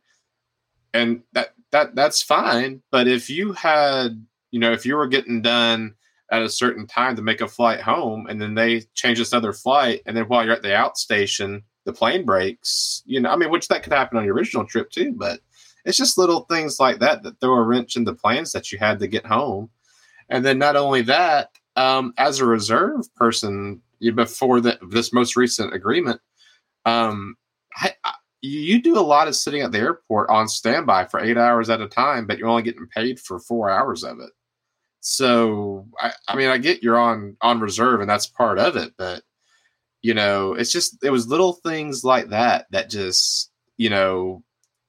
And that that that's fine. But if you had, you know, if you were getting done at a certain time to make a flight home and then they change this other flight and then while you're at the outstation, the plane breaks, you know, I mean, which that could happen on your original trip too, but it's just little things like that that throw a wrench in the plans that you had to get home. And then not only that, um, as a reserve person, before the, this most recent agreement, um, I, I, you do a lot of sitting at the airport on standby for eight hours at a time, but you're only getting paid for four hours of it. So, I, I mean, I get you're on on reserve, and that's part of it, but you know, it's just it was little things like that that just you know,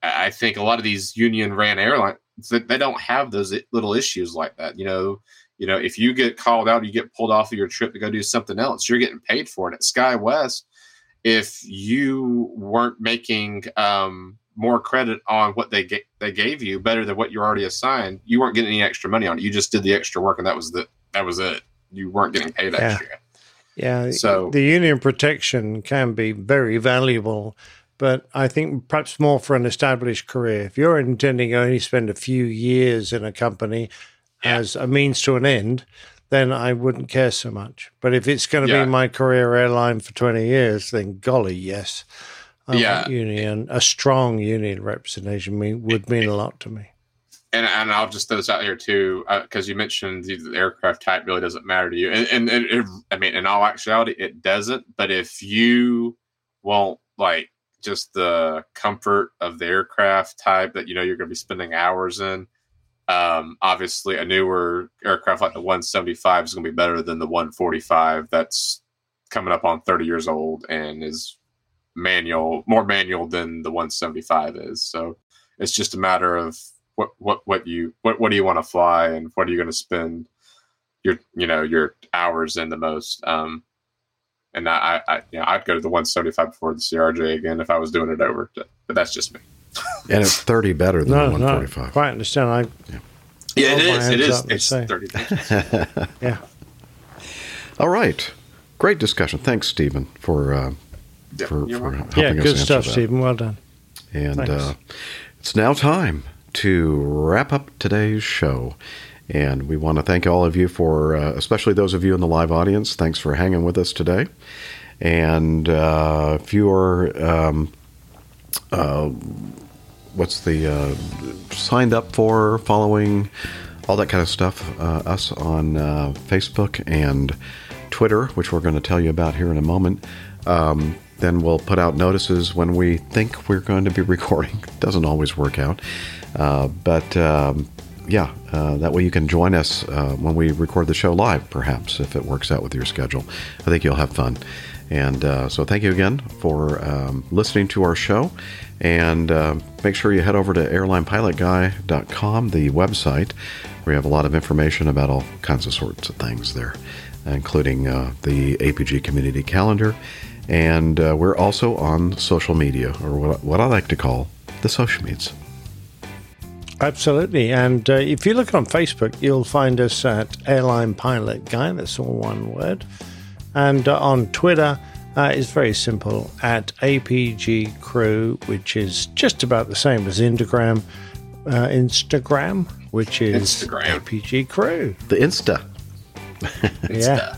I think a lot of these union ran airlines that they don't have those little issues like that. You know, you know, if you get called out, you get pulled off of your trip to go do something else, you're getting paid for it. At SkyWest, if you weren't making um, more credit on what they ga- they gave you better than what you're already assigned, you weren't getting any extra money on it. You just did the extra work, and that was the that was it. You weren't getting paid Yeah. extra. Yeah. So- the union protection can be very valuable, but I think perhaps more for an established career. If you're intending to only spend a few years in a company as a means to an end, then I wouldn't care so much. But if it's going to Yeah. be my career airline for 20 years, then golly, yes. I Yeah. union, a strong union representation mean, would mean a lot to me. and and I'll just throw this out here too, uh, because you mentioned the, the aircraft type really doesn't matter to you, and and, and it, I mean, in all actuality, it doesn't. But if you want like just the comfort of the aircraft type that you know you're going to be spending hours in, um, obviously a newer aircraft like the 175 is going to be better than the 145 that's coming up on 30 years old and is manual, more manual than the 175 is. So it's just a matter of what what what you what what do you want to fly and what are you going to spend your you know your hours in the most um and I, I you know I'd go to the 175 before the CRJ again if I was doing it over but that's just me And it's 30 better than No, the no, 145. quite understand. I yeah it hold my is it hands is up and it's say- 30. Yeah. All right. Great discussion. Thanks, Stephen, for uh, for, you're for welcome. helping Yeah, us good stuff, that. Stephen. Well done. And uh, it's now time to wrap up today's show. And we want to thank all of you for, uh, especially those of you in the live audience, thanks for hanging with us today. And uh, if you are, um, uh, what's the, uh, signed up for, following, all that kind of stuff, uh, us on uh, Facebook and Twitter, which we're going to tell you about here in a moment. Um, then we'll put out notices when we think we're going to be recording. Doesn't always work out. Uh, but um, yeah, uh, that way you can join us uh, when we record the show live, perhaps, if it works out with your schedule. I think you'll have fun. And uh, so, thank you again for um, listening to our show. And uh, make sure you head over to airlinepilotguy.com, the website, you have a lot of information about all kinds of sorts of things there, including uh, the APG community calendar. And uh, we're also on social media, or what, what I like to call the social meets. Absolutely. And uh, if you look on Facebook, you'll find us at Airline Pilot Guy. That's all one word. And uh, on Twitter, uh, it's very simple at APG Crew, which is just about the same as Instagram. Uh, Instagram, which is Instagram. APG Crew. The Insta. Yeah.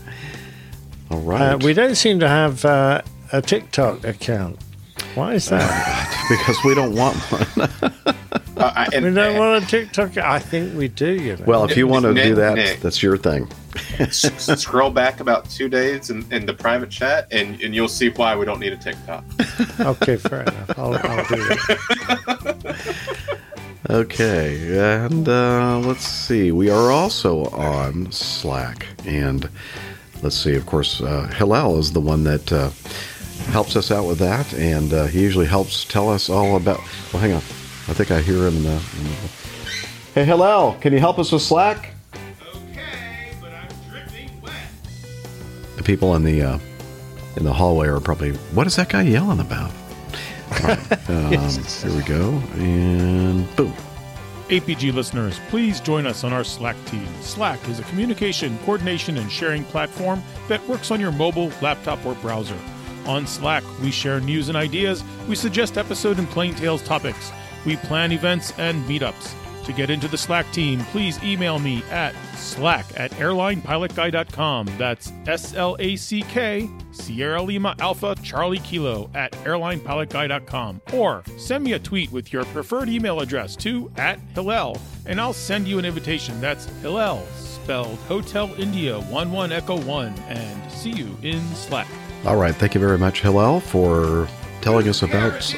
All right. Uh, we don't seem to have uh, a TikTok account. Why is that? because we don't want one. Uh, and, we don't want a TikTok. I think we do. You know. well, if you want to Nick- do that, Nick. that's your thing. scroll back about two days in, in the private chat, and, and you'll see why we don't need a TikTok. okay, fair enough. I'll, I'll do that. Okay, and uh, let's see. We are also on Slack, and let's see. Of course, uh, Hillel is the one that uh, helps us out with that, and uh, he usually helps tell us all about. Well, hang on. I think I hear him. In the, in the... Hey, Hillel, can you help us with Slack? Okay, but I'm dripping wet. The people in the uh, in the hallway are probably. What is that guy yelling about? All right, um, Here we go, and boom. APG listeners, please join us on our Slack team. Slack is a communication, coordination, and sharing platform that works on your mobile, laptop, or browser. On Slack, we share news and ideas, we suggest episode and plain tales topics, we plan events and meetups. To get into the Slack team, please email me at slack at airlinepilotguy.com. That's S L A C K, Sierra Lima Alpha Charlie Kilo at airlinepilotguy.com. Or send me a tweet with your preferred email address to at Hillel, and I'll send you an invitation. That's Hillel, spelled Hotel India 11 Echo 1, and see you in Slack. All right, thank you very much, Hillel, for telling us about.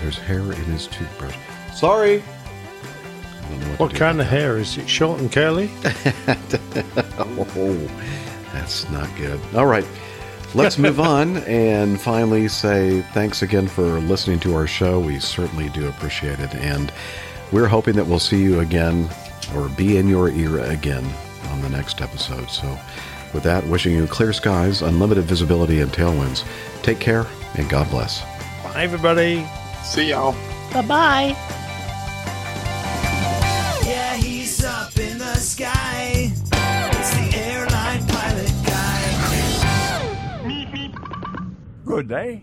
There's hair in his toothbrush. Sorry. I don't know what, What kind of hair? Is it short and curly? oh, that's not good. All right. Let's move on and finally say thanks again for listening to our show. We certainly do appreciate it. And we're hoping that we'll see you again or be in your ear again on the next episode. So, with that, wishing you clear skies, unlimited visibility, and tailwinds. Take care and God bless. Bye, everybody. See y'all. Bye bye. Yeah, he's up in the sky. It's the airline pilot guy. Good day.